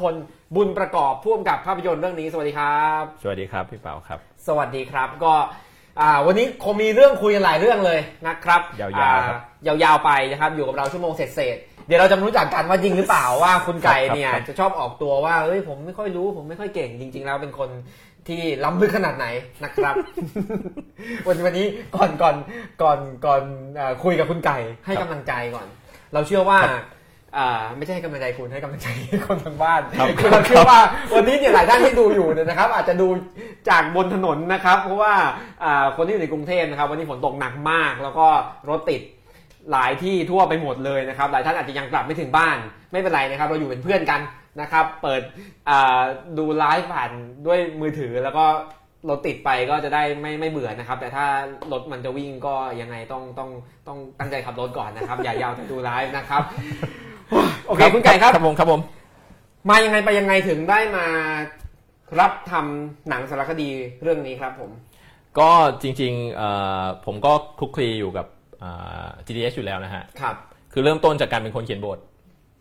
พลบุญประกอบพ่วงกับภาพยนตร์เรื่องนี้ สวัสดีครับ สวัสดีครับพี่เป๋าครับ สวัสดีครับก็อ่าวันนี้คงมีเรื่องคุยกันหลายเรื่องเลยนะครับยาวๆครับอ่ยาวๆไปนะครับอยู่กับเราชั่วโมงเศษๆเดี๋ยวเราจะมารู้จักกันว่าจริงหรือเปล่าว่าคุณไก่ครับเนี่ยครับจะชอบออกตัวว่าเอ้ยผมไม่ค่อยรู้ ผมไม่ค่อยเก่งจริง ๆ แล้วเป็นคนที่ล้ำลึกขนาดไหนนะครับ วันวันนี้ก่อนก่อนก่อนก่อนอ่าคุยกับคุณไก่ให้กำลังใจก่อน เราเชื่อว่า อ่าไม่ใช่ให้กำลังใจคุณให้กำลังใจคนทางบ้านครับคือเราเชื่อว่าวันนี้เนี่ยหลายท่านที่ดูอยู่เนี่ยนะครับ อาจจะดูจากบนถนนนะครับ เพราะว่าอ่าคนที่อยู่ในกรุงเทพนะครับ วันนี้ฝนตกหนักมาก แล้วก็รถติดหลายที่ทั่วไปหมดเลยนะครับ หลายท่านอาจจะยังกลับไม่ถึงบ้าน ไม่เป็นไรนะครับ เราอยู่เป็นเพื่อนกันนะครับ เปิดอ่าดูไลฟ์ผ่านด้วยมือถือแล้วก็รถติดไปก็จะได้ไม่ไม่เบื่อนะครับ แต่ถ้ารถมันจะวิ่งก็ยังไงต้องต้องต้องตั้งใจขับรถก่อนนะครับ อย่ายาวแต่ดูไลฟ์นะครับ โอเคคุณไก่ครับครับผมครับผม มายังไงไปยังไงถึงได้มารับทำหนังสารคดีเรื่องนี้ครับผม ก็จริงๆเอ่อผมก็คลุกคลีอยู่กับอ่า GDH อยู่แล้วนะฮะครับ คือเริ่มต้นจากการเป็นคนเขียนบท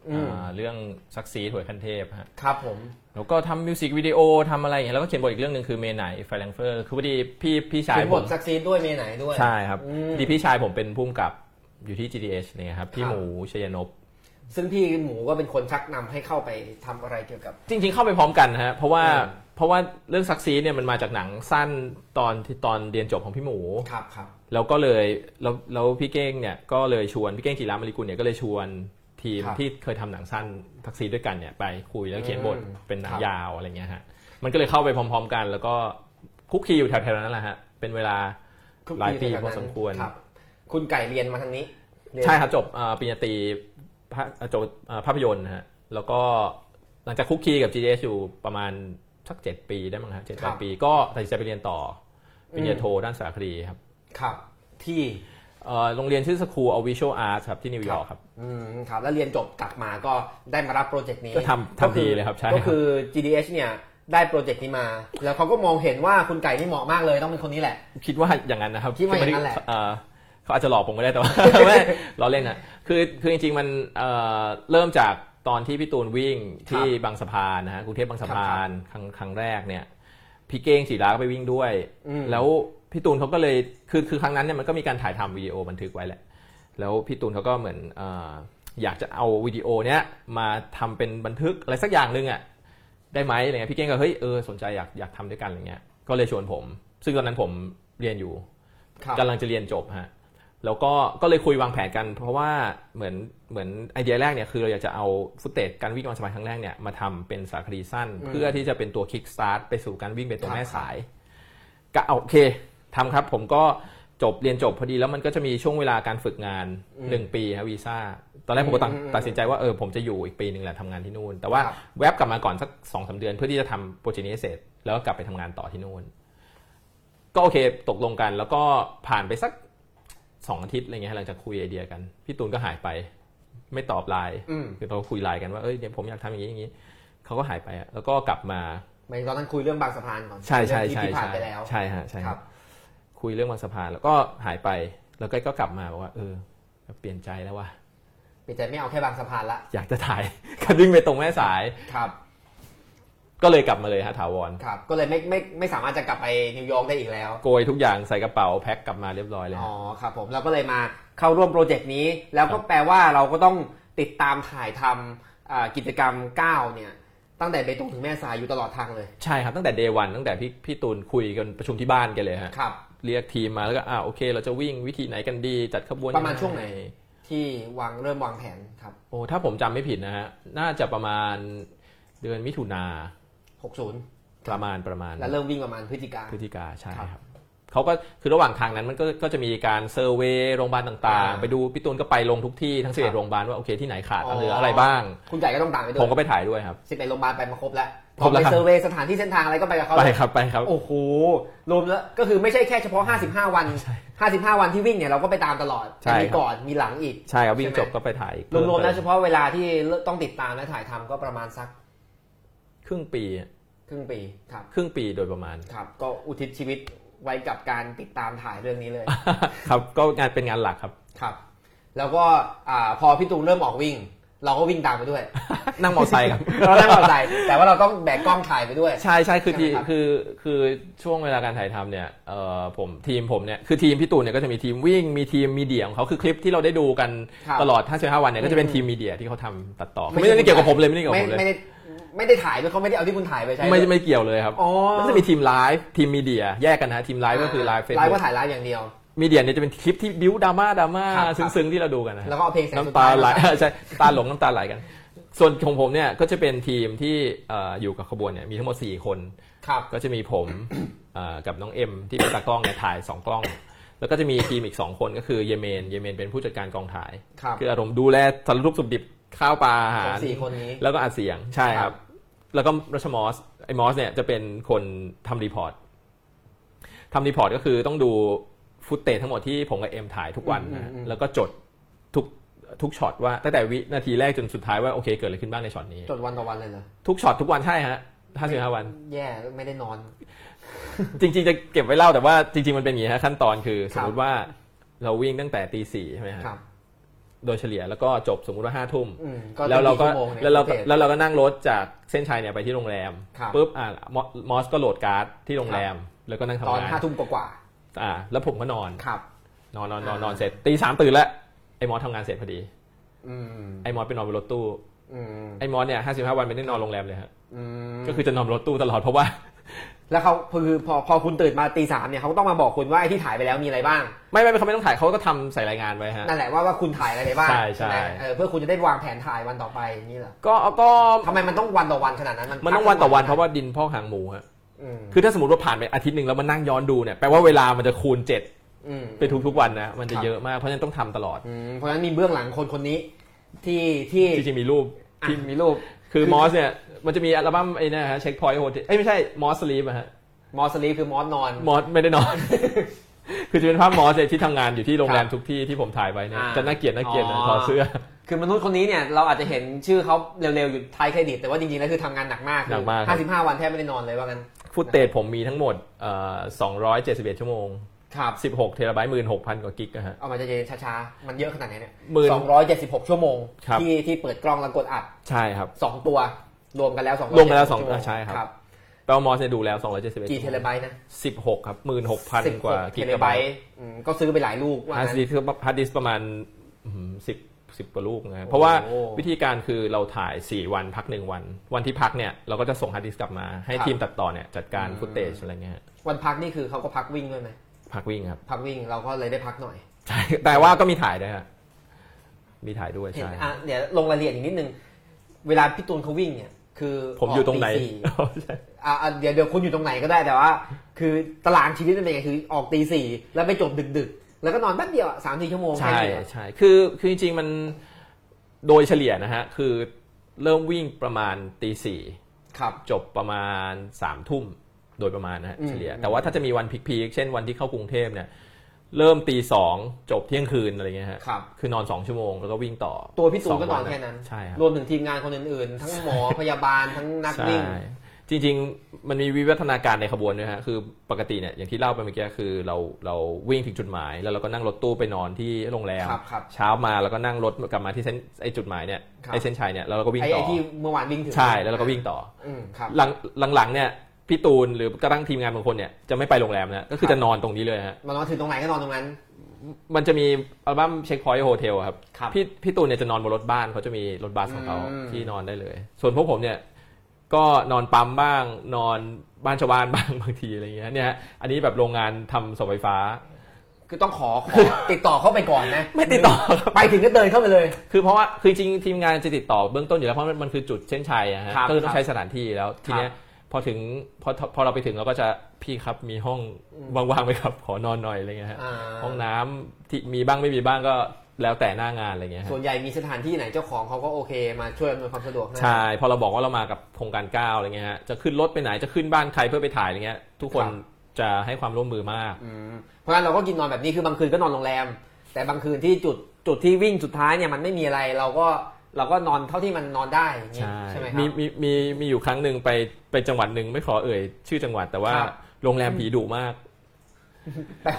อืมอ่าเรื่อง SuckSeed ห่วยขั้นเทพฮะครับผม แล้วก็ทำมิวสิกวิดีโอทำอะไรอย่างเงี้ยแล้วก็เขียนบทอีกเรื่องหนึ่งคือเมไหนไฟแรงเฟอร์คือพอดีพี่พี่ชายเขียนผบทมซักซีดด้วยเมไหนด้วย ใช่ครับอืมพอดีพี่ชายผมเป็นผู้กำกับอยู่ที่ GDS เนี่ยครับ พี่ครับหมูชยนพ ซึ่งพี่หมูก็เป็นคนชักนำให้เข้าไปทำอะไรเกี่ยวกับ จริง ๆ เข้าไปพร้อมกันนะฮะเพราะว่าอืมเพราะว่าเรื่องซักซีเนี่ยมันมาจากหนังสั้นตอนที่ตอนเรียนจบของพี่หมูครับครับแล้วก็เลยแล้วแล้วพี่เก้งเนี่ยก็เลยชวนพี่เก้งจีรามริกุลเนี่ยก็เลยชวนทีมครับที่เคยทำหนังสั้นทักซีด้วยกันเนี่ยไปคุยแล้วเขียนบทอืมเป็นหนังครับยาวอะไรเงี้ยฮะมันก็เลยเข้าไปพร้อม ๆ กัน แล้วก็คุกคีอยู่แถวๆนั้นแหละฮะเป็นเวลาหลายปีพอสมควรครับคุณไก่เรียนมาทางนี้เรียนใช่ครับจบอ่าปริญญาตรี ภาจบอ่าภาพยนตร์นะฮะแล้วก็หลังจากคุกคีกับ GDS อยู่ประมาณสักเจ็ดปีได้มั้งฮะเจ็ดแปดปีก็ตัดสินใจไปเรียนต่อปริญญาโทด้านสารคดีครับครับ ที่เอ่อโรงเรียนชื่อ School of Visual Arts ครับที่นิวยอร์กครับอืมครับแล้วเรียนจบกลับมาก็ได้มารับโปรเจกต์นี้ก็ทำทำดีเลยครับใช่ครับก็คือ GDH เนี่ยได้โปรเจกต์นี้มา แล้วเขาก็มองเห็นว่าคุณไก่นี่เหมาะมากเลยต้องเป็นคนนี้แหละ คิดว่าอย่างนั้นนะครับคิดว่าอย่างนั้นแหละ เอ่อเขาอาจจะหลอกผมก็ได้แต่ว่าไม่ล้อเล่นนะคือคือจริงๆมันเอ่อเริ่มจากตอนที่พี่ตูนวิ่งที่บางสะพานนะฮะกรุงเทพบางสะพานครั้งครั้งแรกเนี่ยพี่เก้งสีราก็ไปวิ่งด้วยอืมแล้วพี่ตูนเขาก็เลยคือคือครั้งนั้นเนี่ยมันก็มีการถ่ายทำวิดีโอบันทึกไว้แหละ แล้วพี่ตูนเขาก็เหมือนเอออยากจะเอาวิดีโอเนี้ยมาทำเป็นบันทึกอะไรสักอย่างหนึ่งอะได้ไหมอะไรเงี้ยพี่เก้งก็เฮ้ยเออสนใจอยากอยากทำด้วยกันอะไรเงี้ยก็เลยชวนผม ซึ่งตอนนั้นผมเรียนอยู่ครับกำลังจะเรียนจบฮะ แล้วก็ก็เลยคุยวางแผนกัน เพราะว่าเหมือนเหมือนไอเดียแรกเนี่ยคือเราอยากจะเอา footage การวิ่งบางสะพานครั้งแรกเนี่ยมาทำเป็นสารคดีสั้นอืมเพื่อที่จะเป็นตัว kickstart ไปสู่การวิ่งเป็นตัวครับแม่สายก็เอาโอเคทำครับ ผมก็จบเรียนจบพอดีแล้วมันก็จะมีช่วงเวลาการฝึกงานอืมหนึ่งปีครับวีซ่าตอนแรกผมก็ตัดอืมอืมตัดสินใจว่าเออผมจะอยู่อีกปีหนึ่งแหละทำงานที่นู่น แต่ว่าครับแวบกลับมาก่อนสักสองสาเดือนเพื่อที่จะทำโปรเจกต์นี้ให้เสร็จ แล้วก็กลับไปทำงานต่อที่นู่นก็โอเคตกลงกันแล้วก็ผ่านไปสัก สองอาทิตย์อะไรเงี้ยหลังจากคุยไอเดียกัน พี่ตูนก็หายไป ไม่ตอบไลน์อืมคือเราคุยไลน์กันว่าเอ้ยเดี๋ยวผมอยากทำอย่างนี้อย่างนี้เขาก็หายไปอะแล้วก็กลับมาไม่ตอนนั้นคุยเรื่องบางสะพานก่อนใช่ใช่เรื่องที่ใช่ที่ผ่านใช่ไปแล้วใช่ฮะใช่ครัรับคุยเรื่องบางสะพานแล้วก็หายไปแล้วก็ก็กลับมาบอกว่า เออ เปลี่ยนใจแล้วว่าปิดใจไม่เอาแค่บางสะพานละอยากจะถ่ายการวิ่งเบตงแม่สายครับ ก็เลยกลับมาเลยฮะถาวรครับก็เลยไม่ไม่ไม่สามารถจะกลับไปนิวยอร์กได้อีกแล้ว โกยทุกอย่างใส่กระเป๋าแพ็คกลับมาเรียบร้อยเลยอ๋อฮะครับผมเราก็เลยมาเข้าร่วมโปรเจกต์นี้ แล้วก็ครับแปลว่าเราก็ต้องติดตามถ่ายทำอ่ากิจกรรม9เนี่ยตั้งแต่เบตงถึงแม่สายอยู่ตลอดทางเลย ใช่ครับตั้งแต่เดวันตั้งแต่พี่พี่ตูนคุยกันประชุมที่บ้านกันเลยฮะครับเรียกทีมมาแล้วก็อ่าโอเค เราจะวิ่งวิธีไหนกันดีจัดขบวนประมาณยัช่วงไหนที่วางเริ่มวางแผนครับโอ้ถ้าผมจำไม่ผิดนะฮะน่าจะประมาณเดือนมิถุนา 60ประมาณประมาณ แล้วเริ่มวิ่งประมาณพฤศจิกาพฤศจิกาใช่ครับครับเขาก็คือระหว่างทางนั้นมันก็ก็จะมีการ survey โรงพยาบาลต่างอ่าๆไปดูพี่ตูนก็ไปลงทุกที่ทั้งสิบเอ็ดครัเอ็บโรงพยาบาลว่าโอเคที่ไหนขาดอ๋อหรืออะไรบ้าง คุณไก่ก็ต้องตามไปด้วยผมก็ไปถ่ายด้วยครับสิบเอ็ดโรงพยาบาลไปมาครบแล้วครบแล้วไปครับเซอร์เวย์สถานที่เส้นทางอะไรก็ไปกับเขาไปเลยครครับไปครับโอ้โหรวมแล้วก็คือไม่ใช่แค่เฉพาะ 55 วัน 55 วันที่วิ่งเนี่ยเราก็ไปตามตลอดใช่มีครับก่อนมีหลังอีกใช่ครับวิ่งใช่ไหมจบก็ไปถ่ายอีกรวมๆแล้วเพิ่เฉพเฉพาะเวลาที่ต้องติดตามและถ่ายทำก็ประมาณสัก ครึ่งปีครึ่งปีครับ ครึ่งปีโดยประมาณครับ ก็อุทิศชีวิตไว้กับการติดตามถ่ายเรื่องนี้เลย ครับก็งานเป็นงานหลักครับครับ แล้วก็อ่าพอพี่ตูนเริ่มออกวิ่ง เราก็วิ่งตามไปด้วย นั่งมอเตอร์ไซค์ครับเรานั่งมอเตอร์ไซค์แต่ว่าเราต้องแบกกล้องถ่ายไปด้วย ใช่ใช่คือทีใช่ไหมครับคือคือช่วงเวลาการถ่ายทำเนี่ยเอ่อผมทีมผมเนี่ยคือทีมพี่ตูนเนี่ยก็จะมีทีมวิ่งมีทีมมีเดียของเขาคือคลิปที่เราได้ดูกันครับตลอด55วันเนี่ยก็จะเป็นอืมทีมมีเดียที่เขาทำตัดต่อไม่ไม่ใช่ได้เกี่ยวกับผมเลยไม่ได้เกี่ยวกับไม่ผมเลย ไม่ได้ไม่ได้ถ่ายด้วยเขาไม่ได้เอาที่คุณถ่ายไปใช่ไม่ไม่เกี่ยวเลยครับอ๋อมันจะมีทีมไลฟ์ทีม media แยกกันนะทีมไลฟ์ก็คือ live Facebook live ก็ถ่ายไลฟ์อย่างเดียว media เนี่ยจะเป็นคลิปที่บิ้วดราม่าดราม่าครับครับซึ้งๆที่เราดูกันนะแล้วก็เอาเพลงแสงสุดน้ำตาไหลมาใช่ตาหลงน้ำตาไหลกัน ส่วนของผมเนี่ยก็จะเป็นทีมที่เอ่ออยู่กับขบวนเนี่ยมีทั้งหมด 4 คนครับก็จะมีผมเอ่อกับน้องเอ็มที่เป็นตากล้องเนี่ยถ่าย 2 กล้อง แล้วก็จะมีทีมอีก 2 คนก็คือเยเมนเยเมนเป็นผู้จัดการกองถ่ายครับคืออารมณ์ดูแลสารทุกข์สุขดิบ ข้าวปลาอาหารของสี่คนนี้ แล้วก็อัดเสียงใช่ครับครับแล้วก็รัชมอสไอ้มอสเนี่ยจะเป็นคนทำ report ทำ report ก็คือต้องดู footage ทั้งหมดที่ผมกับเอ็มถ่ายทุกวันนะฮะแล้วก็จดทุกทุกช็อตว่าตั้งแต่วินาทีแรกจนสุดท้ายว่าโอเคเกิดอะไรขึ้นบ้างในช็อตนี้ จดวันต่อวันเลยเหรอทุกช็อตทุกวันใช่ฮะห้าสิบห้าวัน แย่ไม่ได้นอน จริง ๆ จะเก็บไว้เล่าแต่ว่าจริง ๆ มันเป็นอย่างนี้ฮะขั้นตอนคือครับมมติว่าเราวิ่งตั้งแต่ตีสี่ใช่ไหมฮะครับ โดยเฉลี่ยแล้วก็จบสมมุติว่าห้าทุ่มอืมแล้วเราก็ชั่โมงนี่ยแล้วเราก็โอคแล้วเราก็นั่งรถจากเส้นชัยเนี่ยไปที่โรงแรมครับปุ๊บอะมอมอสก็โหลดการ์ดที่โรงแรม แล้วก็นั่งตอนทำงานห้าทุ่มกว่าอ่า แล้วผมก็นอนๆครับ นอนนอนนอนอ่านนอนเสร็จตีสามตื่นแล้วไอ้มอสทำงานเสร็จพอดีอืมไอ้มอสไปนอนบนรถตู้อืมไอ้มอสเนี่ยห้าสิบห้าวันไม่ได้นอนโรงแรมเลยฮะอืมก็คือจะนอนบนรถตู้ตลอดเพราะว่า แล้วเขาคือพอพอคุณตื่นมาตีสามเนี่ยเขาก็ต้องมาบอกคุณว่าไอ้ที่ถ่ายไปแล้วมีอะไรบ้าง ไม่ไม่เขาไม่ต้องถ่ายเขาก็ทำใส่รายงานไว้ฮะนั่นแหละว่าว่าคุณถ่ายอะไรไปบ้างใช่ใช่ไหมเออเพื่อคุณจะได้วางแผนถ่ายวันต่อไปอย่างนี้เหรอก็ก็ทำไมมันต้องวันต่อวันขนาดนั้นมันต้องวันต่อวันเพราะว่าดินพอกหางหมูฮะอืมคือถ้าสมมติว่าผ่านไปอาทิตย์หนึ่งแล้วมานั่งย้อนดูเนี่ยแปลว่าเวลามันจะคูณเจ็ดอืมไปทุกๆวันนะมันจะครับเยอะมากเพราะฉะนั้นต้องทำตลอดอืมเพราะฉะนั้นมีเบื้องหลังคนคนนี้ที่ที่จริงๆมีรูปอะที่มีรูปคือมอสเนี่ย มันจะมีอัลบั้มไอ้นะฮะ Checkpoint Hotel เอ้ยไม่ใช่มอส sleep อะฮะมอส sleep คือมอสนอนมอสไม่ได้นอน คือจะเป็นภาพมอสเนี่ยที่ทำงานอยู่ที่โรงแรมทุกที่ที่ผมถ่ายไว้เนี่ยอ่าจะน่าเกลียดน่าเกลียดนะอ๋อถอดเสื้อคือมนุษย์คนนี้เนี่ยเราอาจจะเห็นชื่อเขาเร็วๆอยู่ท้ายเครดิต แต่ว่าจริงๆแล้วคือทำงานหนักมากหนักมากครับห้าสิบห้าวันแทบไม่ได้นอนเลยว่างั้น footage ผมมีทั้งหมดเอ่อ271ชั่วโมงครับ16เทราไบต์16,000กว่ากิกนะฮะเอามาใจเย็นช้าๆ มันเยอะขนาดไหนเนี่ยหมื่นสองร้อยเจ็ดสิบหกชั่วโมงครับที่ที่เปิดกล้องแล้วกดอัด ใช่ครับสองตัว รวมกันแล้วสองรวมกันแล้วสองชั่วโมงอ่าใช่ครับครับแปลว่ามอสเนี่ยดูแล้ว 271กี่เทราไบต์นะ 16 ครับสิบ16,000 กว่าเทกิเลกะไบไบต์ต์อืมก็ซื้อไปหลายลูกว่าฮาร์ดงั้นดิสฮาร์ดดิสก์ฮาร์ดดิสก์ประมาณสิบสิบกว่าลูกนะฮะเพราะว่าโอ้วิธีการคือเราถ่าย 4 วันพัก 1 วัน วันที่พักเนี่ยเราก็จะส่งฮาร์ดดิสก์กลับมาให้ครับทีมตัดต่อเนี่ยจัดการอืม footage อะไรเงี้ยฮะวันพักนี่คือเขาก็พักวิ่งด้วยไหมพักวิ่งครับ พักวิ่งเราก็เลยได้พักหน่อยใช่แต่ว่าก็มีถ่ายด้วยฮะมีถ่ายด้วยเห็นใช่อะเดี๋ยวลงรายละเอียดอีกนิดนึงเวลาพี่ตูนเขาวิ่งเนี่ย คือผมอยู่ตรงไหนกตีสี่อะอะเดี๋ยวเดี๋ยวคุณอยู่ตรงไหนก็ได้แต่ว่า คือตารางชีวิตมันเป็นไงคือออกตีสี่แล้วไปจบดึกดึกๆแล้วก็นอนแป๊บเดียวอะสามสี่ชั่วโมงใช่แค่นี้เหรอใช่คือคือจริงๆมันโดยเฉลี่ยนะฮะคือเริ่มวิ่งประมาณตีสี่ครับจบประมาณสามทุ่มโดยประมาณนะฮะอืมเฉลี่ย แต่ว่าถ้าจะมีวันพีคๆเช่นวันที่เข้ากรุงเทพเนี่ย เริ่มตีสองจบเที่ยงคืนอะไรเงี้ยฮะครับคือนอนสองชั่วโมงแล้วก็วิ่งต่อตัวพี่ตูนก็สงนวัอนแค่นั้น ใช่ครับรวมถึงทีมงานคนอื่นๆ ทั้งหมอพยาบาลทั้งนักใช่วิ่ง จริง ๆ มันมีวิวัฒนาการในขบวนด้วยฮะคือปกติเนี่ยอย่างที่เล่าไปเมื่อกี้คือเราเราวิ่งถึงจุดหมาย แล้วเราก็นั่งรถตู้ไปนอนที่โรงแรมครับครับเช้ามาแล้วก็นั่งรถกลับมาที่เส้นไอจุดหมายเนี่ยครับไอเส้นชัยเนี่ยแล้วเราก็วิ่งไอ้ต่ไอ้อที่เมื่อวานวิ่งถึงใช่แล้วเราก็วิ่งต่ออืมครับหลังหลังๆเนี่ย พี่ตูนหรือกระทั่งทีมงานบางคนเนี่ยจะไม่ไปโรงแรมนะก็คือครับจะนอนตรงนี้เลยฮะมานอนถึงตรงไหนก็นอนตรงนั้น มันจะมีอัลบั้ม Checkpoint Hotel ครับครับพี่พี่ตูนเนี่ยจะนอนบนรถบ้านเขาจะมีรถบัสของเขาอืม ที่นอนได้เลย ส่วนพวกผมเนี่ยก็นอนปั๊มบ้างนอนบ้านชาวบ้านบ้าง บางทีอะไรเงี้ยเนี่ยฮะอันนี้แบบโรงงานทำเสาไฟฟ้า คือต้องขอขอ ติดต่อเข้าไปก่อนนะไม่ติดต่อไปถึงก็เดินเข้าไปเลย คือเพราะว่าคือจริงๆทีมงานจะติดต่อเบื้องต้นอยู่แล้วเพราะมันมันคือจุดเส้นชัยอะฮะครับก็คือต้อครังบใช้สถานที่แล้วทีเนี้ย พอถึงพอพอเราไปถึงเราก็จะพี่ครับมีห้องว่างๆไหมครับ ขอนอนหน่อยอะไรเงี้ยฮะอ่าห้องน้ำที่มีบ้างไม่มีบ้างก็แล้วแต่หน้างานอะไรเงี้ยฮะส่วนใหญ่มีสถานที่ไหนเจ้าของเขาก็โอเค มาช่วยอำนวยความสะดวกให้ใช่พอเราบอกว่าเรามากับโครงการก้าวอะไรเงี้ยฮะจะขึ้นรถไปไหนจะขึ้นบ้านใครเพื่อไปถ่ายอะไรเงี้ย ทุกคนครับจะให้ความร่วมมือมากอืมเพราะฉะนั้นเราก็กินนอนแบบนี้คือบางคืนก็นอนโรงแรม แต่บางคืนที่จุดจุดที่วิ่งสุดท้ายเนี่ยมันไม่มีอะไรเราก็ เราก็นอนเท่าที่มันนอนได้อย่างงี้ใช่ใช่ไหมครัมีบมีมีมีอยู่ครั้งหนึ่งไปไปจังหวัดหนึ่งไม่ขอเอ่ย ชื่อจังหวัดแต่ว่าครับโรงแรมผีดุมาก แต่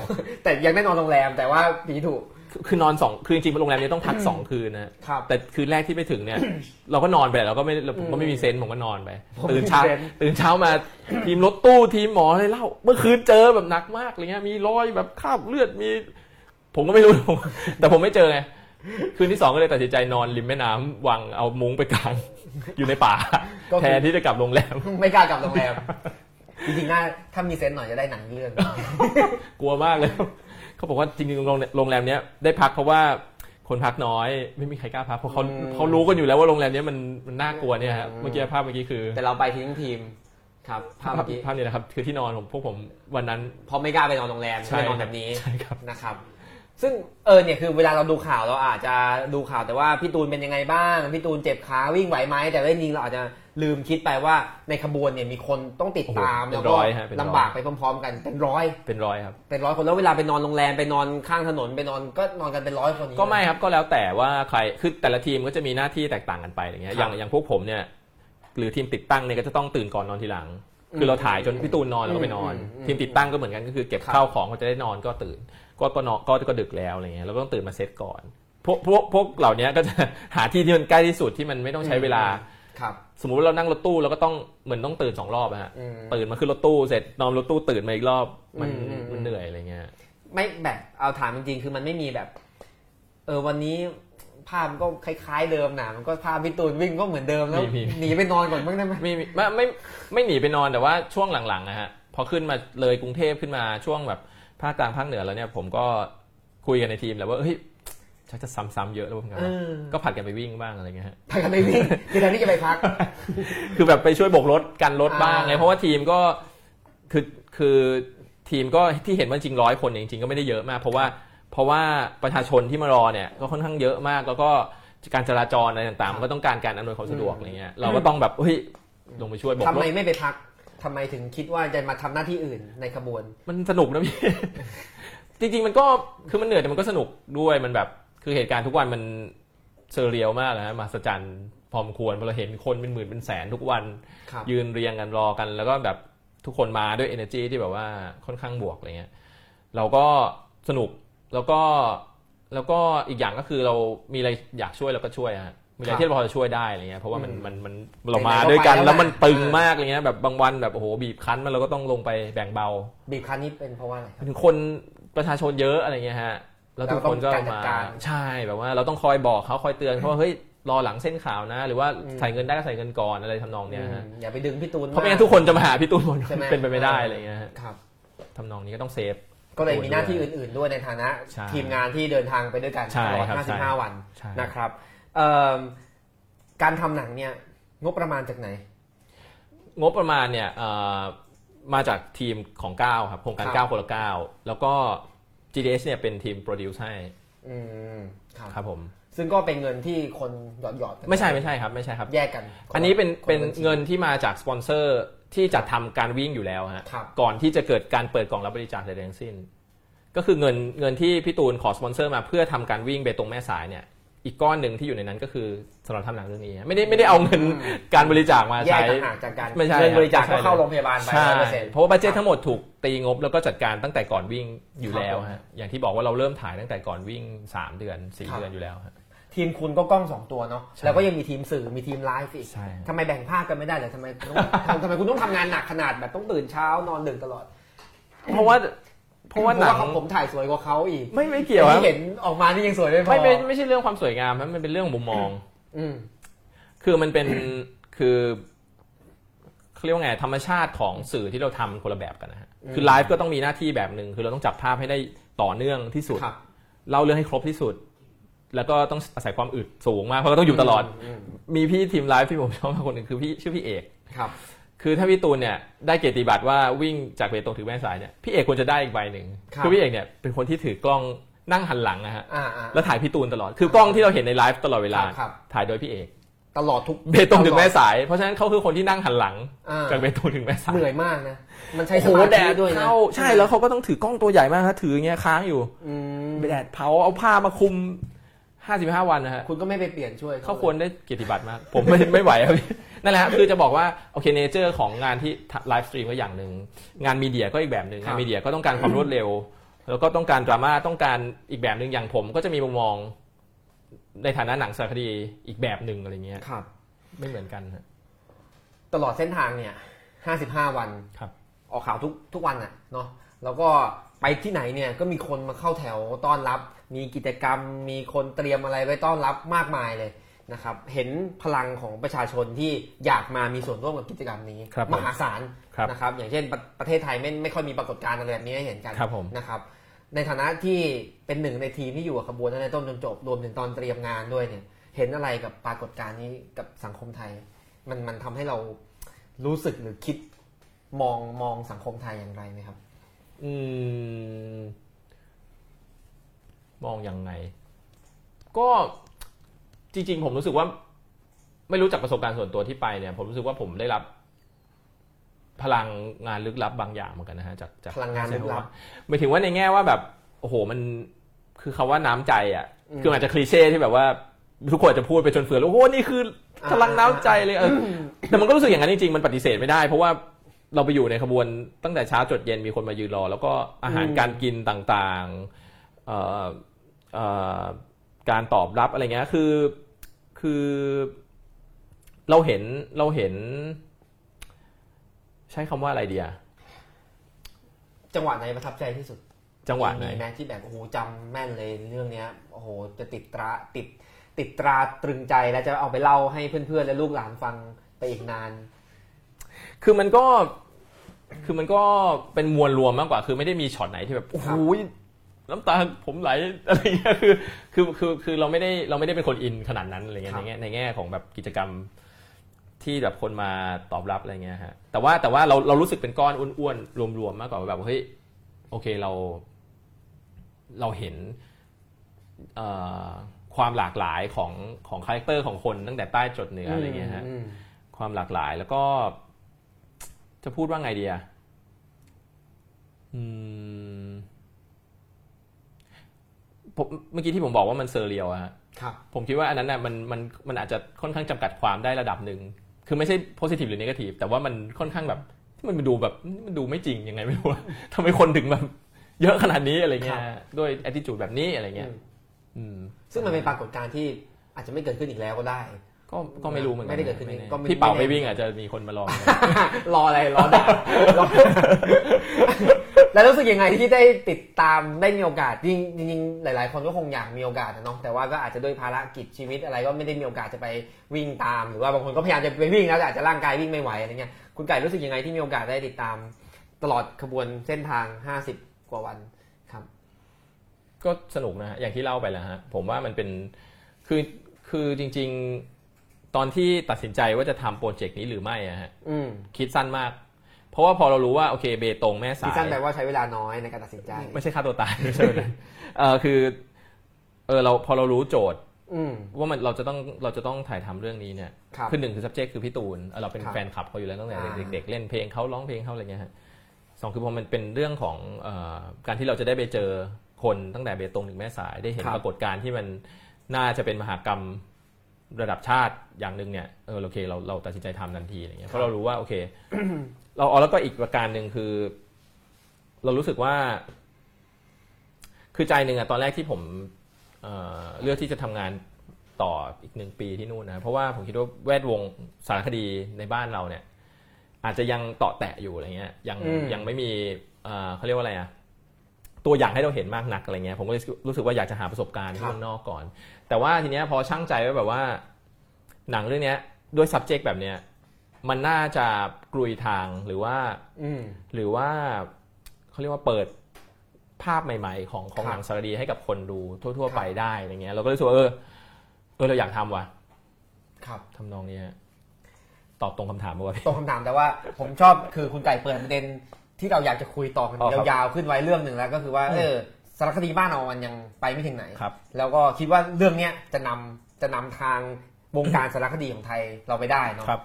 แต่ยังได้นอนโรงแรมแต่ว่าผีถูกคือนอนสองคือจริงๆโรงแรมนี้ต้องพักสองคืนนะครับแต่คืนแรกที่ไปถึงเนี่ย เราก็นอนไปเราก็ไม่เราผมก็ไม่มีเซนส์ผมก็นอนไปผมตื่นเช้ามีเซนส์ตื่นเช้ามาทีมรถตู้ทีมหมออะไรเล่า เมื่อคืนเจอแบบหนักมากอะไรเงี้ยมีรอยแบบคราบเลือดมี ผมก็ไม่รู้ผมแต่ผมไม่เจอไง คืนที่สองก็เลยตัดสินใจนอนริมแม่น้ำวางเอามุ้งไปกาง อยู่ในป่าก็คือแทนที่จะกลับโรงแรม ไม่กล้ากลับโรงแรม จริงๆน่าถ้ามีเซนส์หน่อยจะได้หนังเรื่อง กลัวมากเลยเขาบอกว่าจริงๆโรงโรงแรมเนี้ยได้พักเพราะว่าคนพักน้อย ไม่มีใครกล้าพักเพราะเขาอืมเขารู้กันอยู่แล้วว่าโรงแรมเนี้ยมันมันน่ากลัวเนี่ยฮะอืมเมื่อกี้ภาพเมื่อกี้คือ แต่เราไปทิ้งทีมครับภาพภาพเมื่อกี้ภาพนี้นะครับคือที่นอนของพวกผมวันนั้นเพราะไม่กล้าไปนอนโรงแรมใช่ไม่นอนแบบนี้ใช่ครับนะครับ ซึ่งเออเนี่ยคือเวลาเราดูข่าวเราอาจจะดูข่าวแต่ว่าพี่ตูนเป็นยังไงบ้างพี่ตูนเจ็บขาวิ่งไหวไหมแต่ว่าจริงๆเราอาจจะลืมคิดไปว่าในขบวนเนี่ยมีคนต้องติดตามโอ้โหแล้วเป็นก็ร้อยฮะเป็นร้อยลำบากไปพร้อม ๆ กันเป็นร้อยเป็นร้อยครับเป็นร้อยคนแล้วเวลาไปนอนโรงแรมไปนอนข้างถนนไปนอนก็นอนกันเป็นร้อยคนอย่างก็นี้ไม่ครับก็แล้วแต่ว่าใครคือแต่ละทีมก็จะมีหน้าที่แตกต่างกันไปอย่างเงี้ยครับอย่างอย่างพวกผมเนี่ยหรือทีมติดตั้งเนี่ยก็จะต้องตื่นก่อนนอนทีหลัง คือเราถ่ายจนพี่ตูนนอนแล้วก็ไปนอนอืมอืมทีมติดตั้งก็เหมือนกันก็คือเก็บครับข้าวของเขาจะได้นอนก็ตื่น ก็ก็นอนก็ก็ดึกแล้วอะไรเงี้ยเราก็ต้องตื่นมาเซตก่อนพวกพวกพวกเหล่านี้ก็จะหาที่ที่มันใกล้ที่สุดที่มันไม่ต้องใช้เวลาครับสมมุติว่าเรานั่งรถตู้เราก็ต้องเหมือนต้องตื่นสองรอบอะฮะอืมตื่นมาขึ้นรถตู้เสร็จนอนรถตู้ตื่นมาอีกรอบมันอืมอืมมันเหนื่อยอะไรเงี้ย ไม่แบบเอาถามจริงๆคือมันไม่มีแบบ เออวันนี้ ภาพก็คล้ายๆเดิมนะมันก็ภาพพี่ตูนวิ่งก็เหมือนเดิมแล้วมีมีหนีไปนอนก่อนบ้างได้ไหมไม่มีไม่ไม่ไม่หนีไปนอนแต่ว่าช่วงหลังๆนะฮะพอขึ้นมาเลยกรุงเทพขึ้นมาช่วงแบบภาคกลางภาคเหนือแล้วเนี่ยผมก็คุยกันในทีมแหละว่าเฮ้ยชักจะซ้ำๆเยอะแล้วเหมือนกันเออก็ผัดกันไปวิ่งบ้างอะไรเงี้ยฮะพากันไปวิ่งคือแทนที่จะไปพัก คือแบบไปช่วยโบกรถกันรถบ้างอ่าไงเพราะว่าทีมก็คือคือทีมก็ที่เห็นว่าจริงร้อยคนเนี่ยจริงๆก็ไม่ได้เยอะมาก เพราะว่า เพราะว่าประชาชนที่มารอเนี่ยก็ค่อนข้างเยอะมากแล้วก็การจราจรอะไรต่างๆมันก็ต้องการการอำนวยความสะดวกอะไรเงี้ยเราก็ต้องแบบเฮ้ยลงไปช่วยโบกทำรไมถไม่ไปพักทำไมถึงคิดว่าจะมาทำหน้าที่อื่นในขบวน มันสนุกนะพี่จริง ๆ มันก็คือมันเหนื่อยแต่มันก็สนุกด้วยมันแบบคือเหตุการณ์ทุกวันมันเซอร์เรียลมากนะฮะมหัศจรรย์พอมควรพอเราเห็นคนเป็นหมื่นเป็นแสนทุกวันครับยืนเรียงกันรอกัน แล้วก็แบบทุกคนมาด้วย energy ที่แบบว่าค่อนข้างบวกอะไรเงี้ยเราก็สนุก แล้วก็แล้วก็อีกอย่างก็คือเรามีอะไรอยากช่วยเราก็ช่วยฮะมีอะไรที่เราพอจะช่วยได้อะไรเงี้ยเพราะว่ามันมันมันเรามาด้วยกันแล้วมันตึงมากอะไรเงี้ยแบบบางวันแบบโอ้โหบีบคั้นมันเราก็ต้องลงไปแบ่งเบา บีบคั้นนี้เป็นเพราะว่าอะไรครับถึงคนประชาชนเยอะอะไรเงี้ยฮะแล้วทุกคนก็เราต้องการจัดมาการใช่แบบว่าเราต้องคอยบอกเขาคอยเตือนเขาว่าเฮ้ยรอหลังเส้นขาวนะ หรือว่าอืมใส่เงินได้ก็ใส่เงินก่อนอะไรทำนองเนี้ยฮะอืมอย่าไปดึงพี่ตูนเพราะไม่งั้นทุกคนจะมาหาพี่ตูนหมดใช่ไหมเป็นไปไม่ได้อะไรเงี้ยฮะครับทำนองนี้ก็ต้องเซฟ ก็เลยมีหน้าที่อื่น ๆด้วยในฐานะใช่ทีมงานที่เดินทางไปด้วยกันใช่ตลอดครับใช่55 วันใช่นะครับเอิ่มการทำหนังเนี่ยงบประมาณจากไหน งบประมาณเนี่ยเอ่อมาจากทีมของก้าวครับโครงการครับก้าวคนละก้าวแล้วก็ GDH เนี่ยเป็นทีม produce ให้อืมครับครับผม ซึ่งก็เป็นเงินที่คนหยอดหยอดๆกันไม่ใช่ไม่ใช่ครับไม่ใช่ครับ แยกกัน อันนี้เป็นคละเป็นบัญชีเงินที่มาจากสปอนเซอร์ ที่จัดทำการวิ่งอยู่แล้วฮะครับก่อนที่จะเกิดการเปิดกล่องรับบริจาคใดๆทั้งสิ้น ก็คือเงินเงินที่พี่ตูนขอสปอนเซอร์มาเพื่อทำการวิ่งเบตงแม่สายเนี่ยอีกก้อนหนึ่งที่อยู่ในนั้นก็คือสำหรับทำหนังเรื่องนี้ฮะไม่ได้ไม่ได้เอาเงินการบริจาคมาแยกใช้ต่างหากจากการไม่ใช่เงินบริจาคไม่ก็ใช่เข้าโรงพยาบาลไปใช่ร้อยเปอร์เซ็นต์เพราะว่า budget ทั้งหมดถูกตีงบแล้วก็จัดการตั้งแต่ก่อนวิ่งอยู่แล้วครับฮะอย่างที่บอกว่าเราเริ่มถ่ายตั้งแต่ก่อนวิ่งสามเดือนสี่เดือนครับอยู่แล้วฮะ ทีมคุณก็กล้องสองตัวเนาะใช่แล้วก็ยังมีทีมสื่อมีทีมไลฟ์อีกใช่ทำไมแบ่งภาคกันไม่ได้เลยทำไมต้องทำทำไมคุณต้องทำงานหนักขนาดแบบต้องตื่นเช้านอนดึกตลอด เพราะว่าเพราะว่าหนังเขาผมถ่ายสวยกว่าเขาอีก ไม่ไม่เกี่ยวครับที่เห็นออกมานี่ยังสวยไม่พอไม่ไม่ไม่ใช่เรื่องความสวยงามครับมันเป็นเรื่องมุมมอง อืมคือมันเป็นคือเขาเรียกว่าไงธรรมชาติของสื่อที่เราทำคนละแบบกันนะฮะอืมคือไลฟ์ก็ต้องมีหน้าที่แบบหนึ่งคือเราต้องจับภาพให้ได้ต่อเนื่องที่สุดครับเล่าเรื่องให้ครบที่สุด แล้วก็ต้องอาศัยความอึดสูงมากเพราะก็ต้องอยู่ตลอดมมีพี่ทีมไลฟ์ที่ผมชอบมากคนหนึ่งคือพี่ชื่อพี่เอกครับคือถ้าพี่ตูนเนี่ยได้เกียรติบัตรว่าวิ่งจากเบตงถึงแม่สายเนี่ยพี่เอกควรจะได้อีกใบหนึ่งครับคือพี่เอกเนี่ยเป็นคนที่ถือกล้องนั่งหันหลังนะฮะอ่าอ่าแล้วถ่ายพี่ตูนตลอดคือกล้องที่เราเห็นในไลฟ์ตลอดเวลาครับครับถ่ายโดยพี่เอกตลอดทุกเบตงถึงแม่สาย เพราะฉะนั้นเขาคือคนที่นั่งหันหลังอ่าจากเบตงถึงแม่สายเหนื่อยมากนะมันใช้โอ้สโหมาแดธิดด้วยนะเข้าใช่แล้วเขาก็ต้องถือกล้องตัวใหญ่มากฮะถืออย่างเงี้ยค้างอยู่อืมแดดเผาเอาผ้ามาค ลุม55วันนะฮะคุณก็ไม่ไปเปลี่ยนช่วยเขาควรได้เกียรติบัตรมาก ผมไม่ไม่ไหวครับพี่นั่นแหละฮะคือจะบอกว่าโอเค nature ของงานที่ livestream ก็อย่างหนึ่งงาน media ก็อีกแบบหนึ่งงาน media ก็ต้องการความรวดเร็ว แล้วก็ต้องการดราม่าต้องการอีกแบบหนึ่งอย่างผม ก็จะมีมุมมอง ในฐานะหนังสารคดีอีกแบบหนึ่งอะไรเงี้ยครับ ไม่เหมือนกันฮะตลอดเส้นทางเนี่ย55วันครับ ออกข่าวทุกทุกวันน่ะเนาะแล้วก็ไปที่ไหนเนี่ยก็มีคนมาเข้าแถวต้อนรับ มีกิจกรรมมีคนเตรียมอะไรไว้ต้อนรับมากมายเลยนะครับเห็นพลังของประชาชนที่อยากมามีส่วนร่วมกับกิจกรรมนี้ครับผมมหาศาลครับนะครับอย่างเช่นประประเทศไทยไม่ไม่ค่อยมีปรากฏการณ์อะไรแบบนี้ให้เห็นกันครับผมนะครับในฐานะที่เป็นหนึ่งในทีมที่อยู่กับขบวนตั้งแต่ต้นจนจบรวมถึงตอนเตรียมงานด้วยเนี่ยเห็นอะไรกับปรากฏการณ์นี้กับสังคมไทย มันมันทำให้เรารู้สึกหรือคิดมองมองสังคมไทยอย่างไรไหมครับ อืม มองยังไง ก็จริง ๆ ผมรู้สึกว่า ไม่รู้จากประสบการณ์ส่วนตัวที่ไปเนี่ย ผมรู้สึกว่าผมได้รับพลังงานลึกลับบางอย่างเหมือนกันนะฮะจากจากพลังงานลึกลับหมายถึงว่าในแง่ว่าแบบโอ้โหมันคือคาว่าน้ำใจอะอืมคืออาจจะคลีเช่ที่แบบว่าทุกคนจะพูดไปจนเฟือแล้วโอ้โหนี่คือพลังน้ำใจเลยเออแต่มันก็รู้สึกอย่างนั้นจริงๆมันปฏิเสธไม่ได้ เพราะว่าเราไปอยู่ในขบวนตั้งแต่เช้าจดเย็นมีคนมายืนรอ แล้วก็อาหารอืมการกินต่างๆเอ่อเอ่อ การตอบรับอะไรเงี้ยคือคือเราเห็นเราเห็น ใช้คำว่าอะไรดีอะจังหวะไหนประทับใจที่สุด จังหวะไหนมีแมที่แบบโอ้โหจำแม่นเลยเรื่องเนี้ยโอ้โหจะติดตราติดติดตราตรึงใจแล้วจะเอาไปเล่าให้เพื่อนๆและลูกหลานฟังไปอีกนาน คือมันก็คือมันก็เป็นมวลรวมมากกว่า คือไม่ได้มีช็อตไหนที่แบบโอ้โห น้ำตาผมไหลอะไรเงี้ยคือคือคือคือเราไม่ได้เราไม่ได้เป็นคนอินขนาดนั้นอะไรเงี้ยครัในบแง่ในแง่ของแบบกิจกรรมที่แบบคนมาตอบรับอะไรเงี้ยฮะแต่ว่าแต่ว่าเราเรารู้สึกเป็นก้อนอ้วนๆรวมๆมากกว่าแบบเฮ้ยโอเคเรา เราเห็นเอ่อความหลากหลายของของ character ของคนตั้งแต่ใต้จดเหนืออะไรเงี้ยฮะอืมความหลากหลายแล้วก็ จะพูดว่าไงดีอะอืมผม เมื่อกี้ที่ผมบอกว่ามัน surreal อะฮะครับผมคิดว่าอันนั้นน่ะมันมันมันอาจจะค่อนข้างจำกัดความได้ระดับหนึ่งคือไม่ใช่ positive หรือ negative แต่ว่ามันค่อนข้างแบบมันดูแบบมันดูไม่จริงยังไงไม่รู้อะทำไมคนถึงแบบเยอะขนาดนี้อะไรเงี้ยด้วย attitude แบบนี้อะไรเงี้ยอืมอืมซึ่งมันเป็นปรากฏการณ์ที่อาจจะไม่เกิดขึ้นอีกแล้วก็ได้ ก็ก็ไม่รู้เหมือนกันไม่ได้เกิดขึ้นแน่ก็ไม่พี่เป่าไม่ไปแน่วิ่งอาจจะมีคนมาลองรออะไรรอด่ารอ แล้วรู้สึกยังไงที่ได้ติดตามได้มีโอกาสจริงจริงๆหลาย ๆ คนก็คงอยากมีโอกาสนะเนาะแต่ว่าก็อาจจะด้วยภารกิจชีวิตอะไรก็ไม่ได้มีโอกาสจะไปวิ่งตาม หรือว่าบางคนก็พยายามจะไปวิ่งแล้วแต่อาจจะร่างกายวิ่งไม่ไหวอะไรเงี้ยคุณไก่รู้สึกยังไงที่มีโอกาสได้ติดตาม ตลอดขบวนเส้นทาง 50 กว่าวันครับ ก็สนุกนะฮะอย่างที่เล่าไปแล้วฮะผมว่ามันเป็นคือคือจริง ๆ ตอนที่ตัดสินใจว่าจะทำโปรเจกต์นี้หรือไม่อะฮะอืมคิดสั้นมาก เพราะว่าพอเรารู้ว่าโอเคเบตงแม่สาที่ยสั้นแปลว่าใช้เวลาน้อยในการตัดสินใจ ไม่ใช่ฆ่าตัวตายไม่ใช่แบบนั้นเออคือเออเราพอเรารู้โจทย์อืมว่ามันเราจะต้องเราจะต้องถ่ายทำเรื่องนี้เนี่ยครับคือหนึ่งคือ subject คือพี่ตูนเออเราเป็นครับแฟนคลับเขาอยู่แล้วตั้งแต่อ่าเด็กๆเล่นเพลงเขาร้องเพลงเขาอะไรเงี้ยฮะสองคือพอมันเป็นเรื่องของเอ่อการที่เราจะได้ไปเจอคนตั้งแต่เบตงถึงแม่สายได้เห็นครับปรากฏการณ์ที่มันน่าจะเป็นมหากรรมระดับชาติอย่างหนึ่งเนี่ยเออโอเคเราเราตัดสินใจทำทันทีอะไรเงี้ยเพราะเรารู้ว่าโอเค เราเอาแล้วก็อีกประการหนึ่งคือ เรารู้สึกว่า คือใจหนึ่งอะตอนแรกที่ผมเอ่อเลือกที่จะทำงานต่ออีกหนึ่งปีที่นู่นนะเพราะว่าผมคิดว่าแวดวงสารคดีในบ้านเราเนี่ย อาจจะยังเตาะแตะอยู่อะไรเงี้ยยังอืมยังไม่มีเอ่อเขาเรียกว่าอะไรอะตัวอย่างให้เราเห็นมากนักอะไรเงี้ยผมก็เลยรู้สึกว่าอยากจะหาประสบการณ์ที่เมืองนอกก่อน แต่ว่าทีเนี้ยพอช่างใจไว้แบบว่า หนังเรื่องเนี้ยด้วย subject แบบเนี้ย มันน่าจะกลุยทางหรือว่าอืมหรือว่าเขาเรียกว่าเปิดภาพใหม่ๆ ของของครับหนังสารคดีให้กับคนดูทั่วครับๆไปได้อะไรเงี้ยเราก็รู้สึกว่าเออเออเราอยากทำว่ะ ครับทำนองนี้ฮะตอบตรงคำถามมาว่าตรงคำถามแต่ว่า ผมชอบคือคุณไก่เปิดประเด็นที่เราอยากจะคุยต่อกันอ๋อครับยาวๆขึ้นไว้เรื่องหนึ่งแล้วก็คือว่าเออสารคดีบ้านเรามันยังไปไม่ถึงไหนครับแล้วก็คิดว่าเรื่องเนี้ยจะนำจะนำทางวงการสารคดีของไทยเราไปได้เนาะครับ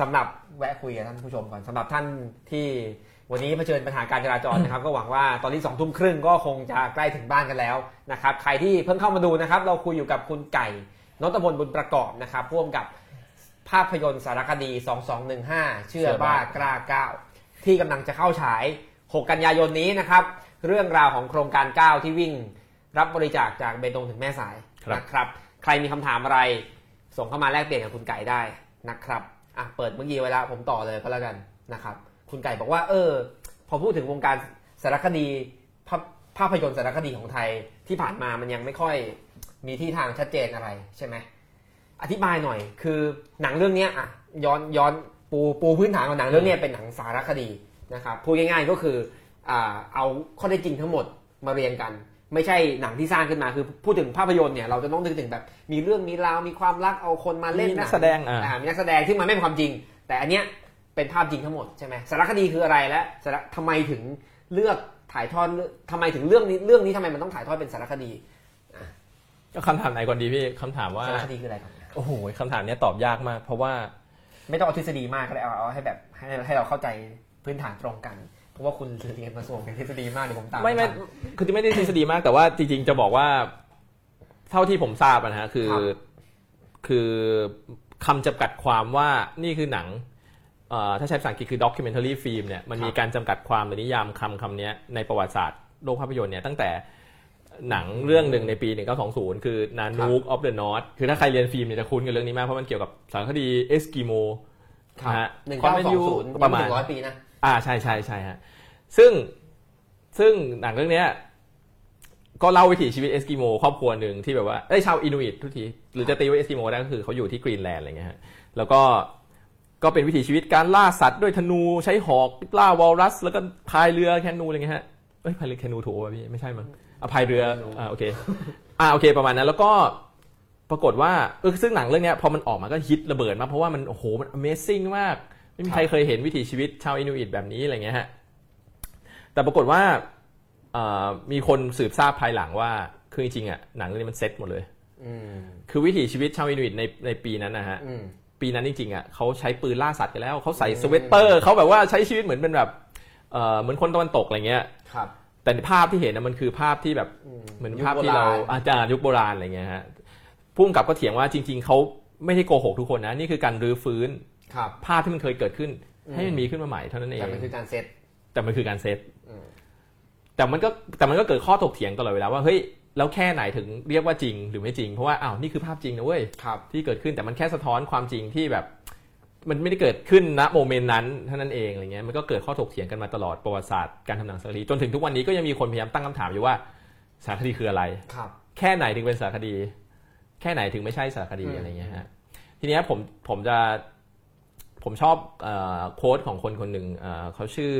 สำหรับแวะคุยกับท่านผู้ชมก่อนสำหรับท่านที่วันนี้เผชิญปัญหาการจราจรนะครับ ก็หวังว่าตอนนี้สองทุ่มครึ่งก็คงจะใกล้ถึงบ้านกันแล้วนะครับ ใครที่เพิ่งเข้ามาดูนะครับ เราคุยอยู่กับคุณไก่นตพลบุญประกอบนะครับร่วมกับภาพยนตร์สารคดี 2215 เชื่อบ้ากล้าก้าวที่กำลังจะเข้าฉาย 6 กันยายนนี้นะครับ เรื่องราวของโครงการ 9 ที่วิ่ง รับบริจาคจากเบตงถึงแม่สายนะครับ ใครมีคำถามอะไร ส่งเข้ามาแลกเปลี่ยนกับคุณไก่ได้นะครับ อะเปิดเมื่อกี้ไว้แล้วผมต่อเลยก็แล้วกันนะครับ คุณไก่บอกว่า เออ พอพูดถึงวงการสารคดีภาพภาพยนตร์สารคดีของไทยที่ผ่านมามันยังไม่ค่อยมีที่ทางชัดเจนอะไรใช่ไหมอธิบายหน่อย คือหนังเรื่องนี้อะย้อนย้อนปูปูพื้นฐานของหนังเรื่องนี้เป็นหนังสารคดีนะครับพูดง่ายๆก็คือเอาข้อได้จริงทั้งหมดมาเรียงกัน ไม่ใช่หนังที่สร้างขึ้นมาคือพูดถึงภาพยนตร์เนี่ยเราจะต้องนึกถึงแบบ มีเรื่องมีราวมีความรักเอาคนมาเล่นมีนักหแสดงอ่าอ่ามีนักแสดงที่มันไม่เป็นความจริง แต่อันเนี้ยเป็นภาพจริงทั้งหมดใช่ไหมสารคดีคืออะไรและสารทำไมถึงเลือกถ่ายทอดเรื่องทำไมถึงเรื่องนี้เรื่องนี้ทำไมมันต้องถ่ายทอดเป็นสารคดีก็คำถามไหนก่อนดีพี่คำถามว่าสารคดีคืออะไรครับโอ้โหคำถามเนี้ยตอบยากมาก เพราะว่าไม่ต้องเอาทฤษฎีมากก็ได้เอาเอาให้แบบให้ให้เราเข้าใจพื้นฐานตรงกันเพราะ ว่าคุณเรียนมาส่วนเป็นทฤษฎีมากเดี๋ยวผมตามไม่ไม่ทัคือไม่ได้ทฤษฎีมากแต่ว่าจริงๆจะบอกว่า เท่าที่ผมทราบอะนะฮะคือครับคือคำจำกัดความว่านี่คือหนังเอ่อถ้าใช้ภาษาอังกฤษคือ documentary film เนี่ยมันมีการจำกัดความหรือนิยามคำคำเนี้ยในประวัติศาสตร์โลกภาพยนตร์เนี่ยตั้งแต่หนังเรื่องหนึ่งในปี 1920 คือ Nanook of the North คือถ้าใครเรียนฟิล์มเนี่ยจะคุ้นกับเรื่องนี้มาก เพราะมันเกี่ยวกับสารคดีเอสกิโมครับนะฮะหนึ่งความเก้าเป็นสอองยู่ศูนย์ประมาณถึงร้อยปีนะ อ่าใช่ใช่ใช่ฮะซึ่งซึ่งหนังเรื่องเนี้ยก็เล่าวิถีชีวิตเอสกิโมครอบครัวหนึ่งที่แบบว่าเอ้ยชาวอินูอิตทุกทีหรือจะตีว่าเอสกิโมได้ก็คือเขาอยู่ที่กรีนแลนด์อะไรเงี้ยฮะแล้วก็ก็เป็นวิถีชีวิตการล่าสัตว์ด้วยธนูใช้หอกล่าวอลรัส แล้วก็พายเรือแคนูอะไรเงี้ยฮะเอ้ยพายเรือแคนูถูกป่ะพี่ไม่ใช่มั้งอะพายเรืออ่าโอเคอ่าโอเคประมาณนั้น แล้วก็ปรากฏว่าเออซึ่งหนังเรื่องเนี้ยพอมันออกมาก็ฮิตระเบิดมากเพราะว่ามันโอ้โหมัน Amazing มาก ไม่มีใครเคยเห็นวิถีชีวิตชาวอินูอิตแบบนี้อะไรเงี้ยฮะแต่ปรากฏว่าเอ่อมีคนสืบทราบภายหลังว่า คือจริงๆอะหนังเรื่องนี้มันเซ็ตหมดเลยอืมคือวิถีชีวิตชาวอินูอิตในในปีนั้นนะฮะอืมปีนั้นจริงๆอะเขาใช้ปืนล่าสัตว์กันแล้วเขาใส่สเวตเตอร์เขาแบบว่าใช้ชีวิตเหมือนเป็นแบบเอ่อเหมือนคนตะวันตกอะไรเงี้ยครับแต่ภาพที่เห็นนะมันคือภาพที่แบบอืมเหมือนยุคภาพที่เราโบราณอาจารย์ยุคโบราณอะไรเงี้ยฮะพุ่มกับก็เถียงว่าจริง ๆเขาไม่ได้โกหกทุกคนนะนี่คือการรื้อฟื้นครับ ภาพที่มันเคยเกิดขึ้นอืมให้มันมีขึ้นมาใหม่เท่านั้นเองแต่มันคือการเซตแต่มันคือการเซตอืมแต่มันก็แต่มันก็เกิดข้อถกเถียงตลอดเวลาว่าเฮ้ยแล้วแค่ไหนถึงเรียกว่าจริงหรือไม่จริงเพราะว่าอ้าวนี่คือภาพจริงนะเว้ยครับที่เกิดขึ้นแต่มันแค่สะท้อนความจริงที่แบบ มันไม่ได้เกิดขึ้นณโมเมนต์นั้นเท่านั้นเองอะไรเงี้ยมันก็เกิดข้อถกเถียงกันมาตลอดประวัติศาสตร์การทำหนังสารคดีจนถึงทุกวันนี้ก็ยังมีคนพยายามตั้งคำถามอยู่ว่าสารคดีคืออะไรครับ แค่ไหนถึงเป็นสารคดี แค่ไหนถึงไม่ใช่สารคดีอืมอะไรเงี้ยฮะทีเนี้ยผมผมจะ ผมชอบเอ่อโค้ดของคนคนหนึ่งเอ่อเขาชื่อ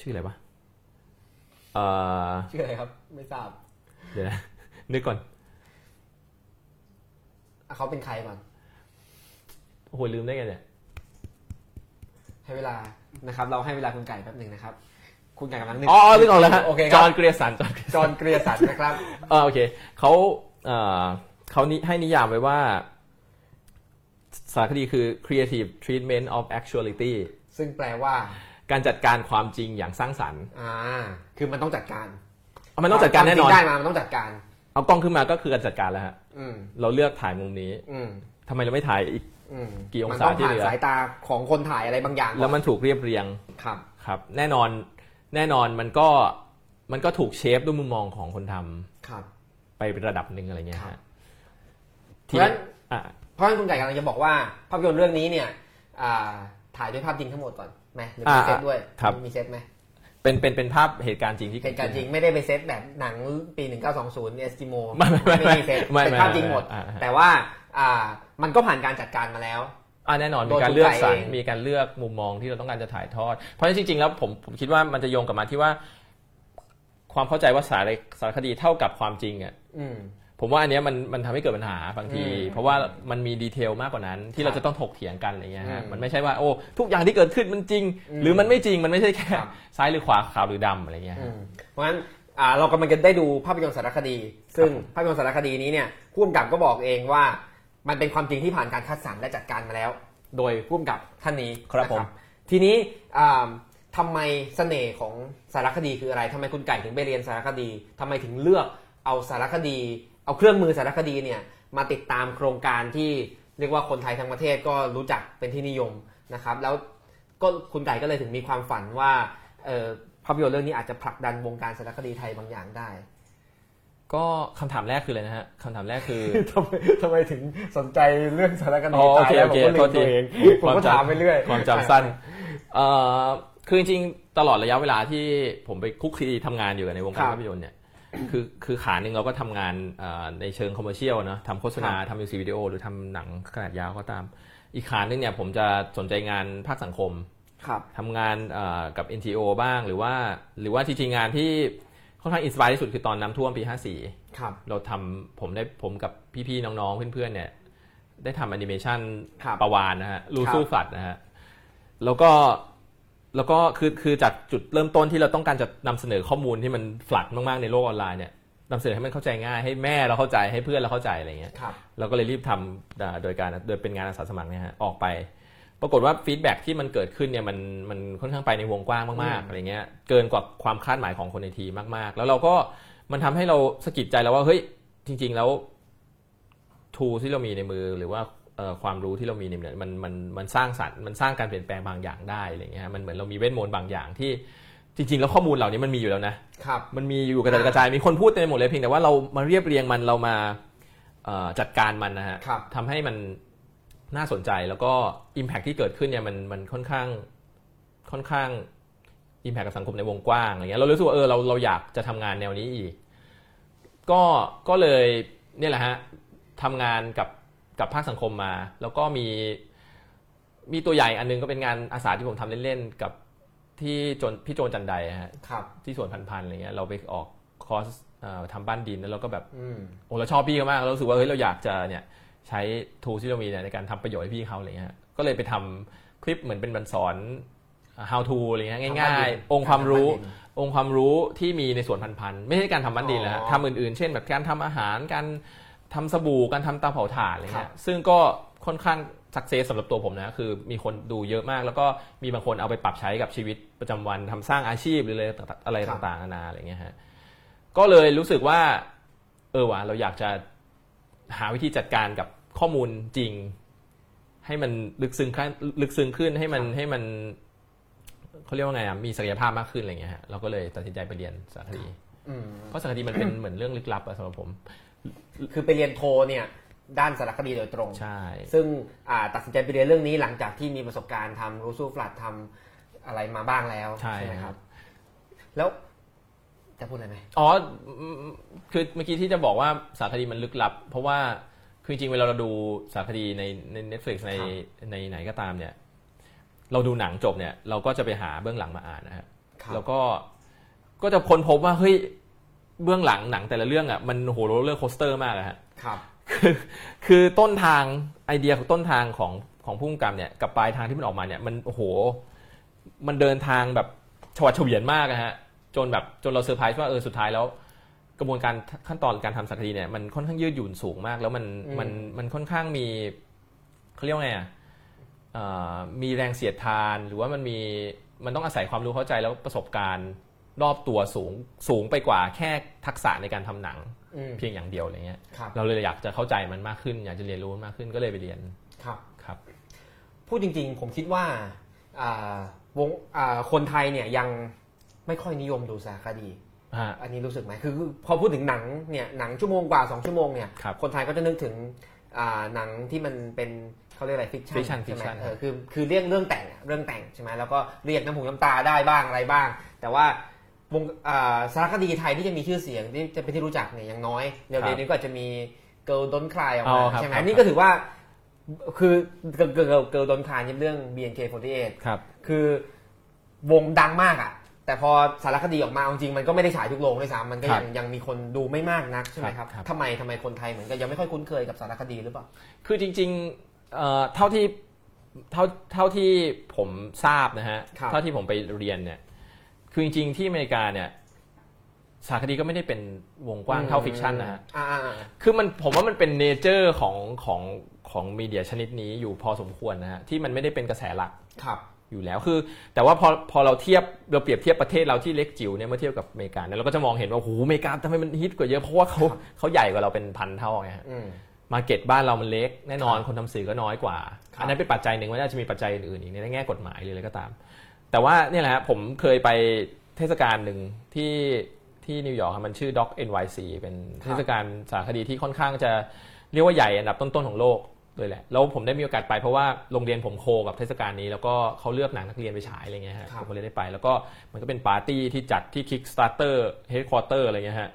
ชื่ออะไรวะเอ่อชื่ออะไรครับ ไม่ทราบ เดี๋ยวนะนึกก่อนอะเขาเป็นใครก่อนโอ้โหลืมได้ไงเนี่ยให้เวลานะครับ เราให้เวลาคุณไก่แป๊บหนึ่งนะครับ คุณไก่กำลังนึกอ๋อนึกออกแล้วฮะโอเคคจรัอบห์นเกรียสันจอห์นจอห์นเกรียสันนะครับเออโอเคเขาเอ่อเขานิให้นิยามไว้ว่า สารคดีคือ creative treatment of actuality ซึ่งแปลว่าการจัดการความจริงอย่างสร้างสรรค์อ่าคือมันต้องจัดการเอามันต้องจัดการแน่นอนควมจงได้มามันต้องจัดการ เอากล้องขึ้นมาก็คือการจัดการแล้วฮะอืมเราเลือกถ่ายมุมนี้อืมทำไมเราไม่ถ่ายอีกอืมกี่องมันศาต้องที่ผ่านเหลือสายตาของคนถ่ายอะไรบางอย่าง แล้วมันถูกเรียบเรียงครับครับ แน่นอนแน่นอนมันก็มันก็ถูก shape ด้วยมุมมองของคนทำครับ ไปเป็นระดับหนึ่งอะไรเงี้ยครัฮะทีเพราะฉะนั้นอะ เพราะฉะนั้นคุณไก่กำลังจะบอกว่า ภาพยนตร์เรื่องนี้เนี่ยอ่าถ่ายด้วยภาพจริงทั้งหมดก่อนไหมหรือมีเซตด้วยครับมีเซตไหมเป็นเป็นเป็นภาพเหตุการณ์จริงที่เหตุการณ์จริงไม่ได้ไปเซตแบบหนังปี 1920เอสกิโมไม่ไม่ไม่มีเซตไม่เป็นไม่ภาพจริงหมดอ่าอ่าแต่ว่าอ่ามันก็ผ่านการจัดการมาแล้วอ่าแน่นอนโดมียการเลือกสรรทุกฝ่ายเองมีการเลือกมุมมองที่เราต้องการจะถ่ายทอด เพราะฉะนั้นจริงๆแล้วผมผมคิดว่ามันจะโยงกลับมาที่ว่า ความเข้าใจว่าสารสารคดีเท่ากับความจริงอะอืม ผมว่าอันเนี้ยมันมันทำให้เกิดปัญหาบางทีอืมเพราะว่ามันมีดีเทลมากกว่านั้น ที่ครับเราจะต้องถกเถียงกันอะไรเงี้ยฮะอืมมันไม่ใช่ว่าโอ้ทุกอย่างที่เกิดขึ้นมันจริงอืมหรือมันไม่จริงมันไม่ใช่แค่ครับซ้ายหรือขวาขาวหรือดำอะไรเงี้ยอืฮะมเพราะฉะนั้นอ่าเรากำลังจะได้ดูภาพยนตร์สารคดี ซึ่งภาพยนตร์สารคดีนี้เนี่ยผู้กำกับก็บอกเองว่า มันเป็นความจริงที่ผ่านการคัดสรรและจัดการมาแล้ว โดยผู้กำกับท่านนี้ครับนะผมทีนี้อ่าทำไมเสน่ห์ของสารคดีคืออะไรทำไมคุณไก่ถึงไปเรียนสารคดีทำไมถึงเลือกเอาสารคดี เอาเครื่องมือสารคดีเนี่ยมาติดตามโครงการที่เรียกว่าคนไทยทั้งประเทศก็รู้จักเป็นที่นิยมนะครับ แล้วก็คุณไก่ก็เลยถึงมีความฝันว่าเออภาพยนตร์เรื่องนี้อาจจะผลักดันวงการสารคดีไทยบางอย่างได้ ก็คำถามแรกคืออะไรนะฮะคำถามแรกคือทำไมทำไมถึงสนใจเรื่องสารคดีอ๋อโอตายแล้วโอผมเคก็ลืมตัวเองโอเคโอเคโทษทีผมก็ถามไปเรื่อยความจำสั้นเอ่อคือจริงๆตลอดระยะเวลาที่ผมไปคลุกคลีทำงานอยู่ในวงการภาพยนตร์เนี่ย คือคือขาหนึ่งเราก็ทำงานเอ่อในเชิง commercial นะทำโฆษณาทำมิวสิกวิดีโอหรือทำหนังขนาดยาวก็ตาม อีกขาหนึ่งเนี่ยผมจะสนใจงานภาคสังคมครับทำงานเอ่อกับ NGO บ้างหรือว่า หรือว่าจริงๆงานที่ค่อนข้าง inspire ที่สุดคือตอนน้ำท่วมปี 54ครับเราทำผมได้ผมกับพี่ๆน้องๆเพื่อนๆเนี่ยได้ทำแอนิเมชันครับปลาวาฬนะฮะรู้ครับสู้ flood นะฮะแล้วก็ แล้วก็คือคือจากจุดเริ่มต้นที่เราต้องการจะนำเสนอข้อมูลที่มัน flood มากๆในโลกออนไลน์เนี่ยนำเสนอให้มันเข้าใจง่ายให้แม่เราเข้าใจให้เพื่อนเราเข้าใจอะไรเงี้ยครับเราก็เลยรีบทำอ่าโดยการโดยเป็นงานอาสาสมัครเนี่ยฮะออกไป ปรากฏว่า feedback ที่มันเกิดขึ้นเนี่ยมันมันค่อนข้างไปในวงกว้างมากอืมๆอะไรเงี้ยเกินกว่าความคาดหมายของคนในทีมมากๆ แล้วเราก็มันทำให้เราสะกิดใจแล้วว่าเฮ้ยจริง ๆ แล้ว tool ที่เรามีในมือหรือว่าเอ่อ ความรู้ที่เรามีในมือมันมันมันสร้างสรรค์มันสร้างการเปลี่ยนแปลงบางอย่างได้อะไรเงี้ยฮะมันเหมือนเรามีเวทมนต์บางอย่างที่จริงๆ แล้วข้อมูลเหล่านี้มันมีอยู่แล้วนะครับมันมีอยู่กระจายกระจายมีคนพูดเต็มไปหมดเลยเพียงแต่ว่าเรามาเรียบเรียงมันเรามาเอ่อจัดการมันนะฮะครับทำให้มันน่าสนใจแล้วก็ Impact ที่เกิดขึ้นเนี่ยมันมันค่อนข้างค่อนข้าง Impact กับสังคมในวงกว้างอะไรเงี้ยเรารู้สึกว่าเออเราเราอยากจะทำงานแนวนี้อีก ก็ก็เลยเนี่ยแหละฮะทำงานกับ กับภาคสังคมมา แล้วก็มีมีตัวใหญ่อันนึงก็เป็นงานอาสาที่ผมทำเล่นๆกับที่โจนพี่โจนจันไดอะฮะครับที่สวนพันพันๆอะไรเงี้ยเราไปออกคอร์สเอ่อทำบ้านดินแล้วเราก็แบบอืมโอ้เราชอบพี่เขามากเรารู้สึกว่าเฮ้ยเราอยากจะเนี่ยใช้ทูที่เรามีเนี่ยในการทำประโยชน์ให้พี่เขาอะไรเงี้ยก็เลยไปทำคลิปเหมือนเป็นบรรสอน how to อะไรเงี้ยทำบ้านง่ายดินๆองค์ความรู้ทำบ้านดินองค์ความรู้ที่มีในสวนพันพันๆไม่ใช่การทำบ้านดินแล้วฮะอ๋อทำอื่นๆ เช่นแบบการทำอาหารการ ทำสบู่การทำเตาเผาถ่านอะไรครัเงี้บยซึ่งก็ค่อนข้างสักเซสสำหรับตัวผมนะคือมีคนดูเยอะมาก แล้วก็มีบางคนเอาไปปรับใช้กับชีวิตประจำวันทำสร้างอาชีพหรืออะไรต่างๆอะไรต่างๆนานาอะไรเงี้ยฮะก็เลยรู้สึกว่า เออว่ะเราอยากจะหาวิธีจัดการกับข้อมูลจริง ให้มันลึกซึ้งขึ้นลึกซึ้งขึ้นให้มันให้มันเขาเรียกว่าไงอะมีศักยภาพมากขึ้นอะไรเงี้ยฮะเราก็เลยตัดสินใจไปเรียนสารคดีอืมเพราะสารคดีมันเป็นเหมือนเรื่องลึกลับอะสำหรับผม คือไปเรียนโทเนี่ยด้านสารคดีโดยตรง ใช่ ซึ่งอ่าตัดสินใจไปเรียนเรื่องนี้หลังจากที่มีประสบการณ์ทำรูซูฟลัดทำอะไรมาบ้างแล้ว ใช่ไหมคครัรับบแล้วจะพูดอะไรไหมอ๋ออืมคือเมื่อกี้ที่จะบอกว่าสารคดีมันลึกลับ เพราะว่าคือจริงๆเวลาเราดูสารคดีในใน Netflix ในในไหนก็ตามเนี่ย เราดูหนังจบเนี่ย เราก็จะไปหาเบื้องหลังมาอ่านนะฮะครับแล้วก็ก็จะค้นพบว่าเฮ้ย เบื้องหลังหนังแต่ละเรื่องอะมันโห roller coaster มากอะฮะครับ คือคือต้นทางไอเดียของต้นทางของของผู้กำกับเนี่ยกับปลายทางที่มันออกมาเนี่ยมันโอ้โห มันเดินทางแบบชวัดเฉวียนมากนะฮะจนแบบจนเราเซอร์ไพรส์ว่าเออสุดท้ายแล้ว กระบวนการขั้นตอนการทำสารคดีเนี่ยมันค่อนข้างยืดหยุ่นสูงมาก แล้วมันอืมมันมันค่อนข้างมีเขาเรียกว่าไงอะเอ่อมีแรงเสียดทานหรือว่ามันมีมันต้องอาศัยความรู้เข้าใจแล้วประสบการณ์ รอบตัวสูงสูงไปกว่าแค่ทักษะในการทำหนังอืมเพียงอย่างเดียวอะไรเงี้ยครับเราเลยอยากจะเข้าใจมันมากขึ้น อยากจะเรียนรู้มันมากขึ้นก็เลยไปเรียนครับครับ พูดจริง ๆ ผมคิดว่าอ่าวงอ่าคนไทยเนี่ยยังไม่ค่อยนิยมดูสารคดีฮะอันนี้รู้สึกไหมคือคือพอพูดถึงหนังเนี่ยหนังชั่วโมงกว่าสองชั่วโมงเนี่ยครับคนไทยก็จะนึกถึงอ่าหนังที่มันเป็นเขาเรียกอะไรฟิกชัน fiction ใช่ไหม fiction เออคือคือเรียกเรื่องแต่งอะเรื่องแต่งใช่ไหมแล้วก็เรียกน้ำหูน้ำตาได้บ้างอะไรบ้าง แต่ว่า วงอ่าสารคดีไทยที่จะมีชื่อเสียงที่จะเป็นที่รู้จักเนี่ยยังน้อยเดี๋ยวครับเดี๋ยวนี้ก็จะมี Girl Don't Cry ออกอ๋มาอครับใช่ไหมครับนี่ก็ถือว่าคือ Girl Girl Girl Don't Cry นี่เรื่อง BNK48 ครับคือวงดังมากอะแต่พอสารคดีออกมาเอาจริงๆมันก็ไม่ได้ฉายทุกโรงด้วยซ้ำมันก็ยังยังมีคนดูไม่มากนักใช่ไหมครับครับทำไมทำไมคนไทยเหมือนกับยังไม่ค่อยคุ้นเคยกับสารคดีหรือเปล่าคือจริงๆเอ่อเท่าที่เท่าเท่าที่ผมทราบนะฮะครับเท่าที่ผมไปเรียนเนี่ย คือจริงๆที่อเมริกาเนี่ยสารคดีก็ไม่ได้เป็นวงกว้างเท่า fiction นะฮะอ่าอ่าอ่าคือมันผมว่ามันเป็น nature ของของของ media ชนิดนี้อยู่พอสมควรนะฮะที่มันไม่ได้เป็นกระแสหลักครับ อยู่แล้วคือ แต่ว่าพอพอเราเทียบเราเปรียบเทียบประเทศเราที่เล็กจิ๋วเนี่ยเมื่อเทียบกับอเมริกาเนี่ยเราก็จะมองเห็นว่าโอ้โหอเมริกาทำไมมันฮิตกว่าเยอะเพราะว่าเขาเขาใหญ่กว่าเราเป็นพันเท่าไงฮะอืม market บ้านเรามันเล็กแน่นอนครับคนทำสื่อก็น้อยกว่าครับอันนั้นเป็นปัจจัยหนึ่งว่าน่าจะมีปัจจัยอื่นๆอีกในแง่กฎหมายหรืออะไรก็ตาม แต่ว่าเนี่ยแหละฮะผมเคยไปเทศกาลหนึ่งที่ที่นิวยอร์กครับมันชื่อ Doc NYC เป็นเทศกาลสารคดีที่ค่อนข้างจะเรียกว่าใหญ่อันดับต้นๆของโลกเลยแหละแล้วผมได้มีโอกาสไปเพราะว่าโรงเรียนผมโคกับเทศกาลนี้ แล้วก็เขาเลือกหนังนักเรียนไปฉายอะไรเงี้ยฮะครับผมก็เลยได้ไป แล้วก็มันก็เป็นปาร์ตี้ที่จัดที่ Kickstarter Headquarter อะไรเงี้ยฮะ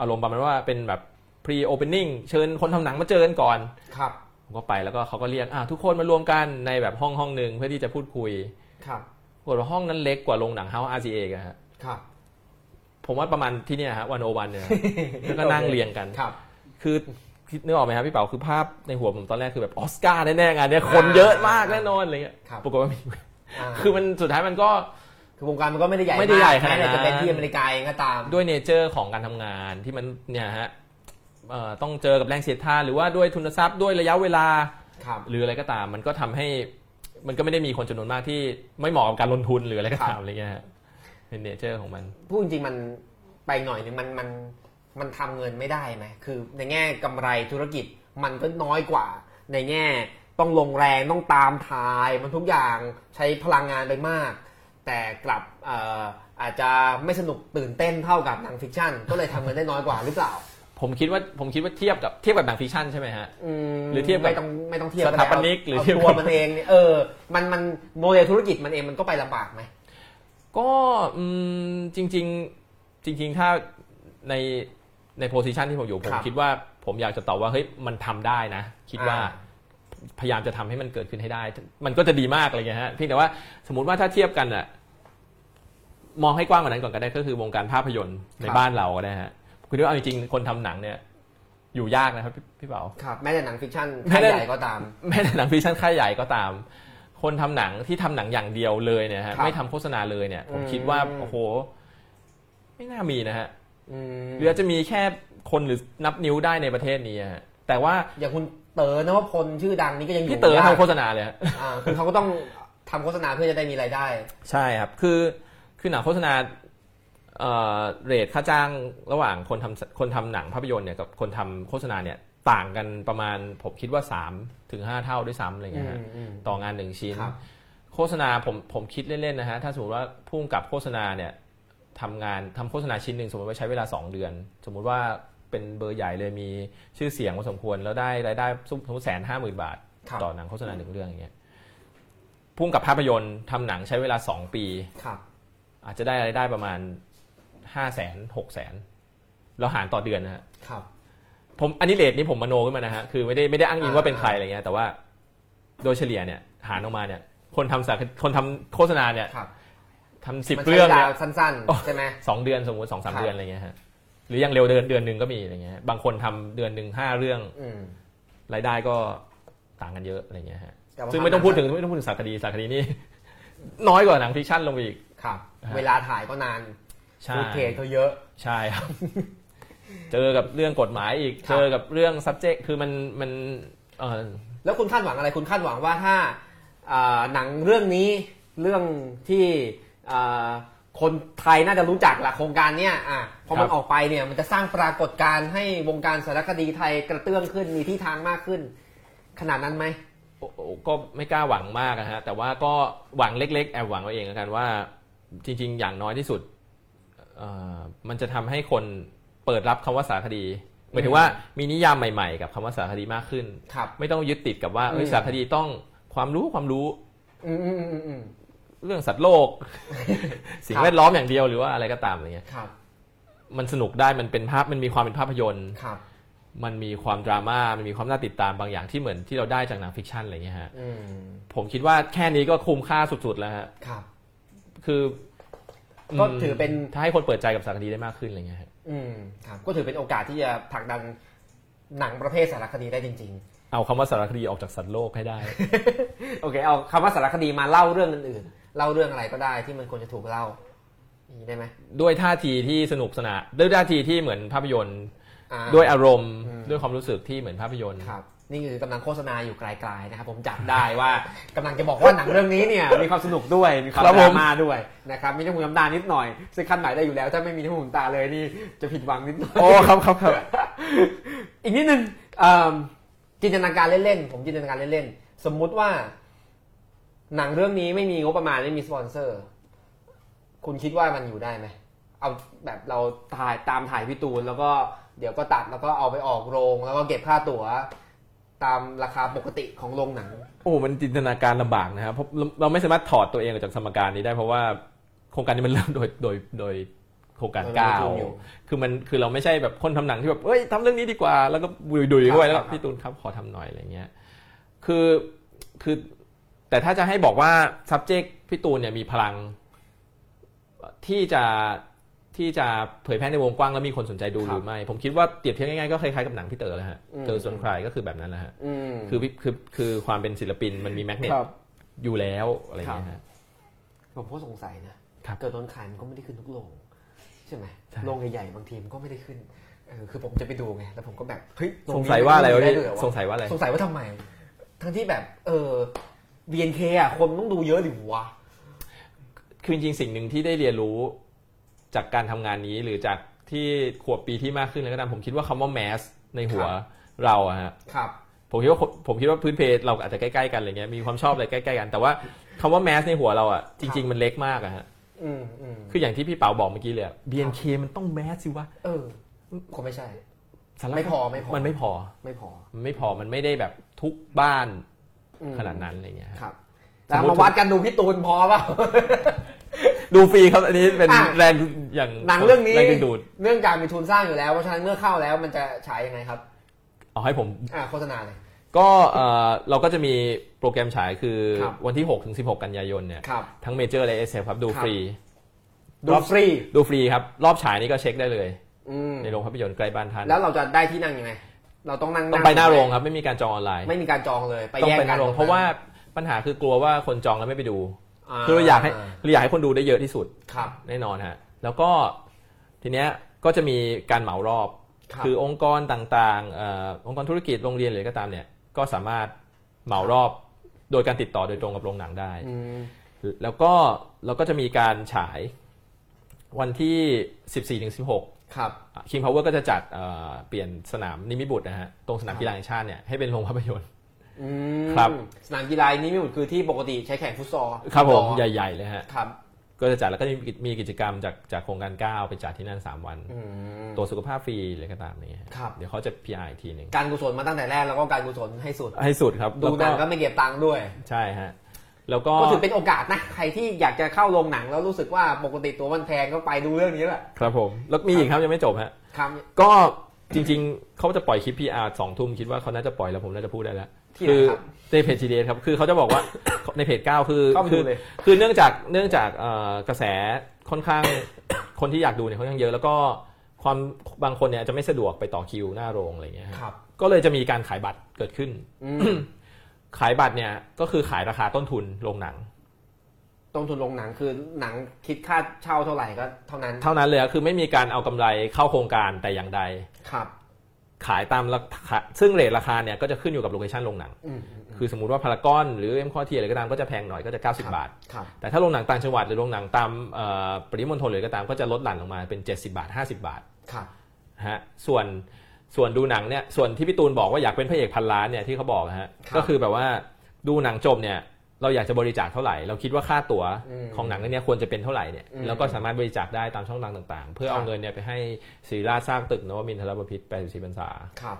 อารมณ์ประมาณว่าเป็นแบบ pre opening เชิญคนทำหนังมาเจอกันก่อนครับผมก็ไปแล้วก็เขาก็เรียกอะทุกคนมารวมกันในแบบห้องห้องหนึ่งเพื่อที่จะพูดคุยครับปรา กฏว่าห้องนั้นเล็กกว่าโรงหนัง House RCA กันฮะครับผมว่าประมาณที่เนี่ยฮะวันโอวันเนี่ยแล้วก็นั่งเรียงกันครับ คือคิดนึกออกไหมครับพี่เป๋าคือภาพในหัวผมตอนแรกคือแบบออสการ์แน่ๆงานเนี้ยคนเยอะมากแน่นอนอะไรเงี้ยครับปรากฏว่ามีอ่าคือมันสุดท้ายมันก็คือวงการมันก็ไม่ได้ใหญ่ไม่ได้ใหญ่ขนาดแม้นั้นแต่จะเป็นที่อเมริกาเองก็ตาม ด้วยเนเจอร์ของการทำงานที่มันเนี่ยฮะเอ่อต้องเจอกับแรงเสียดทานหรือว่าด้วยทุนทรัพย์ด้วยระยะเวลาครับหรืออะไรก็ตาม มันก็ทำให้ มันก็ไม่ได้มีคนจำนวนมากที่ไม่เหมาะกับการลงทุนหรืออะไรก็ตามอะไรเงี้ยฮะเป็น nature ของมัน พูดจริงๆมันไปหน่อยนึงมันมันมันทำเงินไม่ได้ไหมคือในแง่กำไรธุรกิจมันก็น้อยกว่า ในแง่ต้องลงแรงต้องตามถ่ายมันทุกอย่างใช้พลังงานไปมาก แต่กลับเอ่ออาจจะไม่สนุกตื่นเต้นเท่ากับหนัง fiction ก็เลยทำเงินได้น้อยกว่าหรือเปล่า ผมคิดว่าผมคิดว่าเทียบกับเทียบกับหนัง fiction ใช่ไหมฮะมหรือเทียบกับไม่ต้องไม่ต้องเทียบสถาปนิกได้หรือเอาเทียบตัวมันเองเนี่ยเออมันมันโมเดลธุรกิจมันเองมันก็ไปลำบากไหมก็อืมจริงๆจริง ๆ ถ้าในใน position ที่ผมอยู่ผมคิดว่าผมอยากจะตอบว่าเฮ้ยมันทำได้นะ คิดว่าอ่าพยายามจะทำให้มันเกิดขึ้นให้ได้ มันก็จะดีมากอะไรเงี้ยฮะเพียงแต่ว่าสมมติว่าถ้าเทียบกันอะมองให้กว้างกว่านั้นก่อนก็ได้ก็คือวงการภาพยนตร์ในบ้านเราก็ได้ฮะ คือว่าเอาจริงๆคนทำหนังเนี่ยอยู่ยากนะครับพี่พี่เป๋าครับแม้แต่หนัง fiction แม้ค่ายใหญ่ก็ตาม แม้แต่หนัง fiction ค่ายใหญ่ก็ตาม คนทำหนังที่ทำหนังอย่างเดียวเลยเนี่ยฮะครับไม่ทำโฆษณาเลยเนี่ยผมอืมคิดว่าโอ้โห ไม่น่ามีนะฮะอืมหรืออาจจะมีแค่คนหรือนับนิ้วได้ในประเทศนี้อะฮะแต่ว่าอย่างคุณเต๋อนวพลชื่อดังนี่ก็ยังอยู่พี่เต๋อยังทำโฆษณาเลยฮะอ่าคือเขาก็ต้องทำโฆษณาเพื่อจะได้มีรายได้ ใช่ครับ คือคือหนังโฆษณา เอ่อเรทค่าจ้างระหว่างคนทำคนทำหนังภาพยนตร์เนี่ยกับคนทำโฆษณาเนี่ยต่างกันประมาณผมคิดว่า3ถึง5เท่าด้วยซ้ำอะไรเงี้ยฮะอืมอืมต่องานหนึ่งชิ้นครับโฆษณาผมผมคิดเล่นๆนะฮะถ้าสมมติว่าพุ่งกับโฆษณาเนี่ยทำงานทำโฆษณาชิ้นหนึ่งสมมติว่าใช้เวลา 2 เดือน สมมุติว่าเป็นเบอร์ใหญ่เลยมีชื่อเสียงพอสมควรแล้วได้รายได้สมมติแสนห้าหมื่นบาทครับต่อหนังโฆษณาหนึ่งเรื่องอย่างเงี้ยพุ่งกับภาพยนตร์ทำหนังใช้เวลา 2 ปีครับอาจจะได้รายได้ประมาณ ห้าแสนหกแสนแล้วหารต่อเดือนนะฮะครับ ผมอันนี้เลทนี้ผมมโนขึ้นมานะฮะคือไม่ได้ไม่ได้อ้างอิงว่าเป็นใครอ่าอะไรเงี้ยแต่ว่าโดยเฉลี่ยเนี่ยหารออกมาเนี่ยคนทำสารคนทำโฆษณาเนี่ยครับทำสิบมันใช้เรื่องวลาเนี่ยสั้นโอ้ๆใช่ไหมสองเดือนสมมติสองสามครับเดือนอะไรเงี้ยฮะหรือยังเร็วเดือนเดือนหนึ่งก็มีอะไรเงี้ยบางคนทำเดือนหนึ่งห้าเรื่องอืมรายได้ก็ต่างกันเยอะอะไรเงี้ยฮะแต่ว่าซึ่งไม่ต้องพูดถึงไม่ต้องพูดถึงสารคดีสารคดีนี่น้อยกว่าหนัง fiction ลงไปอีกครับฮะเวลาถ่ายก็นานใช่ footage เขาเยอะใช่ครับ เจอกับเรื่องกฎหมายอีกครับเจอกับเรื่อง subject คือมันมันเออแล้วคุณคาดหวังอะไร คุณคาดหวังว่าถ้าอ่าหนังเรื่องนี้เรื่องที่อ่าคนไทยน่าจะรู้จักละโครงการเนี้ยอะพอมันออกไปเนี่ยมันจะสร้างปรากฏการณ์ให้วงการสารคดีไทยกระเตื้องขึ้นมีที่ทางมากขึ้น ขนาดนั้นไหมโอ้โอ้ก็ไม่กล้าหวังมากนะฮะแต่ว่าก็หวังเล็ก ๆ แอบหวังไว้เองแล้วกันว่า จริง ๆ อย่างน้อยที่สุดเอ่อ มันจะทำให้คนเปิดรับคำว่าสารคดีหมายถึงว่ามีนิยามใหม่ๆ กับคำว่าสารคดีมากขึ้นครับไม่ต้องยึดติดกับว่าเอ้ยอืมสารคดีต้องความรู้ความรู้อืมอืมอืมอืมเรื่องสัตว์โลก สิ่งแวดล้อมอย่างเดียวหรือว่าอะไรก็ตามอะไรเงี้ยครับมันสนุกได้มันเป็นภาพมันมีความเป็นภาพยนตร์ครับมันมีความดราม่ามันมีความน่าติดตามบางอย่างที่เหมือนที่เราได้จากหนังฟิกชันอะไรเงี้ยฮะอืมผมคิดว่าแค่นี้ก็คุ้มค่าสุดๆแล้วฮะครับคือ ก็มถือเป็นถ้าให้คนเปิดใจกับสารคดีได้มากขึ้นอะไรเงี้ยฮะอืมครับก็ถือเป็นโอกาสที่จะผลักดันหนังประเภทสารคดีได้จริงเอาคำว่าสารคดีออกจากสัตว์โลกให้ได้ๆโอเค เอาคำว่าสารคดีมาเล่าเรื่องอื่นๆเล่าเรื่องอะไรก็ได้ที่มันควรจะถูกเล่าอย่างนี้ได้ไหมด้วยท่าทีที่สนุกสนานด้วยท่าทีที่เหมือนภาพยนตร์อ่าด้วยอารมณ์อืมด้วยความรู้สึกที่เหมือนภาพยนตร์ครับ นี่คือกำลังโฆษณาอยู่ไกลๆนะครับผมจับได้ว่ากำลังจะบอกว่าหนังเรื่องนี้เนี่ยมีความสนุกด้วยมีความครับดผรามม่าด้วยนะครับมีน้ำหูน้ำตานิดหน่อย ซึ่งขั้นไหนได้อยู่แล้ว ถ้าไม่มีน้ำหูน้ำตาเลยนี่จะผิดหวังนิดหน่อยโอ้ครับครับครับอีกนิดนึงเอิ่มจินตนาการเล่นๆผมจินตนาการเล่นๆสมมุติว่า หนังเรื่องนี้ไม่มีงบประมาณไม่มีสปอนเซอร์ คุณคิดว่ามันอยู่ได้ไหมเอาแบบเราถ่ายตามถ่ายพี่ตูนแล้วก็เดี๋ยวก็ตัดแล้วก็เอาไปออกโรง แล้วก็เก็บค่าตั๋ว ตามราคาปกติของโรงหนัง โอ้โหมันจินตนาการลำบากนะครับเพราะเราเราไม่สามารถถอดตัวเองออกจากสมการนี้ได้เพราะว่าโครงการนี้มันเริ่มโดยโดยโดยโครงการโดยเก้าลงทุนอยู่คือมันคือเราไม่ใช่แบบคนทำหนังที่แบบเอ้ยทำเรื่องนี้ดีกว่า แล้วก็ดุยดุยๆครับเข้าไปแล้วครับ พี่ตูนครับขอทำหน่อยอะไรเงี้ยคือคือแต่ถ้าจะให้บอกว่า subject พี่ตูนเนี่ยมีพลังที่จะ ที่จะเผยแพร่ในวงกว้างแล้วมีคนสนใจดูหรือไม่ ผมคิดว่าเปรียบเทียบง่ายๆก็คล้ายๆกับหนังพี่เต๋อแหละฮะเต๋อส่วนใครก็คือแบบนั้นแหละฮะอืมคือพี่คือคือความเป็นศิลปินมันมีแมกเนตครับอยู่แล้วอะไรอย่างเงี้ยฮะผมก็สงสัยนะครับเกิดโดนขายมันก็ไม่ได้ขึ้นทุกโรงใช่ไหมใช่โรงใหญ่ๆบางทีมันก็ไม่ได้ขึ้นเออคือผมจะไปดูไงแล้วผมก็แบบเฮ้ยโรสนี้งสัยว่าอะไรวะม่ด้พี่ด้วยเหอสงสัยว่าอะไรสงสัยว่าทำไม ทั้งที่แบบเออ BNK อะคนต้องดูเยอะดิวะคือจริงๆสิ่งหนึ่งที่ได้เรียนรู้ จากการทำงานนี้หรือจากที่ขวบปีที่มากขึ้นแล้วก็ตามผมคิดว่าคำว่าแมสในหัวครับเราอะฮะครับผมคิดว่าผมคิดว่าพื้นเพเราอาจจะใกล้ๆกันอะไรเงี้ยมีความชอบอะไรใกล้ๆกัน แต่ว่าคำว่าแมสในหัวเราอะจริง ๆ มันเล็กมากอะฮะอืมอืมคืออย่างที่พี่เปาบอกเมื่อกี้เลยอะ BNK มันต้องแมสสิวะเออคงไม่ใช่สารพัดไม่พอไม่พอมันไม่พอไม่พอมันไม่พอมันไม่ได้แบบทุกบ้านอืมขนาดนั้นอะไรเงี้ยฮะครับสมแล้วมุติมาวัดกันดูพี่ตูนพอเปล่า ดูฟรีครับอันนี้เป็นอะแรงอย่างหนังเรื่องนี้แรงดึงดูดเนื่องจากมีทุนสร้างอยู่แล้ว เพราะฉะนั้นเมื่อเข้าแล้วมันจะฉายยังไงครับเอาให้ผมอ่าโฆษณาเลยก็เอ่อเราก็จะมีโปรแกรมฉายคือครับวันที่6ถึง16 กันยายนเนี่ยครับทั้งเมเจอร์และเอสเอฟครับดูครับฟรีดูฟรีดูฟรีครับ รอบฉายนี่ก็เช็คได้เลยอืมในโรงภาพยนตร์ใกล้บ้านท่านแล้วเราจะได้ที่นั่งยังไง เราต้องนั่งต้องไปหน้าโรงครับ ไม่มีการจองออนไลน์ ไม่มีการจองเลย ไปต้องแยกกันไปหกัน้าโรงเพราะว่าปัญหาคือกลัวว่าคนจองแล้วไม่ไปดูา คือเราอยากให้เราอยากให้คนดูได้เยอะที่สุดครับแน่นอนฮะแล้วก็ทีเนี้ยก็จะมีการเหมารอบครับคือองค์กรต่างๆเอ่อองค์กรธุรกิจโรงเรียนหรือก็ตามเนี่ยก็สามารถเหมารอบโดยการติดต่อโดยตรงกับโรงหนังได้ อืมแล้วก็เราก็จะมีการฉายวันที่ 14ถึง16 ครับคิงพาวเวอร์ก็จะจัดเอ่อเปลี่ยนสนามนิมิบุตรนะฮะตรงสนามกีฬาแห่งชาติเนี่ยให้เป็นโรงภาพยนตร์อืม ครับสนามกีฬานี้ไม่หมดคือที่ปกติใช้แข่งฟุตซอลครับผมฟุตใซอลหญ่ๆเลยฮะครับก็จะจัดแล้วก็จะมีมีกิจกรรมจากจากโครงการ 9 ไปจัดที่นั่น 3 วันอืมตัวจสุขภาพฟรีเลยก็ตามอย่างเงี้ยครับเดี๋ยวเขาจะ PR อีกทีหนึ่งการกุศลมาตั้งแต่แรกแล้วก็การกุศลให้สุด ให้สุดครับ ดูหนังก็แล้วไม่เก็บตังค์ด้วย ใช่ฮะแล้วก็ก็ถือเป็นโอกาสนะ ใครที่อยากจะเข้าโรงหนังแล้วรู้สึกว่าปกติตัวมันแพงก็ไปดูเรื่องนี้แหละครับผม แล้วมีอีกครับยังไม่จบฮะครับก็จริง ๆเขาจะปล่อยคลิป PR สองทุ่มคิดว่าเขาน่าจะปล่อยแล้วผมน่าจะพูดได้แล้วที่ไหน คือครับในเพจ GDS ครับ คือเขาจะบอกว่าในเพจ9คือเข้าไปคืดูเลยคือเนื่องจากเนื่องจากเอ่อกระแสค่อนข้างคนที่อยากดูเนี่ยค่อนข้างเยอะแล้วก็ความบางคนเนี่ยจะไม่สะดวกไปต่อคิวหน้าโรงอะไรเงี้ยฮะครับก็เลยจะมีการขายบัตรเกิดขึ้นอืมขายบัตรเนี่ยก็คือขายราคาต้นทุนโรงหนัง ต้นทุนโรงหนังคือหนังคิดค่าเช่าเท่าไหร่ก็เท่านั้น เท่านั้นเลยครับคือไม่มีการเอากำไรเข้าโครงการแต่อย่างใดครับ ขายตามราคาซึ่งเรทราคาเนี่ยก็จะขึ้นอยู่กับโลเคชันโรงหนังอืมคือสมมุติว่าพารากอนหรือเอ็มคอทีอะไรก็ตามก็จะแพงหน่อยก็จะ 90 บาทครับแต่ถ้าโรงหนังต่างจังหวัดหรือโรงหนังตามเอ่อปริมณฑลหรือก็ตามก็จะลดหลั่นลงมาเป็น 70 บาท 50 บาทครับฮะส่วนส่วนดูหนังเนี่ยส่วนที่พี่ตูนบอกว่าอยากเป็นพระเอกพันล้านเนี่ยที่เขาบอกนะฮะครับก็คือแบบว่าดูหนังจบเนี่ย เราอยากจะบริจาคเท่าไหร่ เราคิดว่าค่าตั๋วอืมของหนังเรื่องเนี้ยควรจะเป็นเท่าไหร่เนี่ยอืมแล้วก็สามารถบริจาคได้ตามช่องทางต่างๆ เพื่อครับเอาเงินเนี่ยไปให้ศิริราชสร้างตึกนวมินทรบพิตร84พรรษาครับ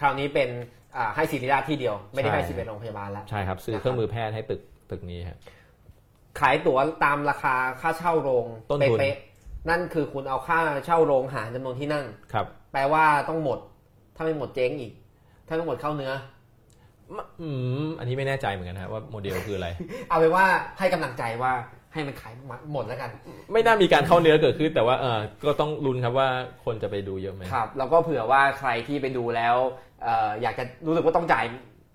คราวนี้เป็นอ่าให้ศิริราชที่เดียว ไม่ได้ใช่ให้สิบเอ็ดโรงพยาบาลแล้วใช่ครับซื้อนะครับเครื่องมือแพทย์ให้ตึกตึกนี้ฮะขายตั๋วตามราคาค่าเช่าโรงต้นทุนเป๊ะๆนั่นคือคุณเอาค่าเช่าโรงหารจำนวนที่นั่งครับ แปลว่าต้องหมด ถ้าไม่หมดเจ๊งอีก ถ้าไม่หมดเข้าเนื้อ อืมอันนี้ไม่แน่ใจเหมือนกันฮะว่าโมเดลคืออะไร เอาเป็นว่าให้กำลังใจว่าให้มันขายหมดแล้วกัน ไม่น่ามีการเข้าเนื้อเกิดขึ้น แต่ว่าเออก็ต้องลุ้นครับว่าคนจะไปดูเยอะไหมครับแล้วก็เผื่อว่าใครที่ไปดูแล้วเอ่ออยากจะรู้สึกว่าต้องจ่าย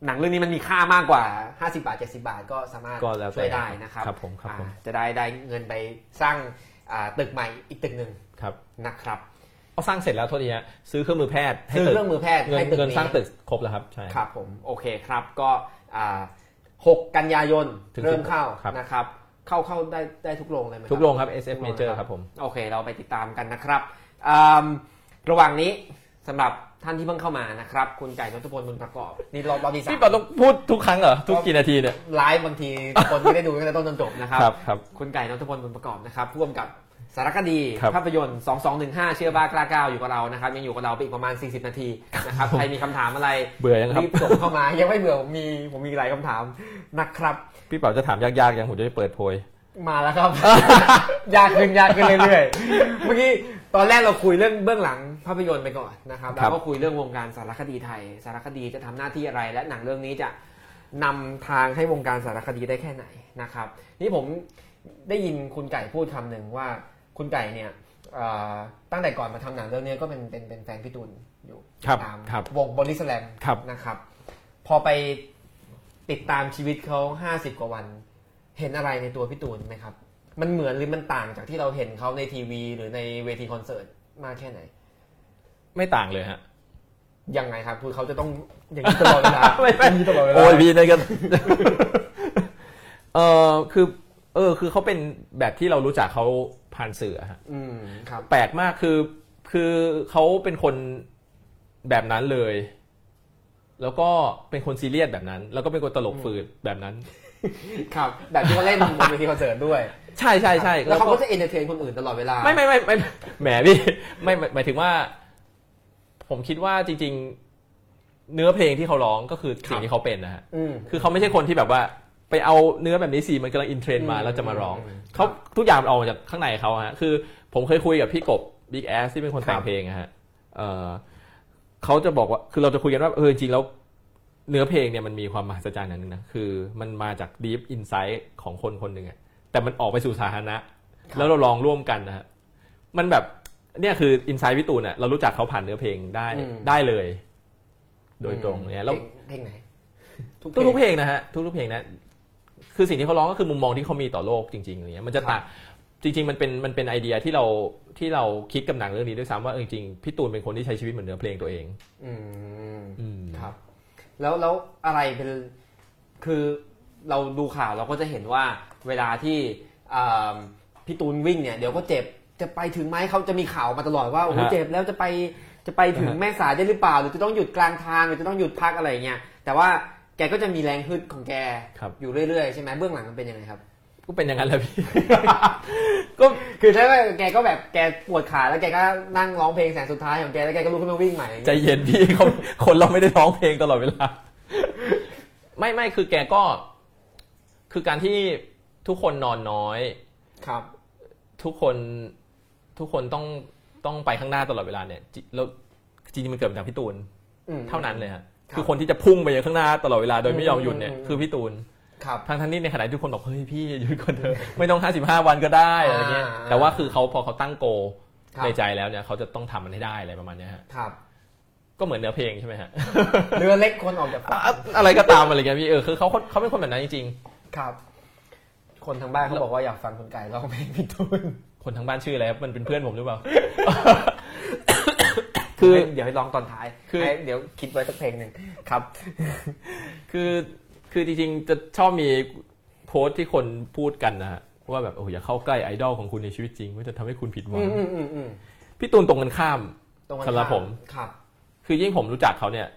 หนังเรื่องนี้มันมีค่ามากกว่า 50 บาท 70 บาทก็สามารถก็แล้วแต่ช่วยได้นะครับครับผมครับผมอ่าจะได้ได้เงินไปสร้างอ่าตึกใหม่อีกตึกหนึ่งครับนะครับ เอาสร้างเสร็จแล้วโทษทีฮะซื้อเครื่องมือแพทย์ให้ซื้อตึกเครื่องมือแพทย์เงินให้ตึกเงินนี้สร้างตึกครบแล้วครับใช่ครับผมโอเคครับก็อ่า6กันยายนถึงเริ่มเข้าครับนะครับเข้าเข้าได้ได้ทุกโรงเลยไหมทุกโรงครับทุ SF กโรง Major นะครับครับผมโอเค เราไปติดตามกันนะครับอืมระหว่างนี้สำหรับท่านที่เพิ่งเข้ามานะครับ คุณไก่นนทพลบุญประกอบ นี่รอบรอบที่สามพี่ปอต้องพูดทุกครั้งเหรอ ทุกกี่นาทีเนี่ยไลฟ์บางทีคนไม่ได้ดูตั้งแต่ต้นจนจบนะครับครับครับคุณไก่นนทพลบุญประกอบนะครับร่วมกับ สารคดีครับภาพยนตร์ 2215 เชื่อบ้ากล้าก้าวอยู่กับเรานะครับยังอยู่กับเราไปอีกประมาณ 40 นาทีนะครับใครมีคำถามอะไรเบื่อยังครับรีบส่งเข้ามายังไม่เบื่อผมมีผมมีหลายคำถามนะครับ พี่เป๋าจะถามยากๆยังผมจะได้เปิดโพยมาแล้วครับ ยากขึ้นยากขึ้นเรื่อยๆเมื่อกี้ตอนแรกเราคุยเรื่องเบื้องหลังภาพยนตร์ไปก่อนนะครับครัแล้วบก็คุยเรื่องวงการสารคดีไทย สารคดีจะทำหน้าที่อะไร และหนังเรื่องนี้จะนำทางให้วงการสารคดีได้แค่ไหนนะครับ นี่ผมได้ยินคุณไก่พูดคำหนึ่งว่า คุณไก่เนี่ยเอ่อตั้งแต่ก่อนมาทำหนังเรื่องนี้ก็เป็นเป็นเป็นแฟนพี่ตูนอยู่ครับตามครับวงบอดี้สแลมครับนะครับ พอไปติดตามชีวิตเขาห้าสิบกว่าวัน เห็นอะไรในตัวพี่ตูนไหมครับ มันเหมือนหรือมันต่างจากที่เราเห็นเขาในทีวี หรือในเวทีคอนเสิร์ตมากแค่ไหน ไม่ต่างเลยฮะยังไงครับคือเขาจะต้องอย่างนี้ตลอดเวลาไม่ไม่อย่างนี้ตลอดเวลาโอ้ยพี่นี่ก็เออคือ เออ คือเขาเป็นแบบที่เรารู้จักเขาผ่านสื่ออะฮะอืมครับ แปลกมากคือคือเขาเป็นคนแบบนั้นเลย แล้วก็เป็นคนซีเรียสแบบนั้น แล้วก็เป็นคนตลกฝืดแบบนั้น ครับ แบบที่เขาเล่นบนเวทีคอนเสิร์ตด้วย ใช่ใช่ใช่แล้วเขาก็จะ entertain คนอื่นตลอดเวลา ไม่ไม่ไม่ไม่แหมพี่ไม่ไม่หมายถึงว่า ผมคิดว่าจริง ๆ เนื้อเพลงที่เขาร้องก็คือสิ่งที่เขาเป็นนะฮะอืมคือเขาไม่ใช่คนที่แบบว่า ไปเอาเนื้อแบบนี้สิมันกำลัง in trend มาอืมแล้วจะมาร้องอืมเขาทุกอย่างมันออกมาจากข้างในเขาฮะคือผมเคยคุยกับพี่กบ Big Ass ที่เป็นคนแต่งครับเพลงอะฮะเออเขาจะบอกว่าคือเราจะคุยกันว่าเออจริงๆแล้วเนื้อเพลงเนี่ยมันมีความมหัศจรรย์อย่างหนึ่งนะคือมันมาจาก deep inside ของคนคนหนึ่งอะแต่มันออกไปสู่สาธารณะ แล้วเราลองร่วมกันนะฮะมันแบบเนี่ยคืออินไซต์พี่ตูนอะเรารู้จักเขาผ่านเนื้อเพลงได้อืมได้เลย โดยตรงเนี่ยแล้วเพลงไหนทุกๆเพลงนะฮะทุกๆเพลงนะ คือสิ่งที่เขาร้องก็คือมุมมองที่เขามีต่อโลกจริงๆอย่างเงี้ยมันจะต่างจริงๆมันเป็นมันเป็นไอเดียที่เราที่เราคิดกับหนังเรื่องนี้ด้วยซ้ำว่าเออจริงๆพี่ตูนเป็นคนที่ใช้ชีวิตเหมือนเนื้อเพลงตัวเองอืมอืมครับ แล้วแล้วอะไรเป็นคือเราดูข่าวเราก็จะเห็นว่าเวลาที่อ่าพี่ตูนวิ่งเนี่ยเดี๋ยวก็เจ็บจะไปถึงไหมเขาจะมีข่าวมาตลอดว่าโอ้โหฮะเจ็บแล้วจะไปจะไปถึงอ่าฮะแม่สายได้หรือเปล่า หรือจะต้องหยุดกลางทางหรือจะต้องหยุดพักอะไรเงี้ยแต่ว่า แกก็จะมีแรงฮึดของแกครับอยู่เรื่อยๆใช่ไหมเบื้องหลังมันเป็นยังไงครับก็เป็นอย่างนั้นแหละพี่ก็คือใช่ไหมแกก็แบบแกปวดขาแล้วแกก็นั่งร้องเพลงแสงสุดท้ายของแกแล้วแกก็ลุกขึ้นมาวิ่งใหม่ใจเย็นพี่เขาคนเราไม่ได้ร้องเพลงตลอดเวลา ไม่ไม่คือแกก็ คือการที่ทุกคนนอนน้อยครับ ทุกคนทุกคนต้องต้องไปข้างหน้าตลอดเวลาเนี่ยจิแล้วจริงๆมันเกิดมาจากพี่ตูนอืมเท่านั้นเลยฮะ ครับคือคนที่จะพุ่งไปยังข้างหน้าตลอดเวลาโดยไม่ยอมหยุดเนี่ยอืมอืมคือพี่ตูนครับทั้งทั้งที่ในขณะที่ทุกคนบอกเฮ้ยพี่หยุดก่อนเถอะไม่ต้อง 55 วันก็ได้อะไรเงี้ยอ่าแต่ว่าคือเขาพอเขาตั้งโกลครับในใจแล้วเนี่ยเขาจะต้องทำมันให้ได้อะไรประมาณเนี้ยฮะครับก็เหมือนเนื้อเพลงใช่ไหมฮะเรือเล็กคนออกจากฝั่งอะอะไรก็ตามอะไรเงี้ยพี่เออคือเขาเขาเขาเป็นคนแบบนั้นจริงครับ คนทางบ้านเขาบอกว่าอยากฟังคุณไก่ร้องเพลงพี่ตูนๆคนทั้งบ้านชื่ออะไรครับมันเป็นเพื่อนผมหรือเปล่า คือเดี๋ยวให้ร้องตอนท้ายคือให้เดี๋ยวคิดไว้สักเพลงหนึ่งครับ คือคือจริงๆจะชอบมีโพสต์ที่คนพูดกันนะฮะว่าแบบโอ้อย่าเข้าใกล้ไอดอลของคุณในชีวิตจริงมันจะทำให้คุณผิดหวัอืมอืมอืมอืมพี่ตูนตรงกันข้ามตรงกันสำหรับผมครับ คือยิ่งผมรู้จักเขาเนี่ย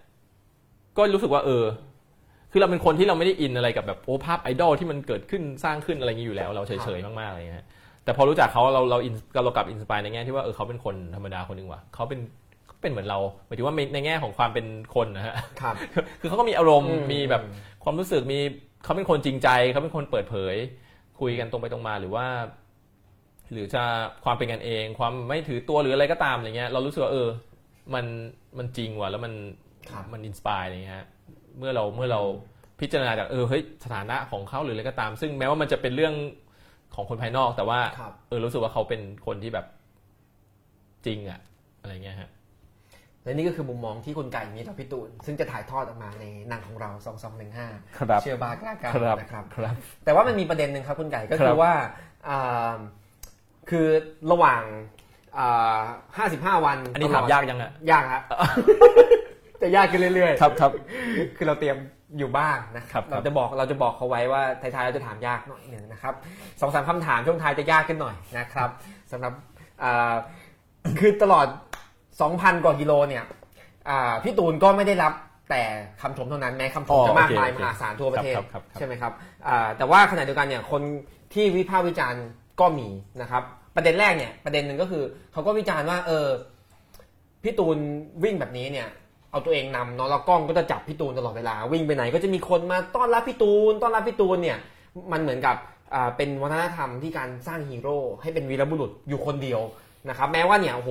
ก็รู้สึกว่าเออ คือเราเป็นคนที่เราไม่ได้อินอะไรกับแบบโอ้ภาพไอดอลที่มันเกิดขึ้นสร้างขึ้นอะไรอย่างนี้อยู่แล้ว เราเฉยๆมากๆอะไรอย่างเงี้ยแต่พอรู้จักเขาเราเราอินเรากลับ inspire ในแง่ที่ว่าเออเขาเป็นคนธรรมดาคนหนึ่งว่ะเขาเป็น เขาเป็นเหมือนเราหมายถึงว่าในแง่ของความเป็นคนนะฮะครับคือเขาก็มีอารมณ์อืมีแบบความรู้สึกมีเขาเป็นคนจริงใจเขาเป็นคนเปิดเผย คุยกันตรงไปตรงมาหรือว่า หรือจะความเป็นกันเอง ความไม่ถือตัวหรืออะไรก็ตามอะไรเงี้ย เรารู้สึกว่าเออ มันมันจริงว่ะแล้วมันครับมันอินสปายอะไรเงี้ยฮะเมื่อเราเมื่อเราพิจารณาจากเออเฮ้ยสถานะของเขาหรืออะไรก็ตาม ซึ่งแม้ว่ามันจะเป็นเรื่องของคนภายนอก แต่ว่าครับเออรู้สึกว่าเขาเป็นคนที่แบบจริงอะอะไรเงี้ยฮะ และนี่ก็คือมุมมองที่คุณไก่มีต่อพี่ตูน ซึ่งจะถ่ายทอดออกมาในหนังของเรา 2215ครับเชื่อบากล้ากาครับนะครับครับแต่ว่ามันมีประเด็นหนึ่งครับคุณไก่ก็คคืรัอบว่าอ่าคือระหว่างอ่า55วัน อันนี้ถามยากยังอะยากฮะจะยากขึ้นเรื่อยๆ ครับครับ คือเราเตรียมอยู่บ้างนะครับครับเราจะบอกเราจะบอกเขาไว้ว่าท้ายๆเราจะถามยากหน่อยหนึ่งนะครับสองสามคำถามช่วงท้ายจะยากขึ้นหน่อยนะครับสำหรับอ่าคือตลอด 2,000 กว่ากิโลเนี่ยอ่าพี่ตูนก็ไม่ได้รับแต่คำชมเท่านั้นแม้คำชมอ๋อจะมากโอเคมายโอมเคหาศาลทั่วประเทศครับครับครับใช่ไหมครับอ่าแต่ว่าขณะเดียวกันเนี่ยคนที่วิพากษ์วิจารณ์ก็มีนะครับ ประเด็นแรกเนี่ยประเด็นหนึ่งก็คือเขาก็วิจารณ์ว่าเออพี่ตูนวิ่งแบบนี้เนี่ยเอาตัวเองนำเนาะแล้วกล้องก็จะจับพี่ตูนตลอดเวลา วิ่งไปไหนก็จะมีคนมาต้อนรับพี่ตูน ต้อนรับพี่ตูนเนี่ยมันเหมือนกับอ่าเป็นวัฒนธรรมที่การสร้างฮีโร่ให้เป็นวีรบุรุษอยู่คนเดียว นะครับแม้ว่าเนี่ยโอ้โห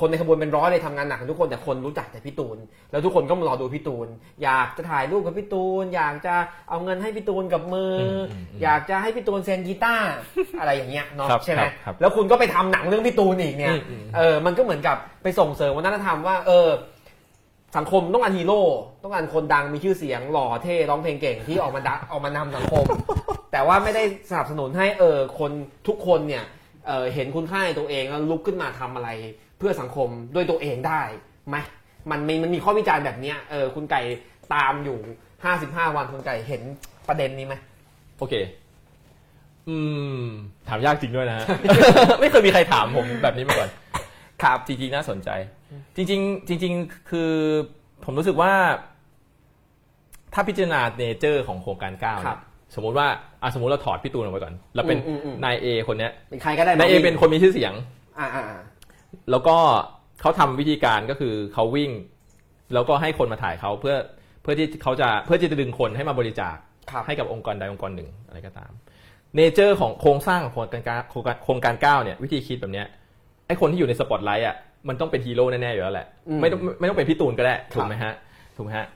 คนในขบวนเป็นร้อยเลยทำงานหนักกันทุกคนแต่คนรู้จักแต่พี่ตูน แล้วทุกคนก็มารอดูพี่ตูน อยากจะถ่ายรูปกับพี่ตูน อยากจะเอาเงินให้พี่ตูนกับมืออมอืมอยากจะให้พี่ตูนเซ็นกีตาร์อะไรอย่างเงี้ยเนาะครับใช่ไหมครับครับแล้วคุณก็ไปทำหนังเรื่องพี่ตูนอีกเนี่ยอืมอืมเออมันก็เหมือนกับไปส่งเสริมวัฒนธรรมว่า เออ สังคมต้องการฮีโร่ต้องการคนดังมีชื่อเสียงหล่อเท่ร้องเพลงเก่งที่ออกมาดะออกมานำสังคม แต่ว่าไม่ได้สนับสนุนให้เออคนทุกคนเนี่ย เออเห็นคุณค่าในตัวเองแล้วลุกขึ้นมาทำอะไร เพื่อสังคมด้วยตัวเองได้ไหมมันมีมันมีข้อวิจารณ์แบบเนี้ยเออคุณไก่ตามอยู่ 55 วันคุณไก่เห็นประเด็นนี้ไหมโอเค อืม ถามยากจริงด้วยนะฮะ ไม่เคยมีใครถามผมแบบนี้มาก่อน ครับจริงๆน่าสนใจ จริง ๆ จริง ๆ คือผมรู้สึกว่า ถ้าพิจารณา nature ของโครงการก้าครัเนี่ยครับสมมุติว่า อะสมมติเราถอดพี่ตูนออกไปก่อนเราเป็นอืมอืมอืมนายเอคนเนี้ยเป็นใครก็ได้นายเอเป็นคนมีชื่อเสียง อ่าอ่าอ่าแล้วก็เขาทำวิธีการก็คือเขาวิ่ง แล้วก็ให้คนมาถ่ายเขาเพื่อเพื่อที่เขาจะเพื่อที่จะดึงคนให้มาบริจาคครับให้กับองค์กรใดองค์กรหนึ่งอะไรก็ตาม nature ของโครงสร้างของโครงการโครงการโครงการก้าวเนี่ยวิธีคิดแบบเนี้ยไอ้คนที่อยู่ในสปอตไลท์อะมันต้องเป็นฮีโร่แน่ๆอยู่แล้วแหละอืมไม่ต้องไม่ต้องเป็นพี่ตูนก็ได้ครับถูกไหมฮะถูกไหมฮะ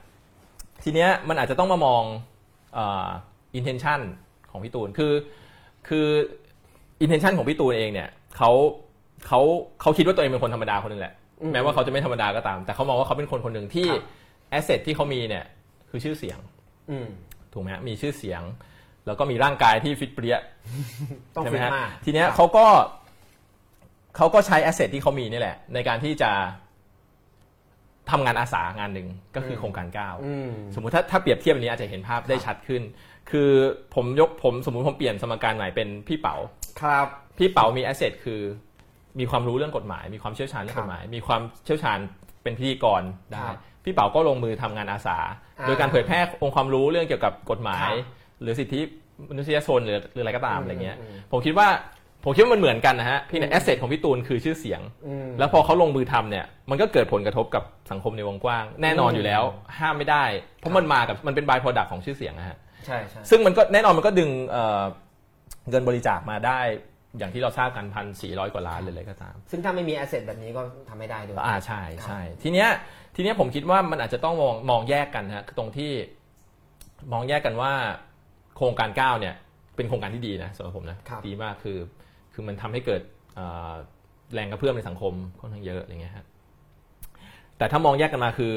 ทีเนี้ยมันอาจจะต้องมามองเอ่อ intention ของพี่ตูนคือ คือ intention ของพี่ตูนเองเนี่ยเขาเขาเขาคิดว่าตัวเองเป็นคนธรรมดาคนหนึ่งแหละอืมแม้ว่าเขาจะไม่ธรรมดาก็ตาม แต่เขามองว่าเขาเป็นคนคนหนึ่งที่ครับ asset ที่เขามีเนี่ยคือชื่อเสียงอืมถูกไหมฮะมีชื่อเสียง แล้วก็มีร่างกายที่ฟิตเปรี้ยต้องใช่ไหมฮะฟิตมากทีเนี้ยเขาก็เขาก็ใช้ asset ที่เขามีนี่แหละ ในการที่จะ ทำงานอาสางานหนึ่งก็คือโครงการก้าวอืมสมมุติถ้าถ้าเปรียบเทียบอันนี้อาจจะเห็นภาพได้ชัดขึ้น คือผมยกผมสมมุติผมเปลี่ยนสมการใหม่เป็นพี่เป๋าครับพี่เป๋ามี asset คือ มีความรู้เรื่องกฎหมาย มีความเชี่ยวชาญเรื่องกฎหมายครับ มีความเชี่ยวชาญเป็นพิธีกรได้ครับพี่เป๋าก็ลงมือทำงานอาสาอ่าโดยการเผยแพร่องค์ความรู้เรื่องเกี่ยวกับกฎหมายครับหรือสิทธิมนุษยชนหรือหรืออะไรก็ตามอะไรเงี้ยอืมผมคิดว่า ผมคิดว่ามันเหมือนกันนะฮะเพี่อืม asset ของพี่ตูนคือชื่อเสียงอืมแล้วพอเขาลงมือทำเนี่ย มันก็เกิดผลกระทบกับสังคมในวงกว้าง แน่นอนอยู่แล้ว ห้ามไม่ได้ เพราะมันมากับมันเป็น by-product ของชื่อเสียงนะฮะใช่ใช่ซึ่งมันก็แน่นอนมันก็ดึงเอ่อเงินบริจาคมาได้อย่างที่เราทราบกันพันสี่ร้อยกว่าล้านเลยเลยก็ตาม ซึ่งถ้าไม่มี asset แบบนี้ก็ทำไม่ได้ด้วยอ่าใช่ใช่ทีเนี้ยทีเนี้ยผมคิดว่ามันอาจจะต้องมองมองแยกกันฮะคือตรงที่มองแยกกันว่าโครงการก้าวเนี่ยเป็นโครงการที่ดีนะสำหรับผมนะครับดีมากคือ คือมันทำให้เกิดเอ่อแรงกระเพื่อมในสังคมค่อนข้างเยอะอะไรเงี้ยฮะแต่ถ้ามองแยกกันมาคือ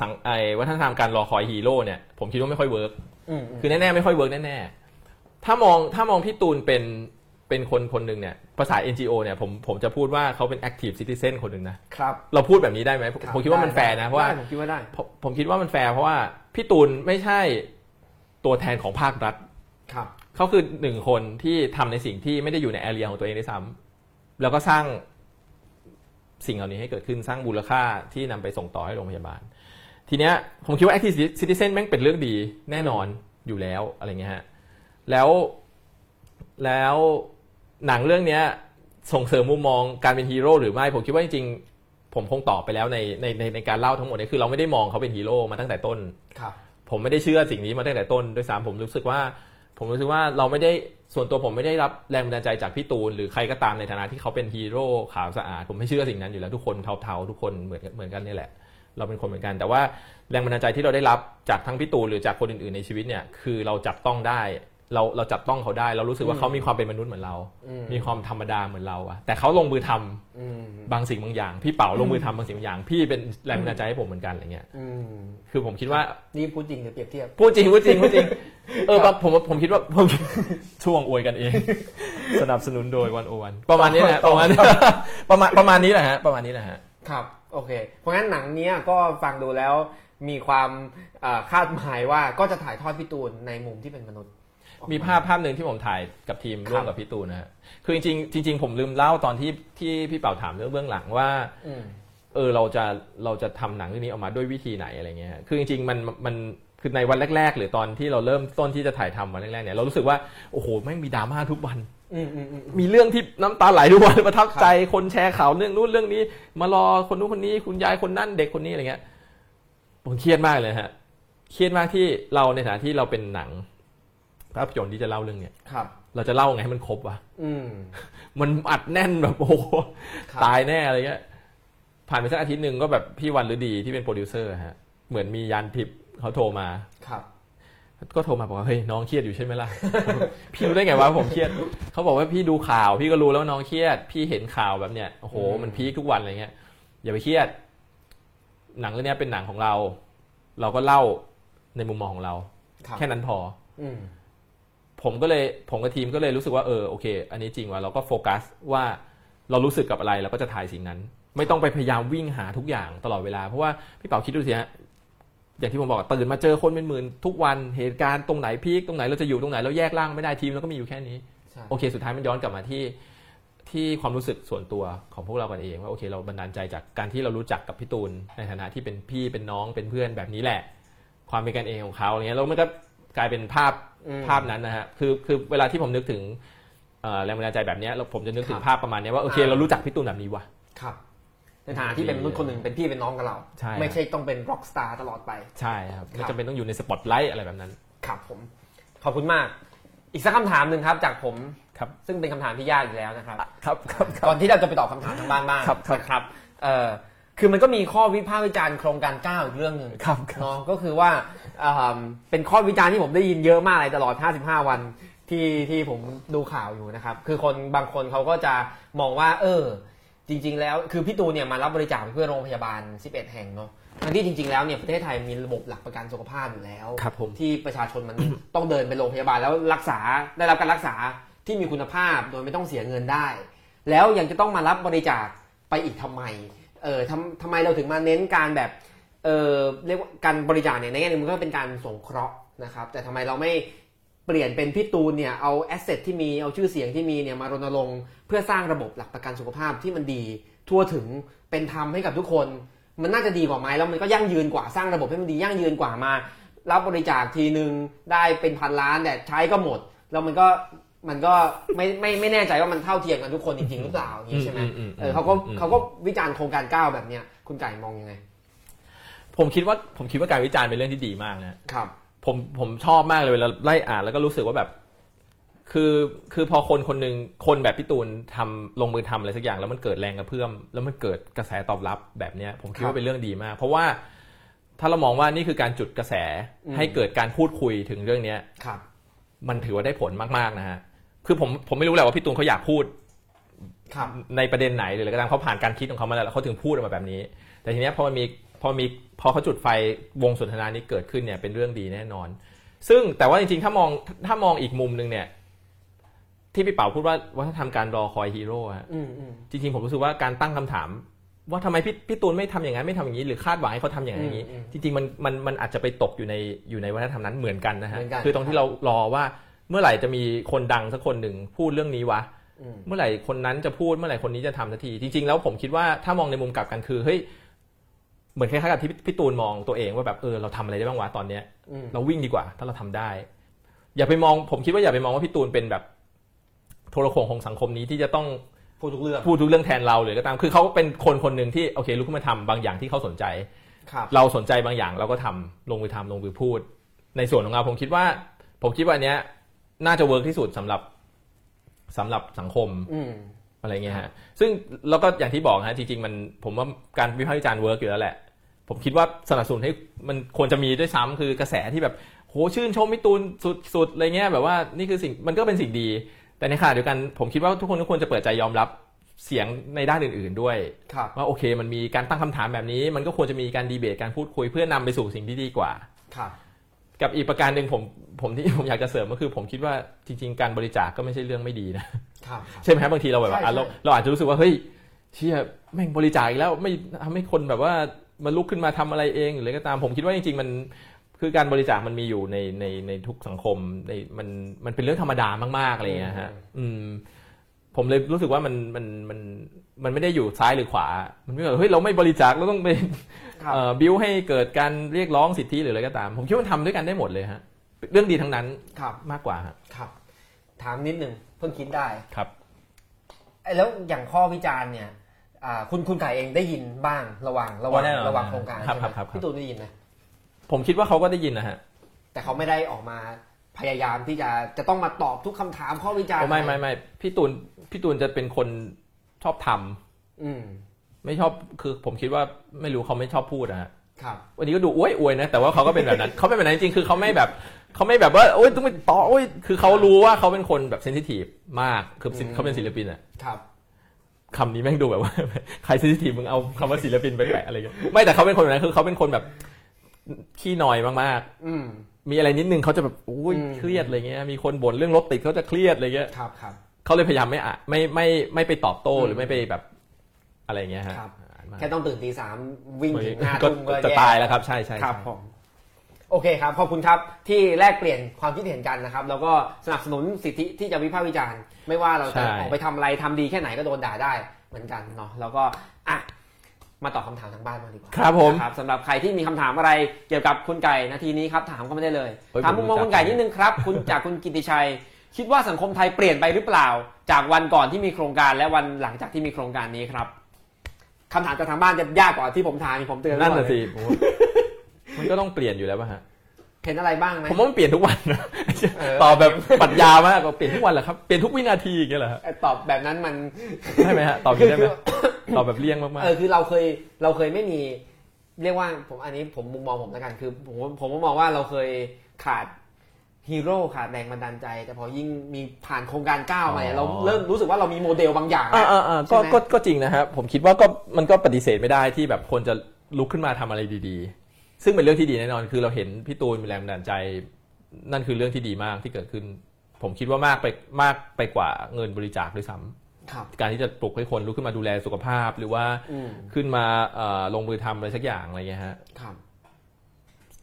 สังไอ้วัฒนธรรมการรอคอยฮีโร่เนี่ยผมคิดว่าไม่ค่อย work อืมอืมคือแน่ๆไม่ค่อย work แน่ๆถ้ามองถ้ามองพี่ตูนเป็นเป็นคนคนหนึ่งเนี่ยภาษา NGO เนี่ยผมผมจะพูดว่าเขาเป็น active citizen คนหนึ่งนะครับเราพูดแบบนี้ได้ไหมผมรับผมคิดว่ามันได้แฟร์นะเพราะว่าได้ผมคิดว่าได้ผมผมคิดว่ามันแฟร์เพราะว่าพี่ตูนไม่ใช่ตัวแทนของภาครัฐครับ เขาคือหนึ่งคนที่ทำในสิ่งที่ไม่ได้อยู่ในแอเรียของตัวเองด้วยซ้ำแล้วก็สร้างสิ่งเหล่านี้ให้เกิดขึ้นสร้างมูลค่าที่นำไปส่งต่อให้โรงพยาบาล ทีเนี้ยผมคิดว่า active citizen แม่งเป็นเรื่องดีแน่นอนอยู่แล้วอะไรเงี้ยฮะแล้วแล้วหนังเรื่องเนี้ยส่งเสริมมุมมองการเป็นฮีโร่หรือไม่ ผมคิดว่าจริงๆ ผมคงตอบไปแล้วในในในในการเล่าทั้งหมดเนี่ยคือเราไม่ได้มองเขาเป็นฮีโร่มาตั้งแต่ต้นครับผมไม่ได้เชื่อสิ่งนี้มาตั้งแต่ต้นด้วยซ้ำผมรู้สึกว่า ผมรู้สึกว่าเราไม่ได้ส่วนตัวผมไม่ได้รับแรงบันดาลใจจากพี่ตูน หรือใครก็ตามในฐานะที่เขาเป็นฮีโร่ขาวสะอาด ผมไม่เชื่อสิ่งนั้นอยู่แล้วทุกคนเทาๆทุกคนเหมือนกันเหมือนกันนี่แหละ เราเป็นคนเหมือนกัน แต่ว่าแรงบันดาลใจที่เราได้รับจากทั้งพี่ตูนหรือจากคนอื่นๆในชีวิตเนี่ยคือเราจับต้องได้ เราเราจับต้องเขาได้ เรารู้สึกว่าเขามีความเป็นมนุษย์เหมือนเราอืมมีความธรรมดาเหมือนเราอะแต่เขาลงมือทำอืมบางสิ่งบางอย่าง พี่เป๋าลงมือทำบางสิ่งบางอย่าง พี่เป็นแรงบันดาลใจให้ผมเหมือนกันอะไรเงี้ยอืมคือผมคิดว่านี่พูดจริงหรือเปรียบเทียบพูดจริงพูดจริงพูดจริงเออครับผมผมคิดว่าผมช่วงอวยกันเอง สนับสนุนโดยวันโอวันประมาณนี้แหละประมาณนี้ประมาณประมาณนี้แหละฮะประมาณนี้แหละฮะครับโอเค เพราะงั้นหนังเนี้ยก็ฟังดูแล้วมีความเอ่อคาดหมายว่าก็จะถ่ายทอดพี่ตูนในมุมที่เป็นมนุษย์ มีภาพภาพหนึ่งที่ผมถ่ายกับทีมครับร่วมกับพี่ตูนนะฮะคือจริงๆจริง ๆ ผมลืมเล่าตอนที่ที่พี่เป่าถามเรื่องเบื้องหลังว่าอืมเออเราจะเราจะทำหนังเรื่องนี้ออกมาด้วยวิธีไหนอะไรเงี้ยฮะคือจริงๆมันมันคือในวันแรก ๆ หรือตอนที่เราเริ่มต้นที่จะถ่ายทำวันแรกๆเนี่ยเรารู้สึกว่าโอ้โหแม่งมีดราม่าทุกวันอืมอืมอืมมีเรื่องที่น้ำตาไหลทุกวันประทับใจคนแชร์ข่าวเรื่องนู้นเรื่องนี้ มารอคนนู้นคนนี้ คุณยายคนนั้นเด็กคนนี้อะไรเงี้ยผมเครียดมากเลยฮะเครียดมากที่เราในฐานะที่เราเป็นหนัง ภาพยนตร์ที่จะเล่าเรื่องเนี้ยครับ เราจะเล่าไงให้มันครบวะอืมมันอัดแน่นแบบโอ้โหครับตายแน่อะไรเงี้ยผ่านไปสักอาทิตย์หนึ่งก็แบบพี่วันฤดีที่เป็นโปรดิวเซอร์ฮะเหมือนมีญาณทิพย์เขาโทรมาครับก็โทรมาบอกว่าเฮ้ยน้องเครียดอยู่ใช่ไหมล่ะ พี่รู้ได้ไงวะผมเครียดเขาบอกว่าพี่ดูข่าว พี่ก็รู้แล้วว่าน้องเครียด พี่เห็นข่าวแบบเนี้ยโอ้โหอืมมัน peak ทุกวันอะไรเงี้ยอย่าไปเครียด หนังเรื่องเนี้ยเป็นหนังของเรา เราก็เล่าในมุมมองของเราครับแค่นั้นพอ อืม ผมก็เลยผมกับทีมก็เลยรู้สึกว่าเออโอเค อันนี้จริงว่ะเราก็โฟกัสว่าเรารู้สึกกับอะไรเราก็จะถ่ายสิ่งนั้น ไม่ต้องไปพยายามวิ่งหาทุกอย่างตลอดเวลา เพราะว่าพี่เป๋าคิดดูสิฮะอย่างที่ผมบอกตื่นมาเจอคนเป็นหมื่นทุกวันเหตุการณ์ตรงไหนพีคตรงไหนเราจะอยู่ตรงไหนเราแยกร่างไม่ได้ทีมเราก็มีอยู่แค่นี้ใช่โอเค สุดท้ายมันย้อนกลับมาที่ที่ความรู้สึกส่วนตัวของพวกเรากันเองว่าโอเค เราบันดาลใจจากการที่เรารู้จักกับพี่ตูนในฐานะที่เป็นพี่เป็นน้องเป็นเพื่อนแบบนี้แหละ ความเป็นกันเองของเขาอะไรเงี้ยแล้วมันก็ กลายเป็นภาพอืมภาพนั้นนะฮะคือคือเวลาที่ผมนึกถึงเอ่อแรงบันดาลใจแบบเนี้ยแล้วผมจะนึกถึคงรับภาพประมาณเนี้ยว่าโอเคเรารู้จักพี่ตูนแบบนี้ว่ะครับในฐานะที่เป็นมนุษย์คนหนึ่งเป็นพี่เป็นน้องกับเราใช่ไม่ใช่ต้องเป็นร็อกสตาร์ตลอดไปใช่ครับครับไม่จำเป็นต้องอยู่ในสปอตไลท์อะไรแบบนั้นครับผมขอบคุณมาก อีกสักคำถามหนึ่งครับจากผมครับซึ่งเป็นคำถามที่ยากอยู่แล้วนะครับครับครับก่อนที่เราจะไปตอบคำถามทางบ้านบ้างครับครับนะครับเอ่อคือมันก็มีข้อวิพากษ์วิจารณ์โครงการ9อีกเรื่องหนึ่งครับครับเนาะก็คือว่าอ่า เป็นข้อวิจารณ์ที่ผมได้ยินเยอะมากเลยตลอด 55 วันที่ที่ผมดูข่าวอยู่นะครับ คือคนบางคนเขาก็จะมองว่า เออ จริง ๆ แล้วคือพี่ตูนเนี่ยมารับบริจาคเพื่อโรงพยาบาล 11 แห่งเนาะทั้งที่จริง ๆ แล้วเนี่ยประเทศไทยมีระบบหลักประกันสุขภาพอยู่แล้วครับผมที่ประชาชนมันต้องเดินไปโรงพยาบาลแล้วรักษาได้รับการรักษาที่มีคุณภาพโดยไม่ต้องเสียเงินได้ แล้วยังจะต้องมารับบริจาคไปอีกทำไม เออทำทำไมเราถึงมาเน้นการแบบ เออเรียกว่าการบริจาคเนี่ยในแง่หนึงมันก็เป็นการสงเคราะห์นะครับ แต่ทำไมเราไม่เปลี่ยนเป็นพี่ตูนเนี่ยเอาแอสเซทที่มีเอาชื่อเสียงที่มีเนี่ยมารณรงค์เพื่อสร้างระบบหลักประกันสุขภาพที่มันดีทั่วถึงเป็นธรรมให้กับทุกคน มันน่าจะดีกว่าไหมแล้วมันก็ยั่งยืนกว่าสร้างระบบให้มันดียั่งยืนกว่ามา รับบริจาคทีหนึ่งได้เป็นพันล้านแต่ใช้ก็หมด แล้วมันก็มันก็ไม่ไม่ไม่แน่ใจว่ามันเท่าเทียมกันทุกคนจริงๆหรือเปล่าอย่างนี้ใช่ไหมเออเขาก็เขาก็วิจารณ์โครงการก้าวแบบเนี้ยคุณไก่มองยังไง ผมคิดว่าผมคิดว่าการวิจารณ์เป็นเรื่องที่ดีมากนะครับ ผมผมชอบมากเลยเวลาไล่อ่านแล้วก็รู้สึกว่าแบบ คือคือพอคนคนหนึ่งคนแบบพี่ตูนทำลงมือทำอะไรสักอย่าง แล้วมันเกิดแรงกระเพื่อม แล้วมันเกิดกระแสตอบรับแบบเนี้ย ผมคิดครับว่าเป็นเรื่องดีมาก เพราะว่าถ้าเรามองว่านี่คือการจุดกระแสอืมให้เกิดการพูดคุยถึงเรื่องเนี้ยครับ มันถือว่าได้ผลมากๆนะฮะคือผมผมไม่รู้แหละว่าพี่ตูนเขาอยากพูดครับในประเด็นไหนหรืออะไรก็ตามเขาผ่านการคิดของเขามาแล้วแล้วเขาถึงพูดออกมาแบบนี้ แต่ทีเนี้ยพอมันมี พอมีพอเขาจุดไฟวงสนทนานี้เกิดขึ้นเนี่ยเป็นเรื่องดีแน่นอน ซึ่งแต่ว่าจริงๆ ถ้ามองถ้ามองอีกมุมหนึ่งเนี่ย ที่พี่เป๋าพูดว่าวัฒนธรรมการรอคอยฮีโร่อะอืมอืมจริงๆ ผมรู้สึกว่าการตั้งคำถาม ว่าทำไมพี่พี่ตูนไม่ทำอย่างนั้นไม่ทำอย่างนี้ หรือคาดหวังให้เขาทำอย่างนั้นอย่างนี้อืมอืมจริงๆมันมันมันอาจจะไปตกอยู่ในอยู่ในวัฒนธรรมนั้นเหมือนกันนะฮะเหมือนกันคือตรงที่เรารอว่าเมื่อไหร่จะมีคนดังสักคนหนึ่งพูดเรื่องนี้วะอืมเมื่อไหร่คนนั้นจะพูดเมื่อไหร่คนนี้จะทำสักที จริง ๆ แล้วผมคิดว่าถ้ามองในมุมกลับกันคือเฮ้ยเห มือนคล้ายๆกับที่พี่ตูนมองตัวเองว่าแบบเออเราทำอะไรได้บ้างวะตอนเนี้ยอืมเราวิ่งดีกว่า ถ้าเราทำได้ อย่าไปมองผมคิดว่าอย่าไปมองว่าพี่ตูนเป็นแบบโทรโข่งของสังคมนี้ที่จะต้องพูดทุกเรื่องพูดทุกเรื่องแทนเราหรือก็ตามคือเขาเป็นคนคนหนึ่งที่โอเคลุกขึ้นมาทำบางอย่างที่เขาสนใจครับเราสนใจบางอย่างเราก็ทำลงมือทำลงมือพูด ในส่วนของเราผมคิดว่า ผมคิดว่าอันเนี้ย น่าจะ work ที่สุดสำหรับสำหรับสังคมอืมอะไรเงี้ยฮะ ซึ่งแล้วก็อย่างที่บอกฮะจริงๆมันผมว่าการวิพากษ์วิจารณ์ work อยู่แล้วแหละ ผมคิดว่าสนับสนุนให้มันควรจะมีด้วยซ้ำคือกระแสที่แบบโหชื่นชมพี่ตูนสุดๆอะไรเงี้ยแบบว่านี่คือสิ่งมันก็เป็นสิ่งดี แต่ในขณะเดียวกันผมคิดว่าทุกคนก็ควรจะเปิดใจยอมรับเสียงในด้านอื่น ๆด้วยครับว่าโอเค มันมีการตั้งคำถามแบบนี้ มันก็ควรจะมีการดีเบตการพูดคุยเพื่อนำไปสู่สิ่งที่ดีกว่าครับกับอีกประการหนึ่งผมผมที่ผมอยากจะเสริมก็คือ ผมคิดว่าจริง ๆ การบริจาคก็ไม่ใช่เรื่องไม่ดีนะครับใช่ไหมครับบางทีเราแบบว่าใช่อะเราใช่เราอาจจะรู้สึกว่าเฮ้ยเชี่ยแม่งบริจาคอีกแล้วไม่ทำให้คนแบบว่า มาลุกขึ้นมาทำอะไรเองหรืออะไรก็ตามผมคิดว่าจริงๆมันคือการบริจาคมันมีอยู่ในในในทุกสังคมในมันมันเป็นเรื่องธรรมดามากๆอะไรอย่างเงี้ยฮะอืมผมเลยรู้สึกว่ามันมันมันมันไม่ได้อยู่ซ้ายหรือขวา มันไม่แบบเฮ้ยเราไม่บริจาคเราต้องไปครับเอ่อบิวให้เกิดการเรียกร้องสิทธิหรืออะไรก็ตาม ผมคิดว่ามันทำด้วยกันได้หมดเลยฮะเรื่องดีทั้งนั้นครับมากกว่าฮะครับ ถามนิดหนึ่งเพิ่งคิดได้ครับไอ้แล้วอย่างข้อวิจารณ์เนี่ยอ่า คุณคุณไก่เองได้ยินบ้างระหว่างระหว่างอ๋อแน่นอนระหว่างโครงการครับใช่ไหมครับครับพี่ตูนได้ยินไหมผมคิดว่าเขาก็ได้ยินนะฮะ แต่เขาไม่ได้ออกมาพยายามที่จะจะต้องมาตอบทุกคำถามข้อวิจารณ์โอ้ไม่ไม่ไม่พี่ตูนพี่ตูนจะเป็นคนชอบทำอืมไม่ชอบคือผมคิดว่าไม่รู้เขาไม่ชอบพูดนะฮะครับ วันนี้ก็ดูอวยอวยนะแต่ว่าเขาก็เป็นแบบนั้นเขาไม่เป็นแบบนั้นจริงๆคือเขาไม่แบบเขาไม่แบบว่าโอ๊ยต้องไปต่อโอ๊ยคือเขารู้ว่าเขาเป็นคนแบบเซนซิทีฟมากคือศิลป์อืมเขาเป็นศิลปินอะครับ คำนี้แม่งดูแบบว่าใครเซนซิทีฟมึงเอาคำว่าศิลปินไปแปะอะไรอย่างเงี้ยไม่แต่เขาเป็นคนแบบนั้นคือเขาเป็นคนแบบขี้หน่อยมากอืมๆมีอะไรนิดนึงเขาจะแบบโอ้ยอืมเครียดอะไรเงี้ยมีคนบ่นเรื่องรถติดเขาจะเครียดอะไรเงี้ยครับครับเขาเลยพยายามไม่อะไม่ไม่ไม่ไปตอบโต้อืมหรือไม่ไปแบบอะไรเงี้ยฮะครับอ่านมาแค่ต้องตื่นตีสามวิ่งถึงหน้าก็ทุ่มก็จะแย่ตายแล้วครับ ใช่ใช่ครับใช่ผม โอเคครับ ขอบคุณครับที่แลกเปลี่ยนความคิดเห็นกันนะครับ แล้วก็สนับสนุนสิทธิที่จะวิพากษ์วิจารณ์ ไม่ว่าเราจะออกไปทำอะไรทำดีแค่ไหนก็โดนด่าได้เหมือนกันเนาะแล้วก็อะมาตอบคำถามทางบ้านมางดีกว่าครับผมนะครับสำหรับใครที่มีคำถามอะไรเกี่ยวกับคุณไก่นาทีนี้ครับถามเข้ามาได้เลยเฮ้ยถามมุมมองผมรู้จักคุณไก่นิดนึงครับคุณจากคุณกิติชัย คิดว่าสังคมไทยเปลี่ยนไปหรือเปล่า จากวันก่อนที่มีโครงการและวันหลังจากที่มีโครงการนี้ครับคำถามจากทางบ้านจะยากกว่าที่ผมถามนี่ผมเตือนไว้นั่นก่อน่ะเลยสิผ มว่ามันก็ต้องเปลี่ยนอยู่แล้วป่ะฮะเห็นอะไรบ้างไหมผมว่ามันเปลี่ยนทุกวันนะเออตอบแบบปรัดยาวมากเปลี่ยนทุกวันเหรอครับเปลี่ยนทุกวินาทีอย่างเงี้ยเหรอฮะเอ่อตอบแบบนั้นมันใช่ไหมฮะตอบอย่างนี้ได้ไหมตอบแบบเลี่ยงมากเออคือเราเคยเราเคยไม่มี เรียกว่าผมอันนี้ผมมุมมองผมแล้วกันคือ ผมผมก็มองว่าเราเคยขาดฮีโร่ขาดแรงบันดาลใจ แต่พอยิ่งมีผ่านโครงการก้าวมาเนี่ยเราเริ่มรู้สึกว่าเรามีโมเดลบางอย่างๆอ่าอ่าอ่าก็ใช่ไหมก็ก็จริงนะฮะผมคิดว่าก็มันก็ปฏิเสธไม่ได้ที่แบบคนจะลุกขึ้นมาทำอะไรดี ๆ ซึ่งเป็นเรื่องที่ดีแน่นอนคือเราเห็นพี่ตูนมีแรงบันดาลใจ นั่นคือเรื่องที่ดีมากที่เกิดขึ้น ผมคิดว่ามากไปมากไปกว่าเงินบริจาคด้วยซ้ำครับการที่จะปลุกให้คนลุกขึ้นมาดูแลสุขภาพ หรือว่าอืมขึ้นมาเอ่อลงมือทำอะไรสักอย่างอะไรเงี้ยฮะครับ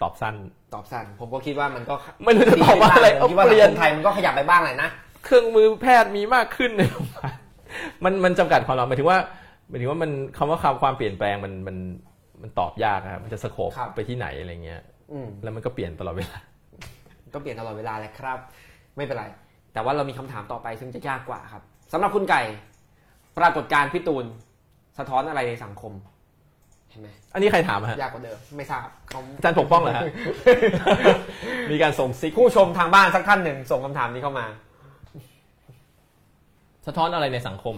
ตอบสั้น ตอบสั้น ผมก็คิดว่ามันก็ไม่รู้จะตอบว่าอะไรผมคิดว่าเอาเปสัลี่ยนงคมไทยมันก็ขยับไปบ้างแหละนะเครื่องมือแพทย์มีมากขึ้นในโรงพยาบาลมันมันจำกัดความเราหมายถึงว่าหมายถึงว่ามันคำว่าความความเปลี่ยนแปลงมันมัน มันตอบยากอะครับมันจะสโคปครับไปที่ไหนอะไรเงี้ยอืมแล้วมันก็เปลี่ยนตลอดเวลาก็เปลี่ยนตลอดเวลาแหละครับ ไม่เป็นไร แต่ว่าเรามีคำถามต่อไปซึ่งจะยากกว่าครับสำหรับคุณไก่ ปรากฏการณ์พี่ตูนสะท้อนอะไรในสังคมเห็นไหมอันนี้ใครถามอะฮะยากกว่าเดิมไม่ทราบเขาอาจารย์ปกป้องเหรอฮะมีการส่งซิกผู้ชมทางบ้านสักท่านหนึ่งส่งคำถามนี้เข้ามา สะท้อนอะไรในสังคม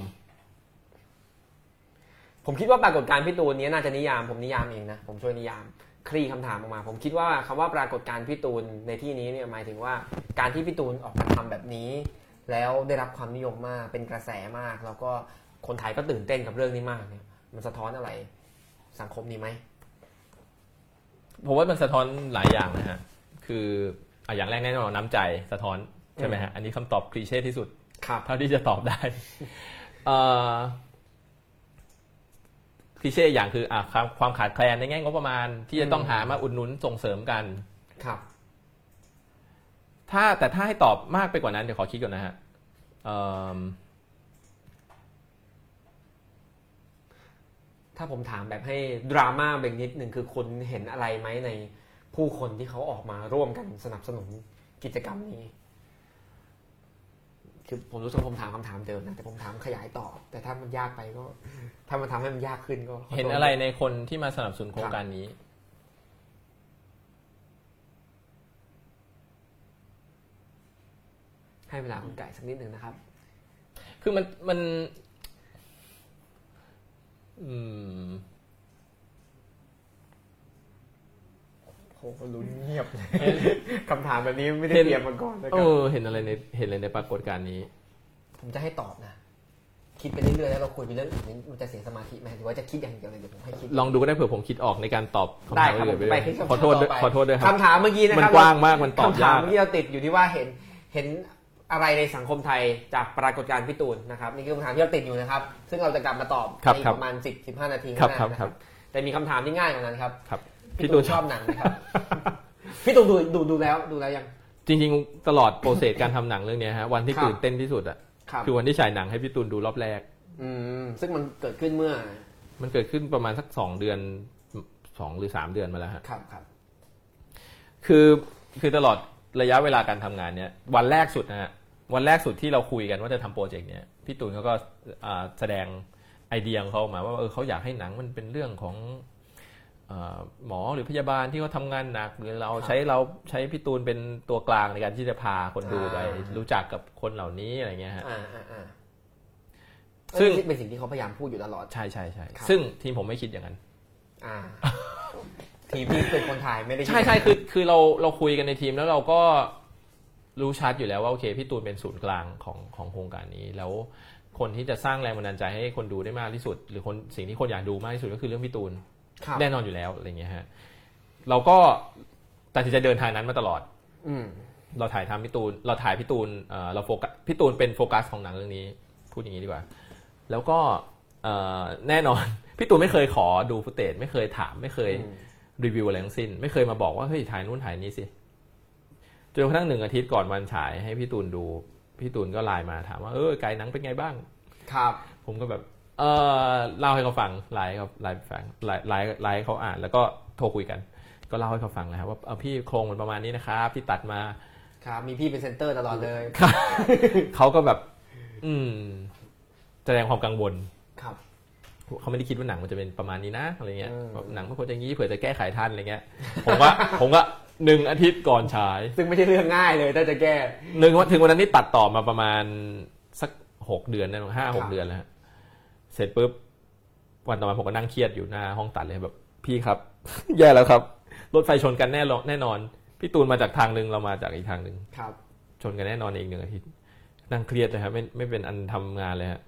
ผมคิดว่าปรากฏการณ์พี่ตูนนี้น่าจะนิยาม ผมนิยามเองนะผมช่วยนิยามคลี่คำถามออกมา ผมคิดว่าคำว่าปรากฏการณ์พี่ตูนในที่นี้เนี่ยหมายถึงว่าการที่พี่ตูนออกมาทำแบบนี้ แล้วได้รับความนิยมมากเป็นกระแสมาก แล้วก็คนไทยก็ตื่นเต้นกับเรื่องนี้มากเนี่ยมันสะท้อนอะไรสังคมนี้ไหมผมว่ามันสะท้อนหลายอย่างนะฮะคืออะอย่างแรกแน่นอนน้ำใจสะท้อนใช่ไหมฮะอันนี้คำตอบคลีเช่ที่สุดครับเท่าที่จะตอบได้เอ่อ คลีเช่อย่างคืออะความความขาดแคลนในแง่งบประมาณ ที่จะต้องหามาอุดหนุนส่งเสริมกัน ครับ ถ้าแต่ถ้าให้ตอบมากไปกว่านั้นเดี๋ยวขอคิดก่อนนะฮะเอิ่มถ้าผมถามแบบให้ดราม่าเบงนิดหนึ่งคือคุณเห็นอะไรไหมในผู้คนที่เขาออกมาร่วมกันสนับสนุนกิจกรรมนี้ คือผมรู้สึกว่าผมถามคำถามเดิมนะแต่ผมถามขยายต่อ แต่ถ้ามันยากไปก็ ถ้ามันทำให้มันยากขึ้นก็ขโทษเห็นอะไรในคนที่มาสนับสนุนโครงการนี้ ให้เวลาคุณไก่สักนิดหนึ่งนะครับ คือมันมัน อืม โหลุ้นเงียบเลยคำถามแบบนี้ไม่ได้เห็นเตรียมมาก่อนนะคเอรับอเห็นอะไรในเห็นอะไรในปรากฏการณ์นี้ ผมจะให้ตอบนะคิดไปเรื่อยๆแล้วเราคุยไปเรื่องอื่นนี่มันจะเสียสมาธิไหมหรือว่าจะคิดอย่างเดียวเลยเดี๋ยวผมให้คิดลองดูก็ได้เผื่อผมคิดออกในการตอบคำได้ถามครับผมอื่นไปไปที่ด้วยคำถามขอโทษด้วยต่อไปขอโทษด้วยครับคำถามเมื่อกี้นะคมัรันกว้างมากมันตอบคำถามยากเมื่อกี้เราติดอยู่ที่ว่าเห็นเห็นอะไรในสังคมไทยจากปรากฏการณ์พี่ตูนนะครับนี่คือคำถามที่เราติดอยู่นะครับ ซึ่งเราจะกลับมาตอบครับในครับประมาณ 10 15 นาทีครับข้างหน้าครับนะแต่มีคำถามที่ง่ายกว่านั้นครับครับ พี่พี่ตูตูนนชอบหนังไหมครับ พี่ตูนดูดูดูแล้วดูแล้วยัง จริงๆ ตลอดโปรเซสการทำหนังเรื่องเนี้ยฮะวันที่ครับตื่นเต้นที่สุดอะครับคือวันที่ฉายหนังให้พี่ตูนดูรอบแรก อืมซึ่งมันเกิดขึ้นเมื่อ มันเกิดขึ้นประมาณสักสองเดือนสองหรือสามเดือนมาแล้วฮะครับครับ คือคือตลอดระยะเวลาการทำงานเนี่ยวันแรกสุดนะฮะวันแรกสุดที่เราคุยกันว่าจะทำโปรเจกต์เนี่ยพี่ตูนเขาก็อ่าแสดงไอเดียของเขาออกมาว่าเออเขาอยากให้หนังมันเป็นเรื่องของเออ หมอหรือพยาบาลที่เขาทำงานหนักหรือเราใช้เราใช้พี่ตูนเป็นตัวกลางในการที่จะพาคนดูไปรู้จักกับคนเหล่านี้อะไรเงี้ยฮะอ่าอ่าอ่าซึ่งซึ่งเป็นสิ่งที่เขาพยายามพูดอยู่ตลอด ใช่ใช่ใช่ครับซึ่งทีมผมไม่คิดอย่างนั้นอ่าทีมที่เป็นคนถ่ายไม่ได้ใช่ใช่คือคือเราเราคุยกันในทีมแล้วเราก็รู้ชัดอยู่แล้วว่าโอเคพี่ตูนเป็นศูนย์กลางของของโครงการนี้แล้วคนที่จะสร้างแรงบันดาลใจให้คนดูได้มากที่สุด หรือคนสิ่งที่คนอยากดูมากที่สุดก็คือเรื่องพี่ตูนครับ แน่นอนอยู่แล้วอะไรเงี้ยฮะเราก็ตัดสินใจเดินทางนั้นมาตลอด อืมเราถ่ายทำพี่ตูน เราถ่ายพี่ตูนเอ่อเราโฟกัสพี่ตูนเป็นโฟกัสของหนังเรื่องนี้ พูดอย่างนี้ดีกว่า แล้วก็เอ่อแน่นอน พี่ตูนไม่เคยขอดู footage ไม่เคยถาม ไม่เคยอืมรีวิวอะไรทั้งสิ้น ไม่เคยมาบอกว่าเฮ้ยถ่ายนู่นถ่ายนี้สิจนกระทั่งหนึ่งอาทิตย์ก่อนวันฉายให้พี่ตูนดู พี่ตูนก็ไลน์มาถามว่าเออไก่หนังเป็นไงบ้าง ครับ ผมก็แบบ เออเล่าให้เขาฟังไลน์ให้เขาไลน์ฟังไลน์ไลน์ไลน์ให้เขาอ่าน แล้วก็โทรคุยกัน ก็เล่าให้เขาฟังนะครับว่าเออพี่โครงมันประมาณนี้นะครับที่ตัดมาครับมีพี่เป็นเซนเตอร์ตลอดเลยเขาก็แบบ อืม แสดงความกังวลครับเขาไม่ได้คิดว่าหนังมันจะเป็นประมาณนี้นะอะไรเงี้ยอืมแบบหนังมันควรจะงี้เผื่อจะแก้ไขทันอะไรเงี้ยผมว่าผมก็หนึ่งอาทิตย์ก่อนฉาย ซึ่งไม่ใช่เรื่องง่ายเลยถ้าจะแก้หนึ่งวันถึงวันนั้นนี่ตัดต่อมาประมาณสักหกเดือนนะห้าหคกรับเดือนแล้วฮะ เสร็จปุ๊บวันต่อมาผมก็นั่งเครียดอยู่หน้าห้องตัดเลยแบบ พี่ครับ แย่แล้วครับ รถไฟชนกันแน่นอนแน่นอนพี่ตูนมาจากทางหนึ่งเรามาจากอีกทางหนึ่งครับ ชนกันแน่นอนอีกหนึ่งอาทิตย์นั่งเครียดเลยครับไม่ไม่เป็นอันทำงานเลยฮะ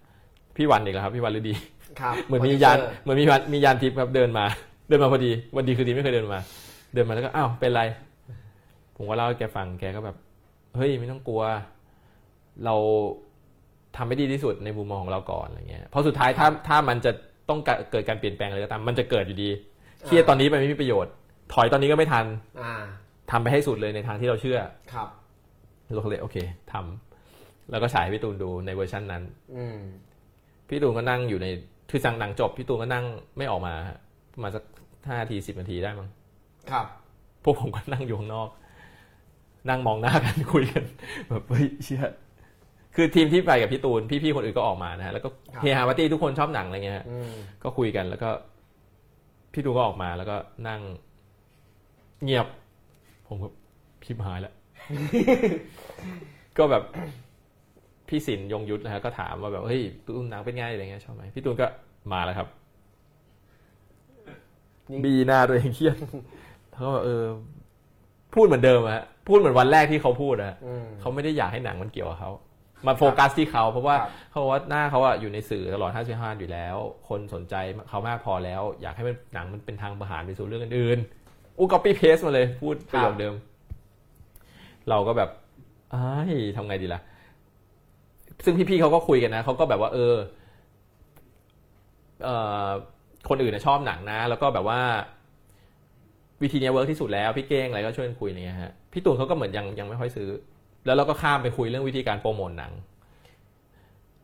พี่วันอีกแล้วครับพี่วันฤดีครับเหมือนมียานเหมือนมียานมียานทิพย์ครับเดินมา เดินมาพอดี วันดีคือดีไม่เคยเดินมา เดินมาแล้วก็อ้าวเป็นไร ผมก็เล่าให้แกฟังแกก็แบบ เฮ้ยไม่ต้องกลัว เรา ทำให้ดีที่สุดในมุมมองของเราก่อนอะไรเงี้ยเพราะสุดท้ายถ้าถ้ามันจะต้องเกิดการเปลี่ยนแปลงอะไรก็ตามมันจะเกิดอยู่ดีเครียดตอนนี้ไปไม่มีประโยชน์ ถอยตอนนี้ก็ไม่ทันอ่าทำไปให้สุดเลยในทางที่เราเชื่อครับเราก็เลยโอเคทำแล้วก็ฉายให้พี่ตูนดูในเวอร์ชันนั้น อืมพี่ตูนก็นั่งอยู่ในคือสั่งหนังจบพี่ตูนก็นั่งไม่ออกมาฮะประมาณสักห้านาทีสิบนาทีได้มั้งครับ พวกผมก็นั่งอยู่ข้างนอก นั่งมองหน้ากันคุยกัน แบบเฮ้ยเชี่ย คือทีมที่ไปกับพี่ตูนพี่ๆคนอื่นก็ออกมานะฮะแล้วก็ครับเฮฮาปาร์ตี้ทุกคนชอบหนังอะไรเงี้ยฮะอืมก็คุยกันแล้วก็ พี่ตูนก็ออกมาแล้วก็นั่งเงียบ ผมก็พิมหายแล้ว ก็แบบพี่สินยงยุทธนะฮะก็ถามว่าแบบเฮ้ยตูนหนังเป็นไงอะไรเงี้ยชอบไหมพี่ตูนก็มาแล้วครับนี่บีหน้าตัวเองเครียดเขาก็แบบเออ พูดเหมือนเดิมอะฮะพูดเหมือนวันแรกที่เขาพูดอะอืมเขาไม่ได้อยากให้หนังมันเกี่ยวกับเขา มาโฟกัสที่เขาเพราะว่าครับเขาบอกว่าหน้าเขาอะอยู่ในสื่อตลอด 5 5 อยู่แล้ว คนสนใจเขามากพอแล้ว อยากให้มันหนังมันเป็นทางประหารไปสู่เรื่องอื่นๆอู้ copy paste มาเลยพูดประโยคเดิม เราก็แบบไอ้ายทำไงดีล่ะ ซึ่งพี่ๆเขาก็คุยกันนะเขาก็แบบว่า เออเอ่อคนอื่นนะชอบหนังนะ แล้วก็แบบว่าวิธีเนี้ยเวิร์กที่สุดแล้ว พี่เก้งอะไรก็ช่วยกันคุยอะไรเงี้ยฮะพี่ตูนเขาก็เหมือนยังยังไม่ค่อยซื้อ แล้วเราก็ข้ามไปคุยเรื่องวิธีการโปรโมทหนัง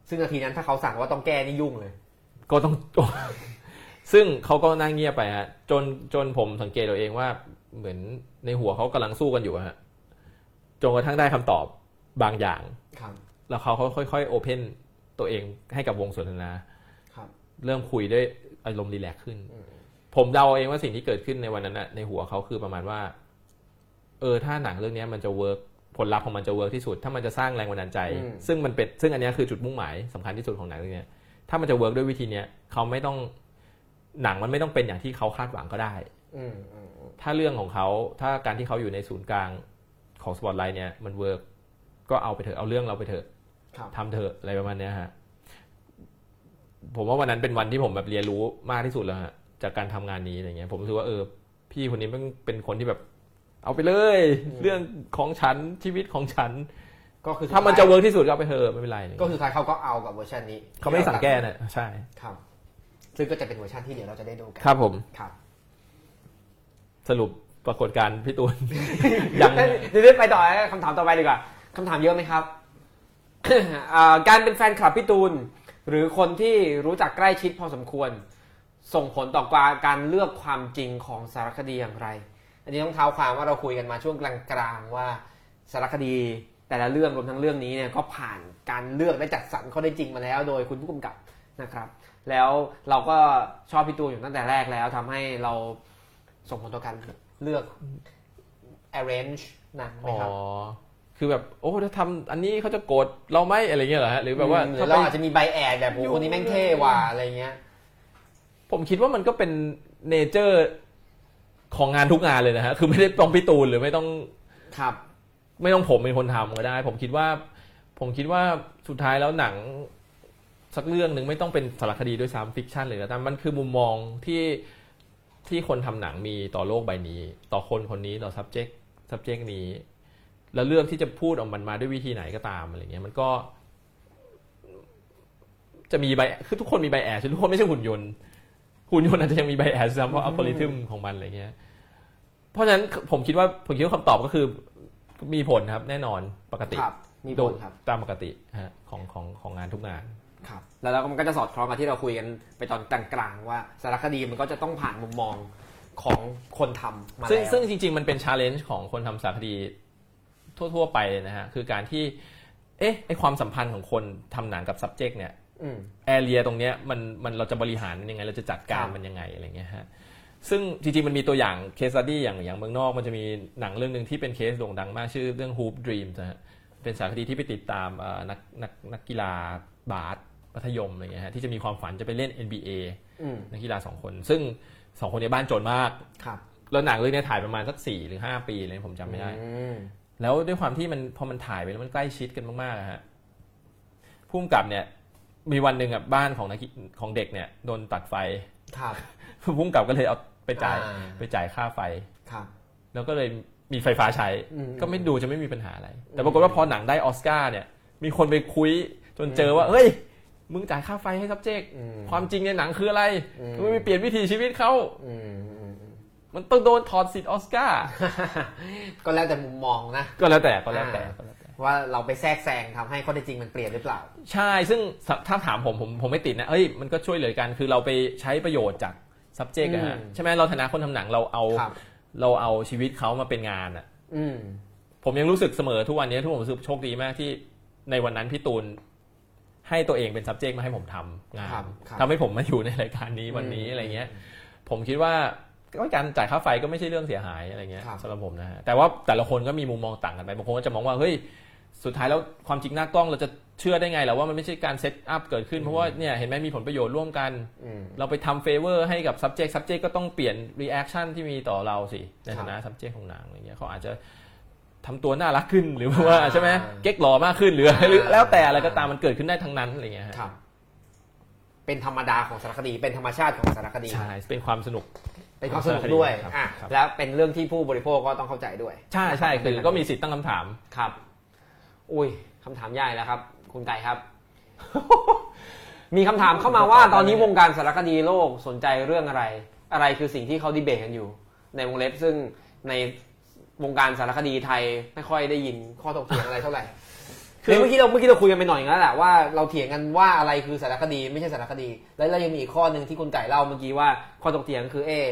ซึ่งนาทีนั้นถ้าเขาสั่งว่าต้องแก้นี่ยุ่งเลย ก็ต้อง ซึ่งเขาก็นั่งเงียบไปฮะจนจนผมสังเกตตัวเองว่าเหมือนในหัวเขากำลังสู้กันอยู่อะฮะจนกระทั่งได้คำตอบบางอย่างครับแล้วเขาค่อยๆโอเพนตัวเองให้กับวงสนทนาครับเริ่มคุยด้วยอารมณ์ relax ขึ้นอืมผมเดาเองว่าสิ่งที่เกิดขึ้นในวันนั้นน่ะในหัวเขาคือประมาณว่า เออถ้าหนังเรื่องเนี้ยมันจะ work ผลลัพธ์ของมันจะ work ที่สุด ถ้ามันจะสร้างแรงบันดาลใจ ซึ่งมันเป็นซึ่งอันเนี้ยคือจุดมุ่งหมายสำคัญที่สุดของหนังเรื่องเนี้ยถ้ามันจะ work ด้วยวิธีเนี้ยเขาไม่ต้องหนังมันไม่ต้องเป็นอย่างที่เขาคาดหวังก็ได้อืมอืมอืมถ้าเรื่องของเขาถ้าการที่เขาอยู่ในศูนย์กลางของสปอตไลท์เนี่ยมัน work ก็เอาไปเถอะเอาเรื่องเราไปเถอะครับทำเถอะอะไรประมาณเนี้ยฮะผมว่าวันนั้นเป็นวันที่ผมแบบเรียนรู้มากที่สุดแล้วฮะจากการทำงานนี้อะไรเงี้ย ผมรู้สึกว่าเออ พี่คนนี้มันเป็นคนที่แบบ เอาไปเลย เรื่องของฉันชีวิตของฉัน ก็คือถ้ามันจะ workที่สุดก็เอาไปเถอะไม่เป็นไรก็คือใครเขาก็เอากับเวอร์ชันนี้เขาไม่ได้สั่งแก้นะใช่ ครับ ซึ่งก็จะเป็นเวอร์ชันที่เดี๋ยวเราจะได้ดูกันครับผมครับ สรุปปรากฏการณ์พี่ตูนยังเดี๋ยวไปต่อคำถามต่อไปดีกว่าคำถามเยอะไหมครับอ่าการเป็นแฟนคลับพี่ตูน หรือคนที่รู้จักใกล้ชิดพอสมควร ส่งผลต่อการเลือกความจริงของสารคดีอย่างไร อันนี้ต้องเท้าความว่าเราคุยกันมาช่วงกลางๆว่าสารคดีแต่ละเรื่องรวมทั้งเรื่องนี้เนี่ยก็ผ่านการเลือกและจัดสรรข้อได้จริงมาแล้ว โดยคุณผู้กำกับนะครับ แล้วเราก็ชอบพี่ตูนอยู่ตั้งแต่แรกแล้วทำให้เราส่งผลต่อการเลือก arrange หนังไหมอ๋อครับคือแบบโอ้ถ้าทำอันนี้เขาจะโกรธเราไหมอะไรเงี้ยเหรอฮะหรือแบบว่าหรืถ้าอไปเราอาจจะมี bias แบบโอ้โหคนนี้แม่งเท่ว่ะอะไรเงี้ย ผมคิดว่ามันก็เป็น nature ของงานทุกงานเลยนะฮะคือไม่ได้ต้องพี่ตูนหรือไม่ต้องครับ ไม่ต้องผมเป็นคนทำก็ได้ ผมคิดว่า ผมคิดว่าสุดท้ายแล้วหนังสักเรื่องหนึ่งไม่ต้องเป็นสารคดีด้วยซ้ำ fiction เลยนะแต่มันคือมุมมองที่ที่คนทำหนังมีต่อโลกใบนี้ ต่อคนคนนี้ต่อ subject subject นี้ แล้วเรื่องที่จะพูดออกมันมาด้วยวิธีไหนก็ตามอะไรเงี้ยมันก็จะมีใบคือทุกคนมีใบแอดทุกคนไม่ใช่หุ่นยนต์ หุ่นยนต์อาจจะยังมีใบแอดซ้ำเพราะอัลกอริทึมของมันอะไรเงี้ย เพราะฉะนั้นผมคิดว่าผมคิดว่าคำตอบก็คือมีผลครับแน่นอนปกติครับมีผลครับตามปกติฮะของของของงานทุกงานครับแล้วเราก็มันก็จะสอดคล้องกับที่เราคุยกันไปตอนกลางๆว่าสารคดีมันก็จะต้องผ่านมุมมองของคนทำมาซึ่งแล้วซึ่งจริง ๆ มันเป็น challenge ของคนทำสารคดีทั่ว ๆ ไปเลยนะฮะคือการที่ เอ๊ะไอความสัมพันธ์ของคนทำหนังกับ subject เนี่ยอืม area ตรงเนี้ยมันมันเราจะบริหารมันยังไง เราจะจัดการครับมันยังไงอะไรเงี้ยฮะซึ่งจริงๆมันมีตัวอย่างเคส e ดี้อย่างอย่างเมืองนอกมันจะมีหนังเรื่องหนึ่งที่เป็นเคสโด่งดังมากชื่อเรื่อง Hoop Dreams นะฮะเป็นสารคดีที่ไปติดตามเอ่อนักนักนักกีฬาบาสมัธยมอะไรเงี้ยฮะที่จะมีความฝันจะไปเล่น NBA อืมนักกีฬาสองคน ซึ่งสองคนในบ้านจนมากครับแล้วหนังเรื่องนี้ถ่ายประมาณสักสี่หรือห้าปีเลยผมจำไม่ได้อืมแล้วด้วยความที่มันพอมันถ่ายไปแล้วมันใกล้ชิดกันมากๆอะฮะพุ่มกับเนี่ย มีวันหนึ่งอะบ้านของนักกีของเด็กเนี่ยโดนตัดไฟครับพุ่มกับก็เลยเอาไปจ่ายอ่าไปจ่ายค่าไฟครับแล้วก็เลยมีไฟฟ้าใช้อืมก็ไม่ดูจะไม่มีปัญหาอะไร แต่ปรากฏว่าพอหนังได้ออสการ์เนี่ย มีคนไปคุยจนเจอว่าเฮ้ยมึงจ่ายค่าไฟให้ subject อืมความจริงในหนังคืออะไรอืมมึงไม่เปลี่ยนวิถีชีวิตเขาอืมอืมอืมมันต้องโดนถอดสิทธิ์ออสการ์ก็แล้วแต่มุมมองนะ ก็แล้วแต่ก็แล้วแต่ก็แล้วแต่ ว่าเราไปแทรกแซงทำให้ข้อเท็จจริงมันเปลี่ยนหรือเปล่า ใช่ซึ่งสถ้าถามผมผมผมไม่ติดนะเอ้ยมันก็ช่วยเหลือกันคือเราไปใช้ประโยชน์จาก subject อะฮะอืมใช่ไหมเราฐานะคนทำหนังเราเอาครับเราเอาชีวิตเขามาเป็นงานอะอืมผมยังรู้สึกเสมอทุกวันนี้ทุกผมรู้สึกโชคดีมากที่ในวันนั้นพี่ตูนให้ตัวเองเป็น subject มาให้ผมทำงาครันบครับทำให้ผมมาอยู่ในรายการนี้วันนี้อะไรเงี้ย ผมคิดว่าก็การจ่ายค่าไฟก็ไม่ใช่เรื่องเสียหายอะไรเงี้ยครับสำหรับผมนะฮะแต่ว่าแต่ละคนก็มีมุมมองต่างกันไปบางคนก็จะมองว่าเฮ้ย สุดท้ายแล้วความจริงหน้ากล้องเราจะเชื่อได้ไงล่ะว่ามันไม่ใช่การ setup เกิดขึ้นเพราะว่าเนี่ยเห็นไหมมีผลประโยชน์ร่วมกันอืมเราไปทำ favor ให้กับ subject subject ก็ต้องเปลี่ยน reaction ที่มีต่อเราสิ ในครับฐานะ subject ของหนังอะไรเงี้ยเขาอาจจะทำตัวน่ารักขึ้นหรือว่าอ่าใช่ไหมเก๊กหล่อมากขึ้นหรือหรืออ่าแล้วแต่อะไรก็ตามมันเกิดขึ้นได้ทั้งนั้นอะไรเงี้ยฮะครับเป็นธรรมดาของสารคดี เป็นธรรมชาติของสารคดีใช่เป็นความสนุกเป็นความสนุกด้วยครับอะครับแล้วเป็นเรื่องที่ผู้บริโภคก็ต้องเข้าใจด้วย ใช่ใช่คือก็มีสิทธิ์ตั้งคำถามครับ อุ้ยคำถามใหญ่แล้วครับ คุณไก่ครับ มีคำถามเข้ามาว่าตอนนี้วงการสารคดีโลกสนใจเรื่องอะไร อะไรคือสิ่งที่เขาดีเบตกันอยู่ ในวงเล็บซึ่งในวงการสารคดีไทยไม่ค่อยได้ยินข้อถกเถียงอะไรเท่าไหร่คือเมื่อกี้เราเมื่อกี้เราคุยกันไปหน่อยแล้วแหละว่าเราเถียงกันว่าอะไรคือสารคดีไม่ใช่สารคดี แล้วเรายังมีอีกข้อหนึ่งที่คุณไก่เล่าเมื่อกี้ว่าข้อถกเถียงคือเออ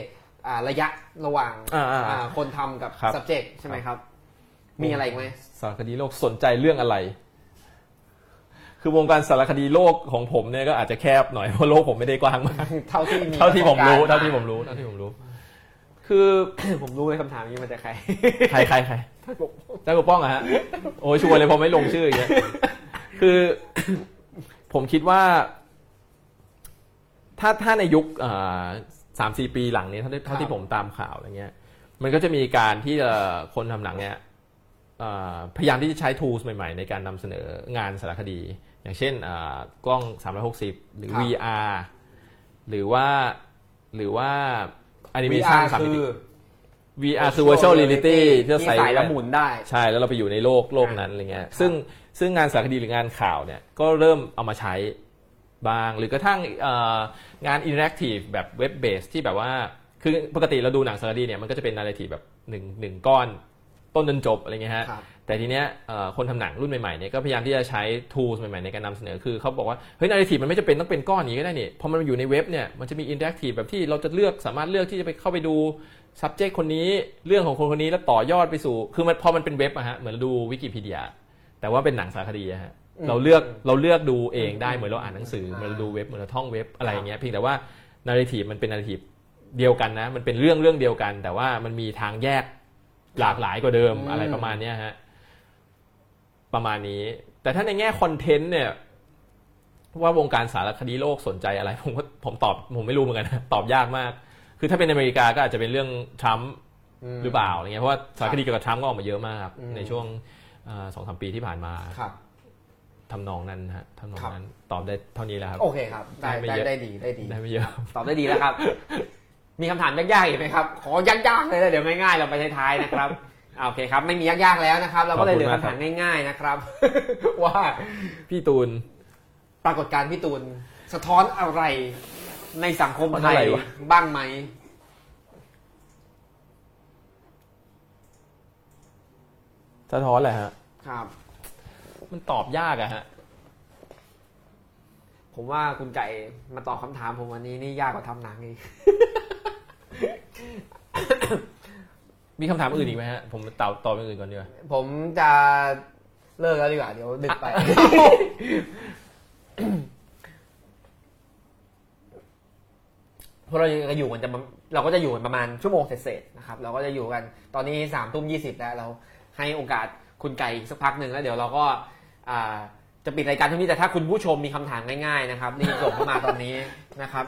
อ่าระยะระหว่างอ่าอ่าอ่าคนทำกับครับ subject ใช่ไหมครับ มีอะไรอีกไหมสารคดีโลกสนใจเรื่องอะไร คือวงการสารคดีโลกของผมเนี่ยก็อาจจะแคบหน่อยเพราะโลกผมไม่ได้กว้างมากเท่าที่มีเท่าที่ผมรู้ประสบกเท่าที่ผมรู้เท่าที่ผมรู้ คือผมรู้เลยคำถามนี้มาจากใครใครใครใครเจ้าปกป้องอะฮะโอ้ยชัวร์เลยผมไม่ลงชื่ออย่างเงี้ยคือผมคิดว่า ถ้าถ้าในยุคสามสี่ปีหลังนี้เท่าที่เท่าที่ผมตามข่าวอะไรเงี้ย มันก็จะมีการที่เอ่อคนทำหนังเนี่ยเอ่อ พยายามที่จะใช้ tools ใหม่ ๆ ในการนำเสนองานสารคดี อย่างเช่นอ่ากล้อง 360 หรือครับ VR หรือว่าหรือว่า animation VR สามคืมิติอ VR คือ virtual reality ที่เราที่ใส่ใส่แล้วไว้หมุนได้ ใช่แล้วเราไปอยู่ในโลกโลกนั้นอะไรเงี้ยครับซึ่งซึ่งงานสารคดีหรืองานข่าวเนี่ยก็เริ่มเอามาใช้บ้าง หรือกระทั่งเอ่องานอินเ r อ c ทีฟแบบเว็บเบสที่แบบว่าคือปกติเราดูหนังสารคดีเนี่ยมันก็จะเป็น narrative แบบหนึ่งหนึ่งก้อน ต้นจนจบอะไรเงี้ยฮะครับแต่ทีเนี้ยเอ่อคนทำหนังรุ่นใหม่ๆเนี่ยก็พยายามที่จะใช้ tools ใหม่ๆในการนำเสนอคือเขาบอกว่าเฮ้ย narrative มันไม่จำเป็นต้องเป็นก้อนอย่างนี้ก็ได้นี่พอมันอยู่ในเว็บเนี่ยมันจะมี interactive แบบที่เราจะเลือกสามารถเลือกที่จะไปเข้าไปดู subject คนนี้เรื่องของคนคนนี้แล้วต่อยอดไปสู่ คือมันพอมันเป็นเว็บอะฮะเหมือนดูวิกิพีเดียแต่ว่าเป็นหนังสารคดีอะฮะอืมเราเลือกเราเลือกดูเองได้อืมเหมือนเราอ่านหนังสืออ่าเหมือนเราดูเว็บเหมือนเราท่องเว็บอะไรอย่างเงี้ยเพียงแต่ว่า narrative มันเป็น narrative เดียวกันนะมันเป็นเรื่องเรื่องเดียวกัน แต่ว่ามันมีทางแยก หลากหลายกว่าเดิมอะไรประมาณเนี้ยฮะประมาณนี้ แต่ถ้าในแง่คอนเทนต์เนี่ย ว่าวงการสารคดีโลกสนใจอะไร ผมก็ผมตอบผมไม่รู้เหมือนกันนะตอบยากมาก คือถ้าเป็นอเมริกาก็อาจจะเป็นเรื่องทรัมป์หรือเปล่าอะไรเงี้ยเพราะว่าสารคดีเกี่ยวกับทรัมป์ก็ออกมาเยอะมากอืมในช่วงสองสามปีที่ผ่านมาครับทำนองนั้นฮะทำนองครับนั้นตอบได้เท่านี้แล้วครับ โอเคครับ ได้ได้ไม่ได้เยอะได้ดีได้ดีได้ไม่เยอะ ตอบได้ดีแล้วครับ มีคำถามยากๆอีกไหมครับ ขอยากๆเลยนะเดี๋ยวง่ายๆเราไปท้ายๆนะครับอ่าโอเคครับ ไม่มียากๆแล้วนะครับ เราก็เลยเหลือขอบคุณคำมากถามครับง่ายๆนะครับ ว่าพี่ตูน ปรากฏการณ์พี่ตูน สะท้อนอะไรในสังคมมันไทอะไรยวะบ้างไหมสะท้อนแหละฮะ ครับ มันตอบยากอะฮะ ผมว่าคุณไก่มาตอบคำถามผมวันนี้นี่ยากกว่าทำหนังอีก มีคำถามอื่นอีกไหมฮะ ผมตอบตอบอย่างอื่นก่อนดีกว่า ผมจะเลิกแล้วดีกว่า เดี๋ยวดึกไป เพราะเรายังอยู่กันจะประเราก็จะอยู่กันประมาณชั่วโมงเศษๆนะครับ เราก็จะอยู่กันตอนนี้สามทุ่มยี่สิบแล้ว เราให้โอกาสคุณไก่อีกสักพักหนึ่งแล้วเดี๋ยวเราก็อ่าจะปิดรายการเท่านี้แต่ถ้าคุณผู้ชมมีคำถามง่ายๆนะครับรีบส่งเข้ามาตอนนี้นะครับ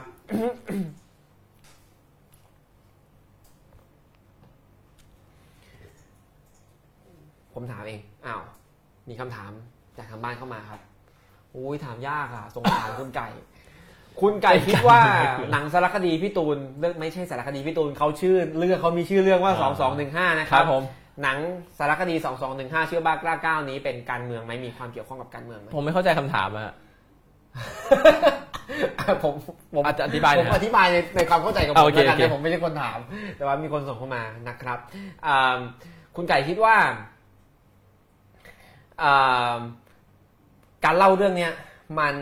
ผมถามเองอ้าวมีคำถามจากทางบ้านเข้ามาครับอุ้ยถามยากอะสงสารคุณไก่ คุณไก่คิดว่าหนังสารคดีพี่ตูนเรื่องไม่ใช่สารคดีพี่ตูนเขาชื่อเรื่องเขามีชื่อเรื่องว่า2215นะคครัรับบผมหนังสารคดี 2215 ชื่อบ้ากล้าก้าวนี้เป็นการเมืองไหมมีความเกี่ยวข้องกับการเมืองไหมผมไม่เข้าใจคำถามอะฮะผมผมอาจจะอธิบายหผน่อยมฮะอธิบายในในความเข้าใจของผอะมโอเคแล้วกันโอเคแต่ผมไม่ใช่คนถาม แต่ว่ามีคนส่งเข้ามานะครับอ่าคุณไก่คิดว่าอ่า การเล่าเรื่องเนี้ยมัน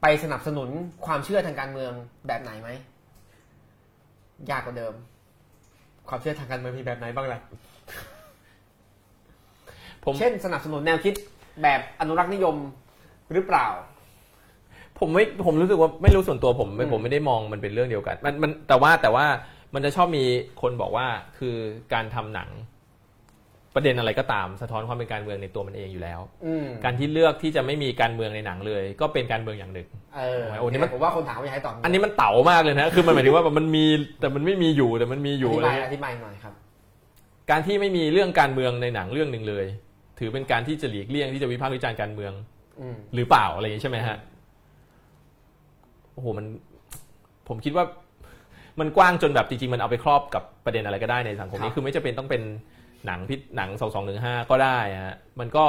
ไปสนับสนุนความเชื่อทางการเมืองแบบไหนไหมยากกว่าเดิม ความเชื่อทางการเมืองมีแบบไหนบ้างล่ะผมเช่นสนับสนุนแนวคิดแบบอนุรักษ์นิยมหรือเปล่า ผมไม่ผมรู้สึกว่าไม่รู้ส่วนตัวผมไม่อืมผมไม่ได้มองมันเป็นเรื่องเดียวกัน มันมันแต่ว่าแต่ว่ามันจะชอบมีคนบอกว่าคือการทำหนัง ประเด็นอะไรก็ตามสะท้อนความเป็นการเมืองในตัวมันเองอยู่แล้วอืมการที่เลือกที่จะไม่มีการเมืองในหนังเลย ก็เป็นการเมืองอย่างหนึ่งเออโอ้นี่มันผมว่าคนถามว่าอยากให้ตอบอันนี้มันเต๋ามากเลยนะคือมันหมายถึงว่ามันมีแต่มันไม่มีอยู่แต่มันมีอยู่ออะไรธิบายเงี้ยอธิบายหน่อยครับ การที่ไม่มีเรื่องการเมืองในหนังเรื่องหนึ่งเลย ถือเป็นการที่จะหลีกเลี่ยงที่จะวิพากษ์วิจารณ์การเมืองอืมหรือเปล่าอะไรอย่างนี้ใช่ไหมฮะโอ้โหมัน ผมคิดว่า มันกว้างจนแบบจริงๆมันเอาไปครอบกับประเด็นอะไรก็ได้ในสังคมครันี้บคือไม่จะเป็นต้องเป็น หนังพิหนังสองสองหนึ่งห้าก็ได้ฮะมันก็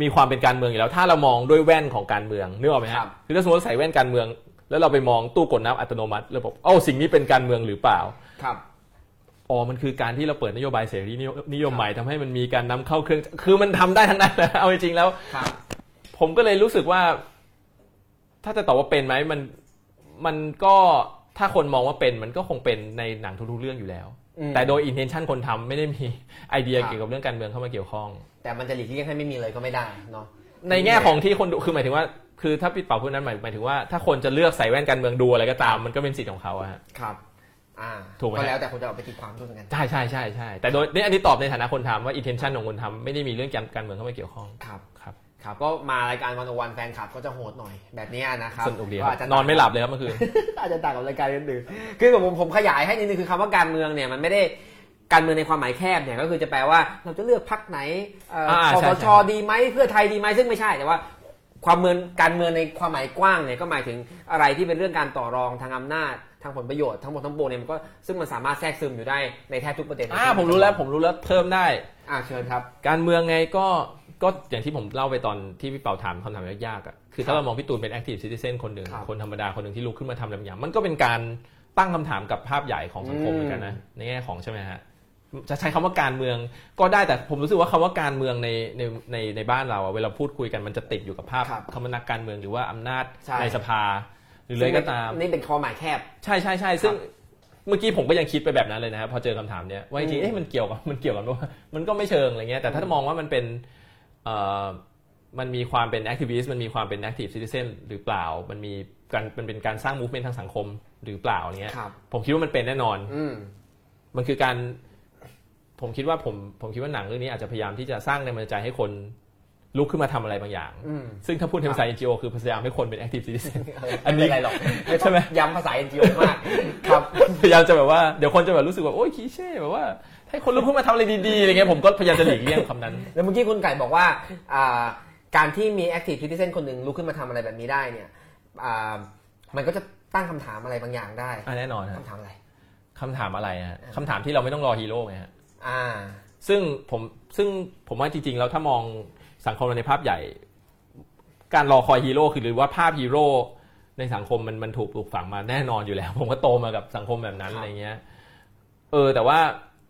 มีความเป็นการเมืองอยู่แล้ว ถ้าเรามองด้วยแว่นของการเมืองนึกออกไหมครัฮะบคือถ้าสมมติเราใส่แว่นการเมือง แล้วเราไปมองตู้กดน้ำอัตโนมัติแล้วบอกเอ้าสิ่งนี้เป็นการเมืองหรือเปล่าครับอ๋อมันคือการที่เราเปิดนโยบายเสรีนิยมนิยมใหม่ทำให้มันมีการนำเข้าเครื่อง คือมันทำได้ทั้งนั้นนะเอาจริงๆแล้วครับผมก็เลยรู้สึกว่า ถ้าจะตอบว่าเป็นไหมมันมันก็ถ้าคนมองว่าเป็นมันก็คงเป็นในหนังทุกๆเรื่องอยู่แล้วอืม แต่โดยอินเทนชันคนทำไม่ได้มีไอเดียครับเกี่ยวกับเรื่องการเมืองเข้ามาเกี่ยวข้อง แต่มันจะหลีกเลี่ยงให้ไม่มีเลยก็ไม่ได้เนาะในแง่ของที่คนดูคือหมายถึงว่า คือถ้าปิดเป่าพูดนั้นหมายหมายถึงว่าถ้าคนจะเลือกใส่แว่นการเมืองดูอะไรก็ตามมันก็เป็นสิทธิ์ของเขาอะฮะครับอ่าถูกไหมก็แล้วแต่คุณจะเอาไปตีความด้วยเหมือนกัน ใช่ใช่ใช่ใช่แต่โดยนี่อันนี้ตอบในฐานะคนทำว่าอินเทนชันของคนทำไม่ได้มีเรื่องการการเมืองเข้ามาเกี่ยวข้องครับครับ ครับก็มารายการวันวันแฟนคลับก็จะโหดหน่อยแบบนี้นะครับสนุกดีคก็รับอาจจะนอนไม่หลับเลยครับเมื่อคืนอาจจะต่างกับรายการอื่นๆคือผมผมขยายให้นิดนึงคือคำว่าการเมืองเนี่ยมันไม่ได้การเมืองในความหมายแคบเนี่ยก็คือจะแปลว่าเราจะเลือกพรรคไหนเอ่ออ่าคอใช่สใช่ชดีไหมเพื่อไทยดีไหมซึ่งไม่ใช่แต่ว่า ความเมืองการเมืองในความหมายกว้างเนี่ยก็หมายถึงอะไรที่เป็นเรื่องการต่อรองทางอำนาจทางผลประโยชน์ทั้งหมดทั้งปวงเนี่ยมันก็ซึ่งมันสามารถแทรกซึมอยู่ได้ในแทบทุกประเด็นอ่าผมรู้แล้วผมรู้แล้วเพิ่มได้อ่าเชิญครับ การเมืองไงก็ ก็อย่างที่ผมเล่าไปตอนที่พี่เป่าถามคำถามยากๆอะคือครัถ้าบเรามองพี่ตูนเป็น active citizen คนหนึ่งครับคนธรรมดาคนหนึ่งที่ลุกขึ้นมาทำอะไรบางอย่าง มันก็เป็นการตั้งคำถามกับภาพใหญ่ของสังคมอืมเหมือนกันนะในแง่ของใช่ไหมฮะจะใช้คำว่าการเมืองก็ได้แต่ผมรู้สึกว่าคำว่าการเมืองในในในในบ้านเราอะเวลาพูดคุยกันมันจะติดอยู่กับภาพครับคำว่านักการเมืองหรือว่าอำนาจใช่ในสภา หรืออะไรก็ตามนี่เป็นคอหมายแคบ ใช่ใช่ใช่ซึ่งเมื่อกี้ผมก็ยังคิดไปแบบนั้นเลยนะครับพอเจอคำถามเนี้ยว่าจริงๆอืมเอ๊ะมันเกี่ยวกับมันเกี่ยวกับว่ามันก็ไม่เชิงอะไรเงี้ยแต่ถ้ามองว่ามันเป็นเอ่อ มันมีความเป็น activist มันมีความเป็น active citizen หรือเปล่า มันมีการมันเป็นการสร้าง movement ทางสังคมหรือเปล่าเนี้ยครับผมคิดว่ามันเป็นแน่นอนอืมมันคือการ ผมคิดว่าผมผมคิดว่าหนังเรื่องนี้อาจจะพยายามที่จะสร้างแรงบันดาลใจให้คนลุกขึ้นมาทำอะไรบางอย่างอืมซึ่งถ้าพูดในภาษา NGO คือพยายามให้คนเป็น active citizen อัอันนนี้นี้อะไรหรอกใช่ไหมย้ำภาษา NGO มาก ครับ พยายามจะแบบว่า เดี๋ยวคนจะแบบรู้สึกว่า โอ๊ยคีเช่แบบว่า ให้คนลุกขึ้นมาทำอะไรดีๆอะไรเงี้ยผมก็พยายามจะหลีกเลี่ยงคำนั้น แล้วเมื่อกี้คุณไก่บอกว่าอ่าการที่มี active citizen คนหนึ่งลุกขึ้นมาทำอะไรแบบนี้ได้เนี่ยอ่ามันก็จะตั้งคำถามอะไรบางอย่างได้อะแน่นอนฮะคำถามอะไร คำถามอะไรฮะคำถามที่เราไม่ต้องรอฮีโร่ไงฮะอ่า ซึ่งผมซึ่งผมว่าจริงๆแล้วถ้ามองสังคมเราในภาพใหญ่ การรอคอยฮีโร่คือหรือว่าภาพฮีโร่ในสังคมมันมันถูกปลูกฝังมาแน่นอนอยู่แล้ว ผมก็โตมากับสังคมแบบนั้นครับ อะไรเงี้ย เออ แต่ว่า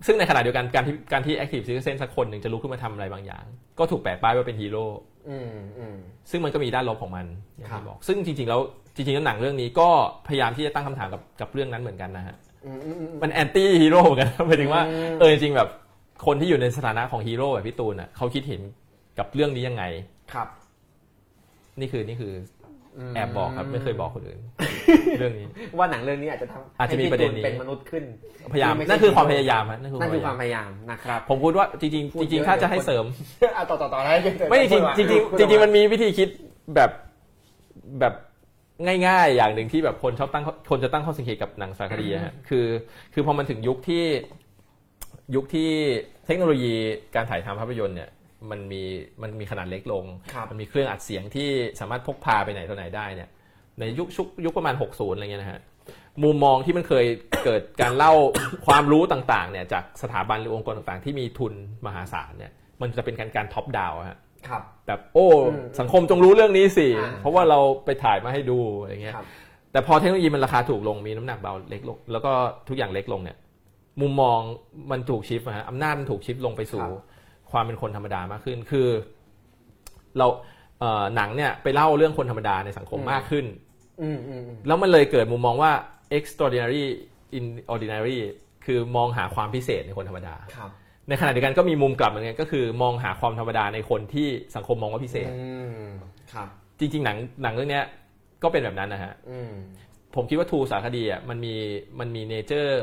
ซึ่งในขณะเดียวกันการที่การที่แอคทีฟซิ i เซนสักคนหนึ่งจะลุกขึ้นมาทำอะไรบางอย่าง ก็ถูกแปะป้ายว่าเป็นฮีโร่อืมอืมซึ่งมันก็มีด้านลบของมันอย่างครับที่บอกซึ่งจริง ๆ แล้วจริงๆแล้วหนังเรื่องนี้ก็พยายามที่จะตั้งคำถามกับกับเรื่องนั้นเหมือนกันนะฮะอืมอืมอืมมัน anti-hero เหมือนกันหมายถึงว่าอืมเออจริงๆแบบคนที่อยู่ในสถานะของฮีโร่แบบพี่ตูนอะเขาคิดเห็นกับเรื่องนี้ยังไงครับ นี่คือนี่คือม แอบบอกครับไม่เคยบอกคนอื่น เรื่องนี้ว่าหนังเรื่องนี้อาจจะทำอาจจะมีประเด็นนี้ให้พี่ตูเป็นมนุษย์ขึ้นพยายามไม่ใช่นั่นคือความพยายามฮะนั่นคือนั่นคือคความมคาวพพยายามยายามนะครับ ผมพูดว่าจริงๆพูดจริงเยอะๆถ้าจะเดี๋ยวให้คนเสริมเอาต่อต่อต่อได้ไม่จริงๆจริงๆจริงๆมันมีวิธีคิดแบบแบบง่ายๆ อย่างหนึ่งที่แบบคนชอบตั้งคนจะตั้งข้อสังเกตกับหนังสารคดีอะฮะคือ คือพอมันถึงยุคที่ยุคที่เทคโนโลยีการถ่ายทำภาพยนตร์เนี่ย มันมีมันมีขนาดเล็กลงครับมันมีเครื่องอัดเสียงที่สามารถพกพาไปไหนต่อไหนได้เนี่ยในยุคชุกยุคประมาณ 60 อะไรเงี้ยนะฮะมุมมองที่มันเคยเกิดการเล่าความรู้ต่างๆเนี่ยจากสถาบันหรือองค์กรต่างๆ ที่มีทุนมหาศาลเนี่ยมันจะเป็นการการท็อปดาวฮะครับแบบโอ้อืมสังคมจงรู้เรื่องนี้สิอ่าเพราะว่าเราไปถ่ายมาให้ดูอะไรเงี้ยครับแต่พอเทคโนโลยีมันราคาถูกลงมีน้ำหนักเบาเล็กลงแล้วก็ทุกอย่างเล็กลงเนี่ยมุมมองมันถูกชิฟต์ฮะอำนาจมันถูกชิฟต์ลงไปสู่ ครับความเป็นคนธรรมดามากขึ้น คือ เราเอ่อหนังเนี่ยไปเล่าเรื่องคนธรรมดาในสังคมมากขึ้นอืมอืมอืมแล้วมันเลยเกิดมุมมองว่า extraordinary in ordinary คือมองหาความพิเศษในคนธรรมดาครับในขณะเดียวกันก็มีมุมกลับเหมือนกันก็คือ มองหาความธรรมดาในคนที่สังคมมองว่าพิเศษอืมครับจริง ๆ หนังหนังเรื่องเนี้ยก็เป็นแบบนั้นนะฮะอืมผมคิดว่าทูสารคดีอะมันมีมันมีเนเจอร์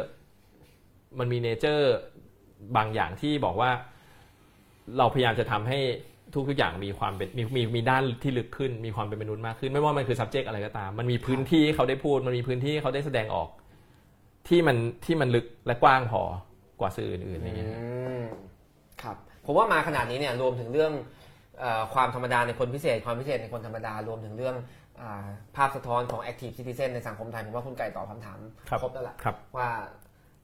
มันมีเนเจอร์บางอย่างที่บอกว่า เราพยายามจะทำให้ทุกทุกๆอย่างมีความเป็นมีมีมีด้านที่ลึกขึ้น มีความเป็นมนุษย์มากขึ้น ไม่ว่ามันคือ subject อะไรก็ตาม มันมีพื้นที่ให้เขาได้พูด มันมีพื้นที่ให้เขาได้แสดงออก ที่มันที่มันลึกและกว้างพอกว่าสื่ออื่นๆอย่างเงี้ยอืมครับผมว่ามาขนาดนี้เนี่ยรวมถึงเรื่องเออความธรรมดาในคนพิเศษ ความพิเศษในคนธรรมดารวมถึงเรื่องอาภาพสะท้อนของ active citizen ในสังคมไทยผมว่าคุณไก่ตอบคำถามครับครบแล้วล่ะครับว่า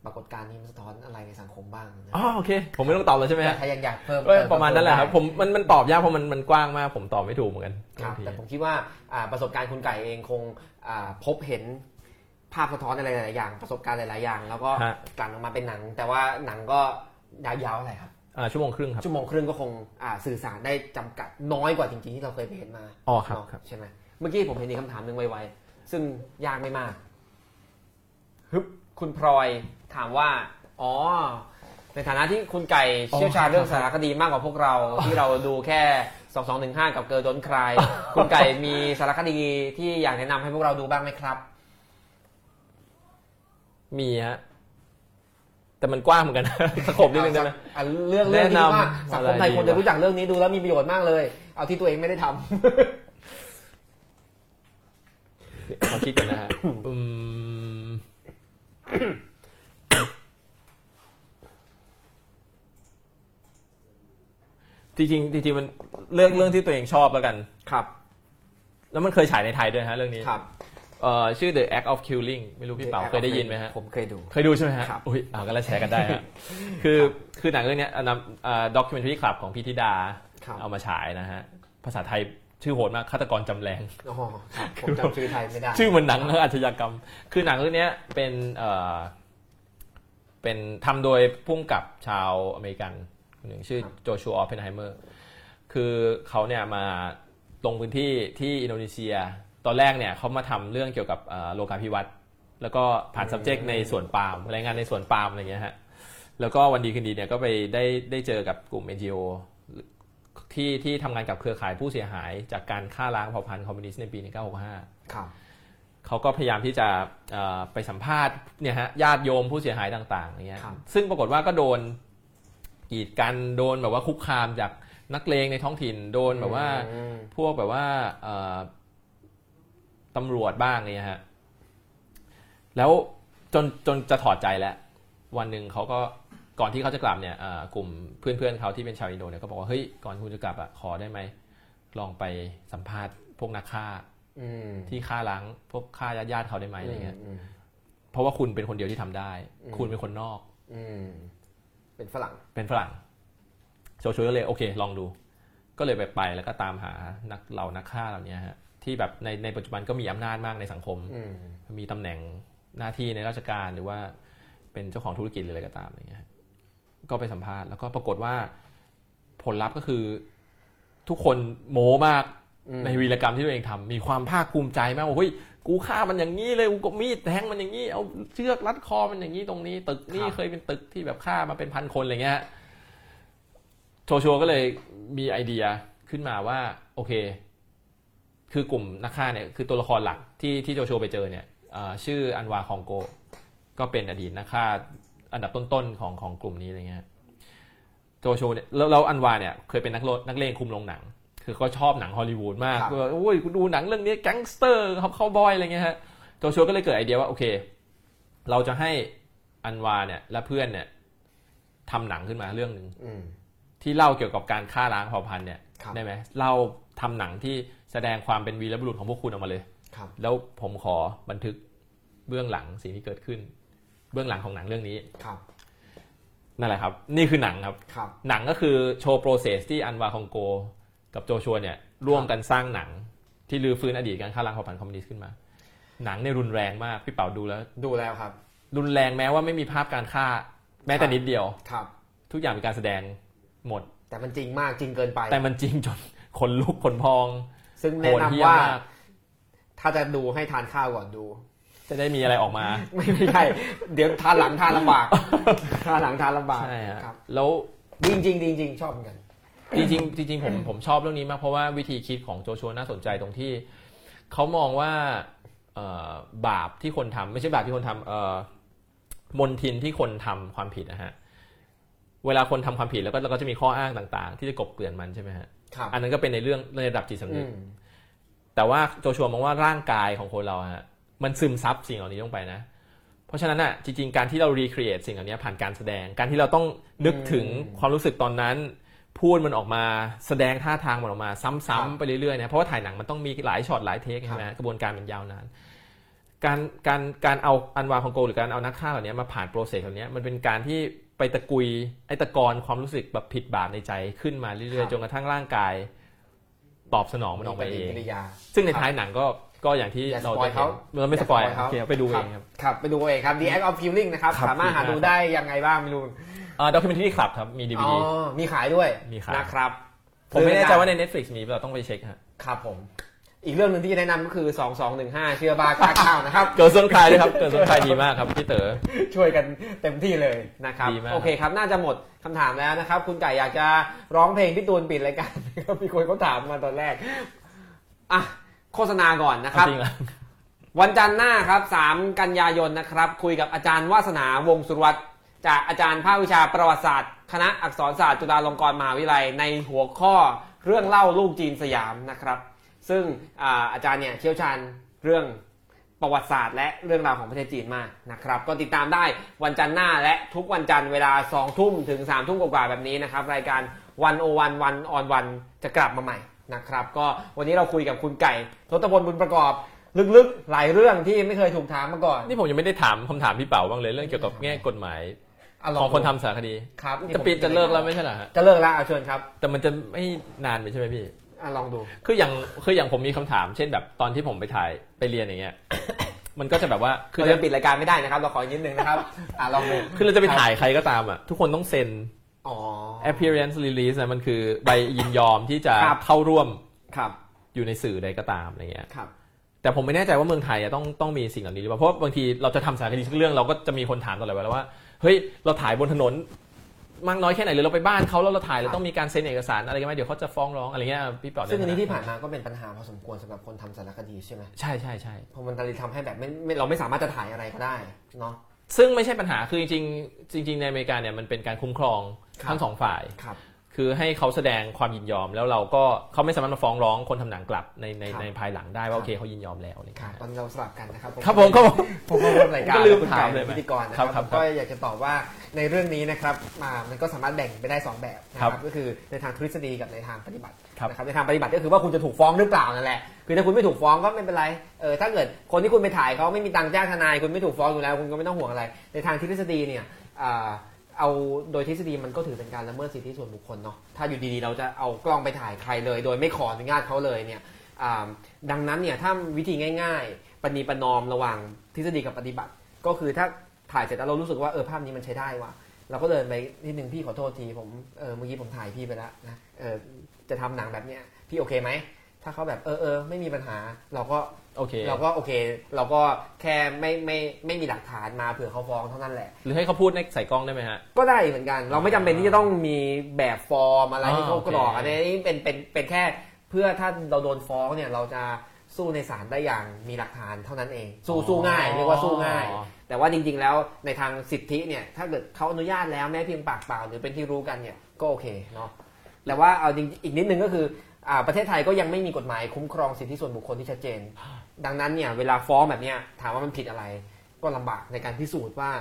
ปรากฏการณ์นี้มันสะท้อนอะไรในสังคมบ้างนะอ๋อโอเค ผมไม่ต้องตอบแล้วใช่ไหมฮะถ้ายังอยากเพิ่มก็เติประมาณนั้นแหละครับได้ผมมันมันตอบยากเพราะมันมันกว้างมาก ผมตอบไม่ถูกเหมือนกันครับบางทีแต่ผมคิดว่าอ่าประสบการณ์คุณไก่เองคงอ่าพบเห็นภาพสะท้อนอะไรหลายๆอย่างประสบการณ์หลายๆอย่าง แล้วก็ฮะกลั่นออกมาเป็นหนัง แต่ว่าหนังก็ยาวๆอะไรครับอ่าชั่วโมงครึ่งครับชั่วโมงครึ่งก็คงอ่าสื่อสารได้จำกัดน้อยกว่าจริงๆที่เราเคยไปเห็นมาอ๋อครับเนาะครับใช่ไหมเมื่อกี้ผมเห็นอีกคำถามหนึ่งไวๆซึ่งยากไม่มากฮึบคุณพลอย ถามว่า อ๋อ ในฐานะที่คุณไก่เชี่ยวชาญเรื่องสารคดีมากกว่าพวกเราที่เราดูแค่2215กับเกิร์ลดนคลาย คุณไก่มีสารคดีที่อยากแนะนำให้พวกเราดูบ้างไหมครับ มีฮะแต่มันกว้างเหมือนกันสโคบนิดนึงได้ไหม อะเรื่องเรื่องที่แนะนำว่าสังคมไทยอะไรดีควรจะวะรู้จักเรื่องนี้ดูแล้วมีประโยชน์มากเลย เอาที่ตัวเองไม่ได้ทำ ขอคิดกันนะฮะอืม จริงๆจริงๆมันเรื่องเรื่องที่ตัวเองชอบแล้วกัน ครับ แล้วมันเคยฉายในไทยด้วยฮะเรื่องนี้ครับเอ่อชื่อ The Act of Killing ไม่รู้พี่เป๋าเคยได้ยินไหมฮะ ผมเคยดู เคยดูใช่ไหมฮะครับ อุ้ยเอากันแล้วแชร์กันได้ฮะคือคือหนังเรื่องเนี้ยนำ Documentary Club ของพี่ธิดา ครับ เอามาฉายนะฮะ ภาษาไทยชื่อโหดมากฆาตกรจำแลง อ๋อครับผมจำชื่อไทยไม่ได้ชื่อเหมือนหนังอาชญากรรม คือหนังเรื่องเนี้ยเป็นเอ่อเป็นทำโดยผู้กำกับชาวอเมริกัน คนหนึ่งชื่อโจชัวออปเพนไฮเมอร์คือเขาเนี่ยมาลงพื้นที่ที่อินโดนีเซีย ตอนแรกเนี่ยเขามาทำเรื่องเกี่ยวกับเอ่อโลกาภิวัตน์แล้วก็ผ่าน subject ในสวนปาล์มรายงานในสวนปาล์มอะไรเงี้ยฮะแล้วก็วันดีคืนดีเนี่ยก็ไปได้ได้เจอกับกลุ่ม NGO ที่ที่ทำงานกับเครือข่ายผู้เสียหาย จากการฆ่าล้างเผ่าพันธุ์คอมมิวนิสต์ในปี 1965ครับเขาก็พยายามที่จะเอ่อไปสัมภาษณ์เนี่ยฮะญาติโยมผู้เสียหายต่างๆอย่างเงี้ยครับซึ่งปรากฏว่าก็โดน กีดกันโดนแบบว่าคุกคามจากนักเลงในท้องถิ่นโดนแบบว่าอืมพวกแบบว่าเอ่อตำรวจบ้างเนี่ยฮะแล้วจนจนจะถอดใจแล้ว วันหนึ่งเขาก็ก่อนที่เขาจะกลับเนี่ยเอ่อกลุ่มเพื่อนๆเขาที่เป็นชาวอินโดเนี่ยก็บอกว่าเฮ้ยก่อนคุณจะกลับอะขอได้ไหมลองไปสัมภาษณ์พวกนักฆ่าอืมที่ฆ่าล้างพวกฆ่าญาติญาติๆเขาได้ไหมอะไรเงี้ยอืมเพราะว่าคุณเป็นคนเดียวที่ทำได้อืมคุณเป็นคนนอก อืม เป็นฝรั่ง เป็นฝรั่งโจชัวก็เลยโอเค ลองดู ก็เลยไปไปแล้วก็ตามหานักเหล่านักฆ่าเหล่านี้ฮะที่แบบในในปัจจุบันก็มีอำนาจมากในสังคมอืมมีตำแหน่งหน้าที่ในราชการหรือว่าเป็นเจ้าของธุรกิจหรืออะไรก็ตามอะไรเงี้ยฮะก็ไปสัมภาษณ์แล้วก็ปรากฏว่าผลลัพธ์ก็คือทุกคนโม้มากอืมในวีรกรรมที่ตัวเองทำมีความภาคภูมิใจมากว่าเฮ้ย กูฆ่ามันอย่างนี้เลยกูก็มีดแทงมันอย่างนี้เอาเชือกรัดคอมันอย่างนี้ตรงนี้ ตึกนี่ครับเคยเป็นตึกที่แบบฆ่ามาเป็นพันคนอะไรเงี้ยโชชัวก็เลยมีไอเดียขึ้นมาว่า โอเค คือกลุ่มนักฆ่าเนี่ยคือตัวละครหลักที่ที่โจชัวไปเจอเนี่ยเอ่อชื่ออันวาคองโก ก็เป็นอดีตนักฆ่าอันดับต้นๆของของกลุ่มนี้อะไรเงี้ยโจชัวเนี่ยแล้วแล้วอันวาเนี่ยเคยเป็นนักโลนักเลงคุมโรงหนัง คือเขาชอบหนังฮอลลีวูดมากครับคือแบบโอ้ยกูดูหนังเรื่องนี้แก๊งสเตอร์เขาวบอยอะไรเงี้ยฮะโจชัวก็เลยเกิดไอเดียว่าโอเค เราจะให้อันวาเนี่ยและเพื่อนเนี่ยทำหนังขึ้นมาเรื่องหนึ่งอืมที่เล่าเกี่ยวกับการฆ่าล้างเผ่าพันธุ์เนี่ยครับได้ไหมเล่าทำหนังที่แสดงความเป็นวีรบุรุษของพวกคุณออกมาเลยครับแล้วผมขอบันทึกเบื้องหลังสิ่งที่เกิดขึ้น เบื้องหลังของหนังเรื่องนี้ครับนั่นแหละครับ นี่คือหนังครับครับหนังก็คือโชว์ process ที่อันวาคองโก กับโจชัวเนี่ยร่วมกันสร้างหนังที่รื้อฟื้นอดีตการฆ่าล้างเผ่าพันธุ์คอมมิวนิสต์ขึ้นมา หนังเนี่ยรุนแรงมากพี่เป๋าดูแล้ว ดูแล้วครับ รุนแรงแม้ว่าไม่มีภาพการฆ่า แม้แต่นิดเดียวครับ ทุกอย่างเป็นการแสดงหมด แต่มันจริงมากจริงเกินไป แต่มันจริงจนขนลุกขนพอง ซึ่งโหแนะนำเหี้ยมว่ามากถ้าจะดูให้ทานข้าวก่อนดู จะได้มีอะไรออกมา ไม่ไม่ใช่เดี๋ยวทานหลังทานลำบากทานหลังทานลำบากใช่ฮะครับแล้วดีจริงๆดีจริงๆชอบเหมือนกัน จริงๆจริงๆผมผมชอบเรื่องนี้มากเพราะว่าวิธีคิดของโจชัวน่าสนใจตรงที่เขามองว่าเอ่อบาปที่คนทำไม่ใช่บาปที่คนทำเอ่อมนทินที่คนทำความผิดนะฮะเวลาคนทำความผิดแล้วก็เราก็จะมีข้ออ้างต่างๆ ที่จะกลบเกลื่อนมันใช่ไหมฮะครับอันนั้นก็เป็นในเรื่องในระดับจิตสำอืนึกมแต่ว่าโจชัวมองว่าร่างกายของคนเราฮะมันซึมซับสิ่งเหล่านี้ลงไปนะเพราะฉะนั้นอะจริงๆ การที่เรา recreate สิ่งเหล่านี้ผ่านการแสดง การที่เราต้องนึกถึงอืมความรู้สึกตอนนั้น พูดมันออกมาแสดงท่าทางมันออกมา ซ้ำครับๆไปเรื่อยๆนะเพราะว่าถ่ายหนังมันต้องมีหลายช็อตหลาย take ครับใช่ไหมกระบวนการมันยาวนานการการการเอาอันวาคองโกหรือการเอานักฆ่าเหล่านี้มาผ่าน process เหล่านี้มันเป็นการที่ไปตะกุยไอ้ตะกอนความรู้สึกแบบผิดบาปในใจขึ้นมาเรื่อยๆจนกระทั่งร่างกาย ตอบสนองมันออกมาเอปฏิงกิริยาซึ่งในท้ายหนังก็ก็อย่างที่อย่าเราสปอยจะเขาเห็นเราไม่สปอยอย่าสปอยเขาโอเคไปดูเองครับครับไปดูเองครับ The Act of Killing นะครับครับสามารถหาดีมากดูได้ยังไงบ้างไม่รู้อ่า ด็อกิเมนทรีคลับครับ มีดีอ๋วีอดี มีขายด้วยมีขาย นะครับ ผมไม่แน่ใจว่าซื้ในอได้ Netflix มีเราต้องไปเช็คฮะครับผม อีกเรื่องหนึ่งที่จะแนะนำก็คือ 2215 เชื่อบ้ากล้าข้าวนะครับ เกิดส่วนคลายด้วยครับ เกิดส่วนคลายดีมากครับพี่เต๋อ ช่วยกันเต็มที่เลยนะครับ ดีมาก โอเคครับน่าจะหมดคำถามแล้วนะครับ คุณไก่อยากจะร้องเพลงพี่ตูนปิดรายการครับมีคนเขาถามมาตอนแรกอะโฆษณาก่อนนะครับ จริงเหรอ วันจันทร์หน้าครับ 3 กันยายนนะครับ คุยกับอาจารย์วาสนาวงศ์สุรวัตร จากอาจารย์ภาควิชาประวัติศาสตร์ คณะอักษรศาสตร์จุฬาลงกรณ์มหาวิทยาลัยในหัวข้อเรื่องเล่าลูกจีนสยามนะครับ ซึ่งอาอาจารย์เนี่ยเชี่ยวชาญเรื่องประวัติศาสตร์ และเรื่องราวของประเทศจีนมากนะครับ ก็ติดตามได้วันจันทร์หน้าและทุกวันจันทร์เวลา2ทุ่มถึง3ทุ่มกว่าๆแบบนี้นะครับ รายการวันโอวันวันออนวันจะกลับมาใหม่นะครับ ก็วันนี้เราคุยกับคุณไก่ทศพลบุญประกอบลึกๆ หลายเรื่องที่ไม่เคยถูกถามมาก่อน นี่ผมยังไม่ได้ถามคำถามพี่เป๋าบ้างเลยเรื่องเกี่ยวกับแง่กฎหมาย ของคนทำสารคดีครับจะปิดจะเลิกแล้วไม่ใช่เหรอฮะจะเลิกแล้วเอาเชิญครับ แต่มันจะไม่นานไปใช่ไหมพี่อะลองดู คืออย่างคืออย่างผมมีคำถาม เช่นแบบตอนที่ผมไปถ่ายไปเรียนอย่างเงี้ยมันก็จะแบบว่าคืคืออเราจะจะปิดรายการไม่ได้นะครับ เราขออีกนิดนึงนะครับอ่าลองดูคือเราจะไปถ่ายใครก็ตามอะทุกคนต้องเซ็นอ๋อ appearance release นะมันคือใบยินยอมที่จะครับเข้าร่วมครับอยู่ในสื่อใดก็ตามอะไรเงี้ยครับแต่ผมไม่แน่ใจว่าเมืองไทยอะต้องต้องมีสิ่งเหล่านี้หรือเปล่าเพราะว่าบางทีเราจะทำสารคดีสักเรื่องเราก็จะมีคนถามตลอดเวลาว่า เฮ้ยเราถ่ายบนถนนมากน้อยแค่ไหนหรือเราไปบ้านเขาแล้วเราถ่ายเราต้องมีการเซ็นเอกสารอะไรกันไหมเดี๋ยวเขาจะฟ้องร้องอะไรเงี้ยพี่เป๋าซึ่งอันนี้ใฐที่ผ่านมาก็เป็นปัญหาพอสมควรสำหรับคนทำสารคดีใช่ไหมใช่ใช่ใช่เพราะมันเลยทำให้แบบไม่ไม่เราไม่สามารถจะถ่ายอะไรก็ได้เนาะซึ่งไม่ใช่ปัญหาคือจริงๆจริงๆในอเมริกาเนี่ยมันเป็นการคุ้มครองครับทั้งสองฝ่าย ครับคือให้เขาแสดงความยินยอมแล้วเราก็เขาไม่สามารถมาฟ้องร้องคนทำหนังกลับในในครับในภายหลังได้ครัว่าบโอเคเขายินยอมแล้วอะไรครัเงี้บยตอนนี้เราสลับกันนะครับครับผมครับผมผมก็ร่วมรายการก็ลืมคุณถามไก่เลยไหมพิธีกรนะคครัรับบครับก็อยากจะตอบว่าในเรื่องนี้นะครับมามันก็สามารถแบ่งไปได้สองแบบนะคครัรับบก็คือในทางทฤษฎีกับในทางปฏิบัติครับนะครับในทางปฏิบัติก็คือว่าคุณจะถูกฟ้องหรือเปล่านั่นแหละคือถ้าคุณไม่ถูกฟ้องก็ไม่เป็นไรเออถ้าเกิดคนที่คุณไปถ่ายเขาไม่มีตังค์จ้างทนาย คุณไม่ถูกฟ้องอยู่แล้ว คุณก็ไม่ต้องห่วงอะไร ในทางทฤษฎีเนี่ยอ่า เอาโดยทฤษฎีมันก็ถือเป็นการละเมิดสิทธิส่วนบุคคลเนาะถ้าอยู่ดีๆ เราจะเอากล้องไปถ่ายใครเลย โดยไม่ขออนุญาตเขาเลยเนี่ยดังนั้นเนี่ยถ้าวิธีง่ายๆปณีประนอมระหว่างทฤษฎีกับปฏิบัติ ก็คือถ้าถ่ายเสร็จแล้วเรารู้สึกว่าเออภาพนี้มันใช้ได้ว่ะเราก็เดินไปนิดนึงพี่ขอโทษทีผมเออเมื่อกี้ผมถ่ายพี่ไปแล้วนะเออจะทำหนังแบบเนี้ยพี่โอเคไหม ถ้าเขาแบบเออเออไม่มีปัญหา เราก็โอเคเราก็โอเค เราก็แค่ไม่ไม่ไม่มีหลักฐานมาเผื่อเขาฟ้องเท่านั้นแหละ หรือให้เขาพูดในใส่กล้องได้ไหมฮะ ก็ได้เหมือนกัน เราไม่จำเป็นที่จะต้องมีแบบฟอร์มอะไรอ่าที่เขากรอกโอเคอันนี้เป็นเป็นเป็นแค่เพื่อถ้าเราโดนฟ้องเนี่ยเราจะสู้ในศาลได้อย่างมีหลักฐานเท่านั้นเอง สู้สู้ง่ายเรียกว่าสู้ง่ายอ๋อแต่ว่าจริง ๆ แล้วในทางสิทธิเนี่ยถ้าเกิดเขาอนุญาตแล้วแม้เพียงปากเปล่าหรือเป็นที่รู้กันเนี่ยก็โอเคเนาะแต่ว่าเอาจริงอีกนิดนึงก็คืออ่า ประเทศไทยก็ยังไม่มีกฎหมายคุ้มครองสิทธิส่วนบุคคลที่ชัดเจน ดังนั้นเนี่ยเวลาฟ้องแบบเนี้ยถามว่ามันผิดอะไร ก็ลำบากในการพิสูจน์ว่า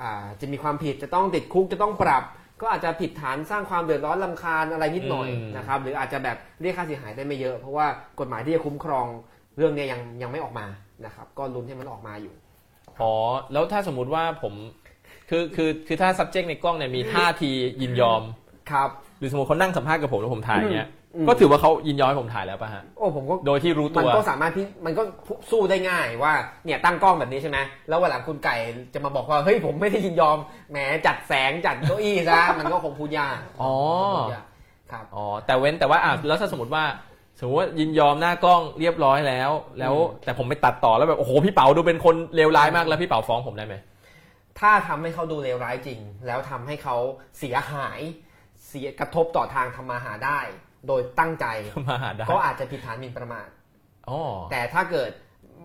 อ่าจะมีความผิดจะต้องติดคุกจะต้องปรับ ก็อาจจะผิดฐานสร้างความเดือดร้อนลำคาญอะไรนิดหน่อยอืมนะครับหรืออาจจะแบบเรียกค่าเสียหายได้ไม่เยอะ เพราะว่ากฎหมายที่จะคุ้มครองเรื่องเนี้ยยังยังไม่ออกมานะครับก็ลุ้นให้มันออกมาอยู่อ๋อแล้วถ้าสมมุติว่าผมคือคือคือถ้า subject ในกล้องเนี่ยมีท่าทียินยอมครับหรือสมมติเขานั่งสัมภาษณ์กับผมแล้วผมถ่ายเงี้ยอืม ก็ถือว่าเขายินยอมให้ผมถ่ายแล้วป่ะฮะโอ้ผมก็โดยที่รู้มัตันวก็สามารถที่มันก็สู้ได้ง่ายว่าเนี่ยตั้งกล้องแบบนี้ใช่ไหมแล้ววันหลังคุณไก่จะมาบอกว่าเฮ้ยผมไม่ได้ยินยอมแหมจัดแสงจัดเก้าอี้ซะมันก็คงพูดยากอ๋อพูดยากครับอ๋อแต่เว้นแต่ว่าอะแล้วถ้าสมมติว่าสมมติว่ายินยอมหน้ากล้องเรียบร้อยแล้ว แล้วอืมแต่ผมไปตัดต่อแล้วแบบโอ้โหพี่เป๋าดูเป็นคนเลวร้ายมากแล้วพี่เป๋าฟ้องผมได้ไหมถ้าทำให้เขาดูเลวร้ายจริง แล้วทำให้เขาเสียหายเสียกระทบต่อทางทำมาหาได้ โดยตั้งใจมาหาได้ก็อาจจะผิดฐานหมิ่นประมาทอ๋อแต่ถ้าเกิด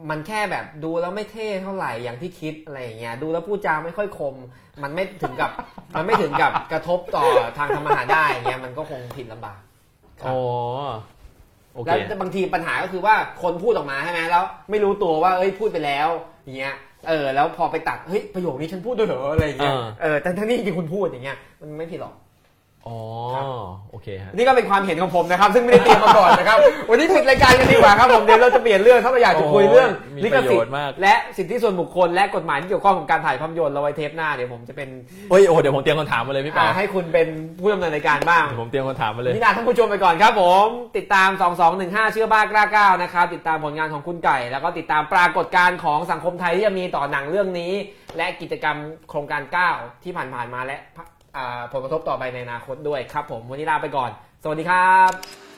มันแค่แบบดูแล้วไม่เท่เท่าไหร่อย่างที่คิดอะไรอย่างเงี้ยดูแล้วพูดจาไม่ค่อยคม มันไม่ถึงกับ มันไม่ถึงกับกระทบต่อทางทำมาหาได้อย่างเงี้ยมันก็คงผิดลำบากครับอ๋อโอเคแล้วบางทีปัญหาก็คือว่าคนพูดออกมาใช่ไหมแล้ว ไม่รู้ตัวว่าเอ้ยพูดไปแล้วอย่างเงี้ยเออแล้วพอไปตัดเฮ้ยประโยคนี้ฉันพูดด้วยเหรออะไรอย่างเงี้ยอ่าเออแต่ทั้งนี้จริงๆคุณพูดอย่างเงี้ยมันไม่ผิดหรอก อ๋อครับโอเคฮะนี่ก็เป็นความเห็นของผมนะครับ ซึ่งไม่ได้เตรียมมาก่อนนะครับ วันนี้ปิดรายการกันดีกว่าครับผมเดี๋ยวเราจะเปลี่ยนเรื่องถ้าเราอยากจะคุยเรื่องโอ้ยมีลิขสิทประโยชน์ธิ์มากและสิทธิส่วนบุคคลและกฎหมายที่เกี่ยวข้องกับการถ่ายภาพยนตร์เราไว้เทปหน้าเดี๋ยวผมจะเป็นเฮ้ยโอ้เดี๋ยวผมเตรียมคำถามมาเลยพี่เป๋าอ่าให้คุณเป็นผู้ดำเนินรายการบ้างเดี๋ยวผมเตรียมคำถามมาเลยนี่นาท่านผู้ชมไปก่อนครับผม ติดตาม 2215 เชื่อบ้ากล้าก้าวนะครับติดตามผลงานของคุณไก่ แล้วก็ติดตามปรากฏการณ์ของสังคมไทยที่จะมีต่อหนังเรื่องนี้ และกิจกรรมโครงการก้าวที่ผ่านๆมาและอ่า ผลกระทบต่อไปในอนาคตด้วยครับผมวันนี้ลาไปก่อน สวัสดีครับ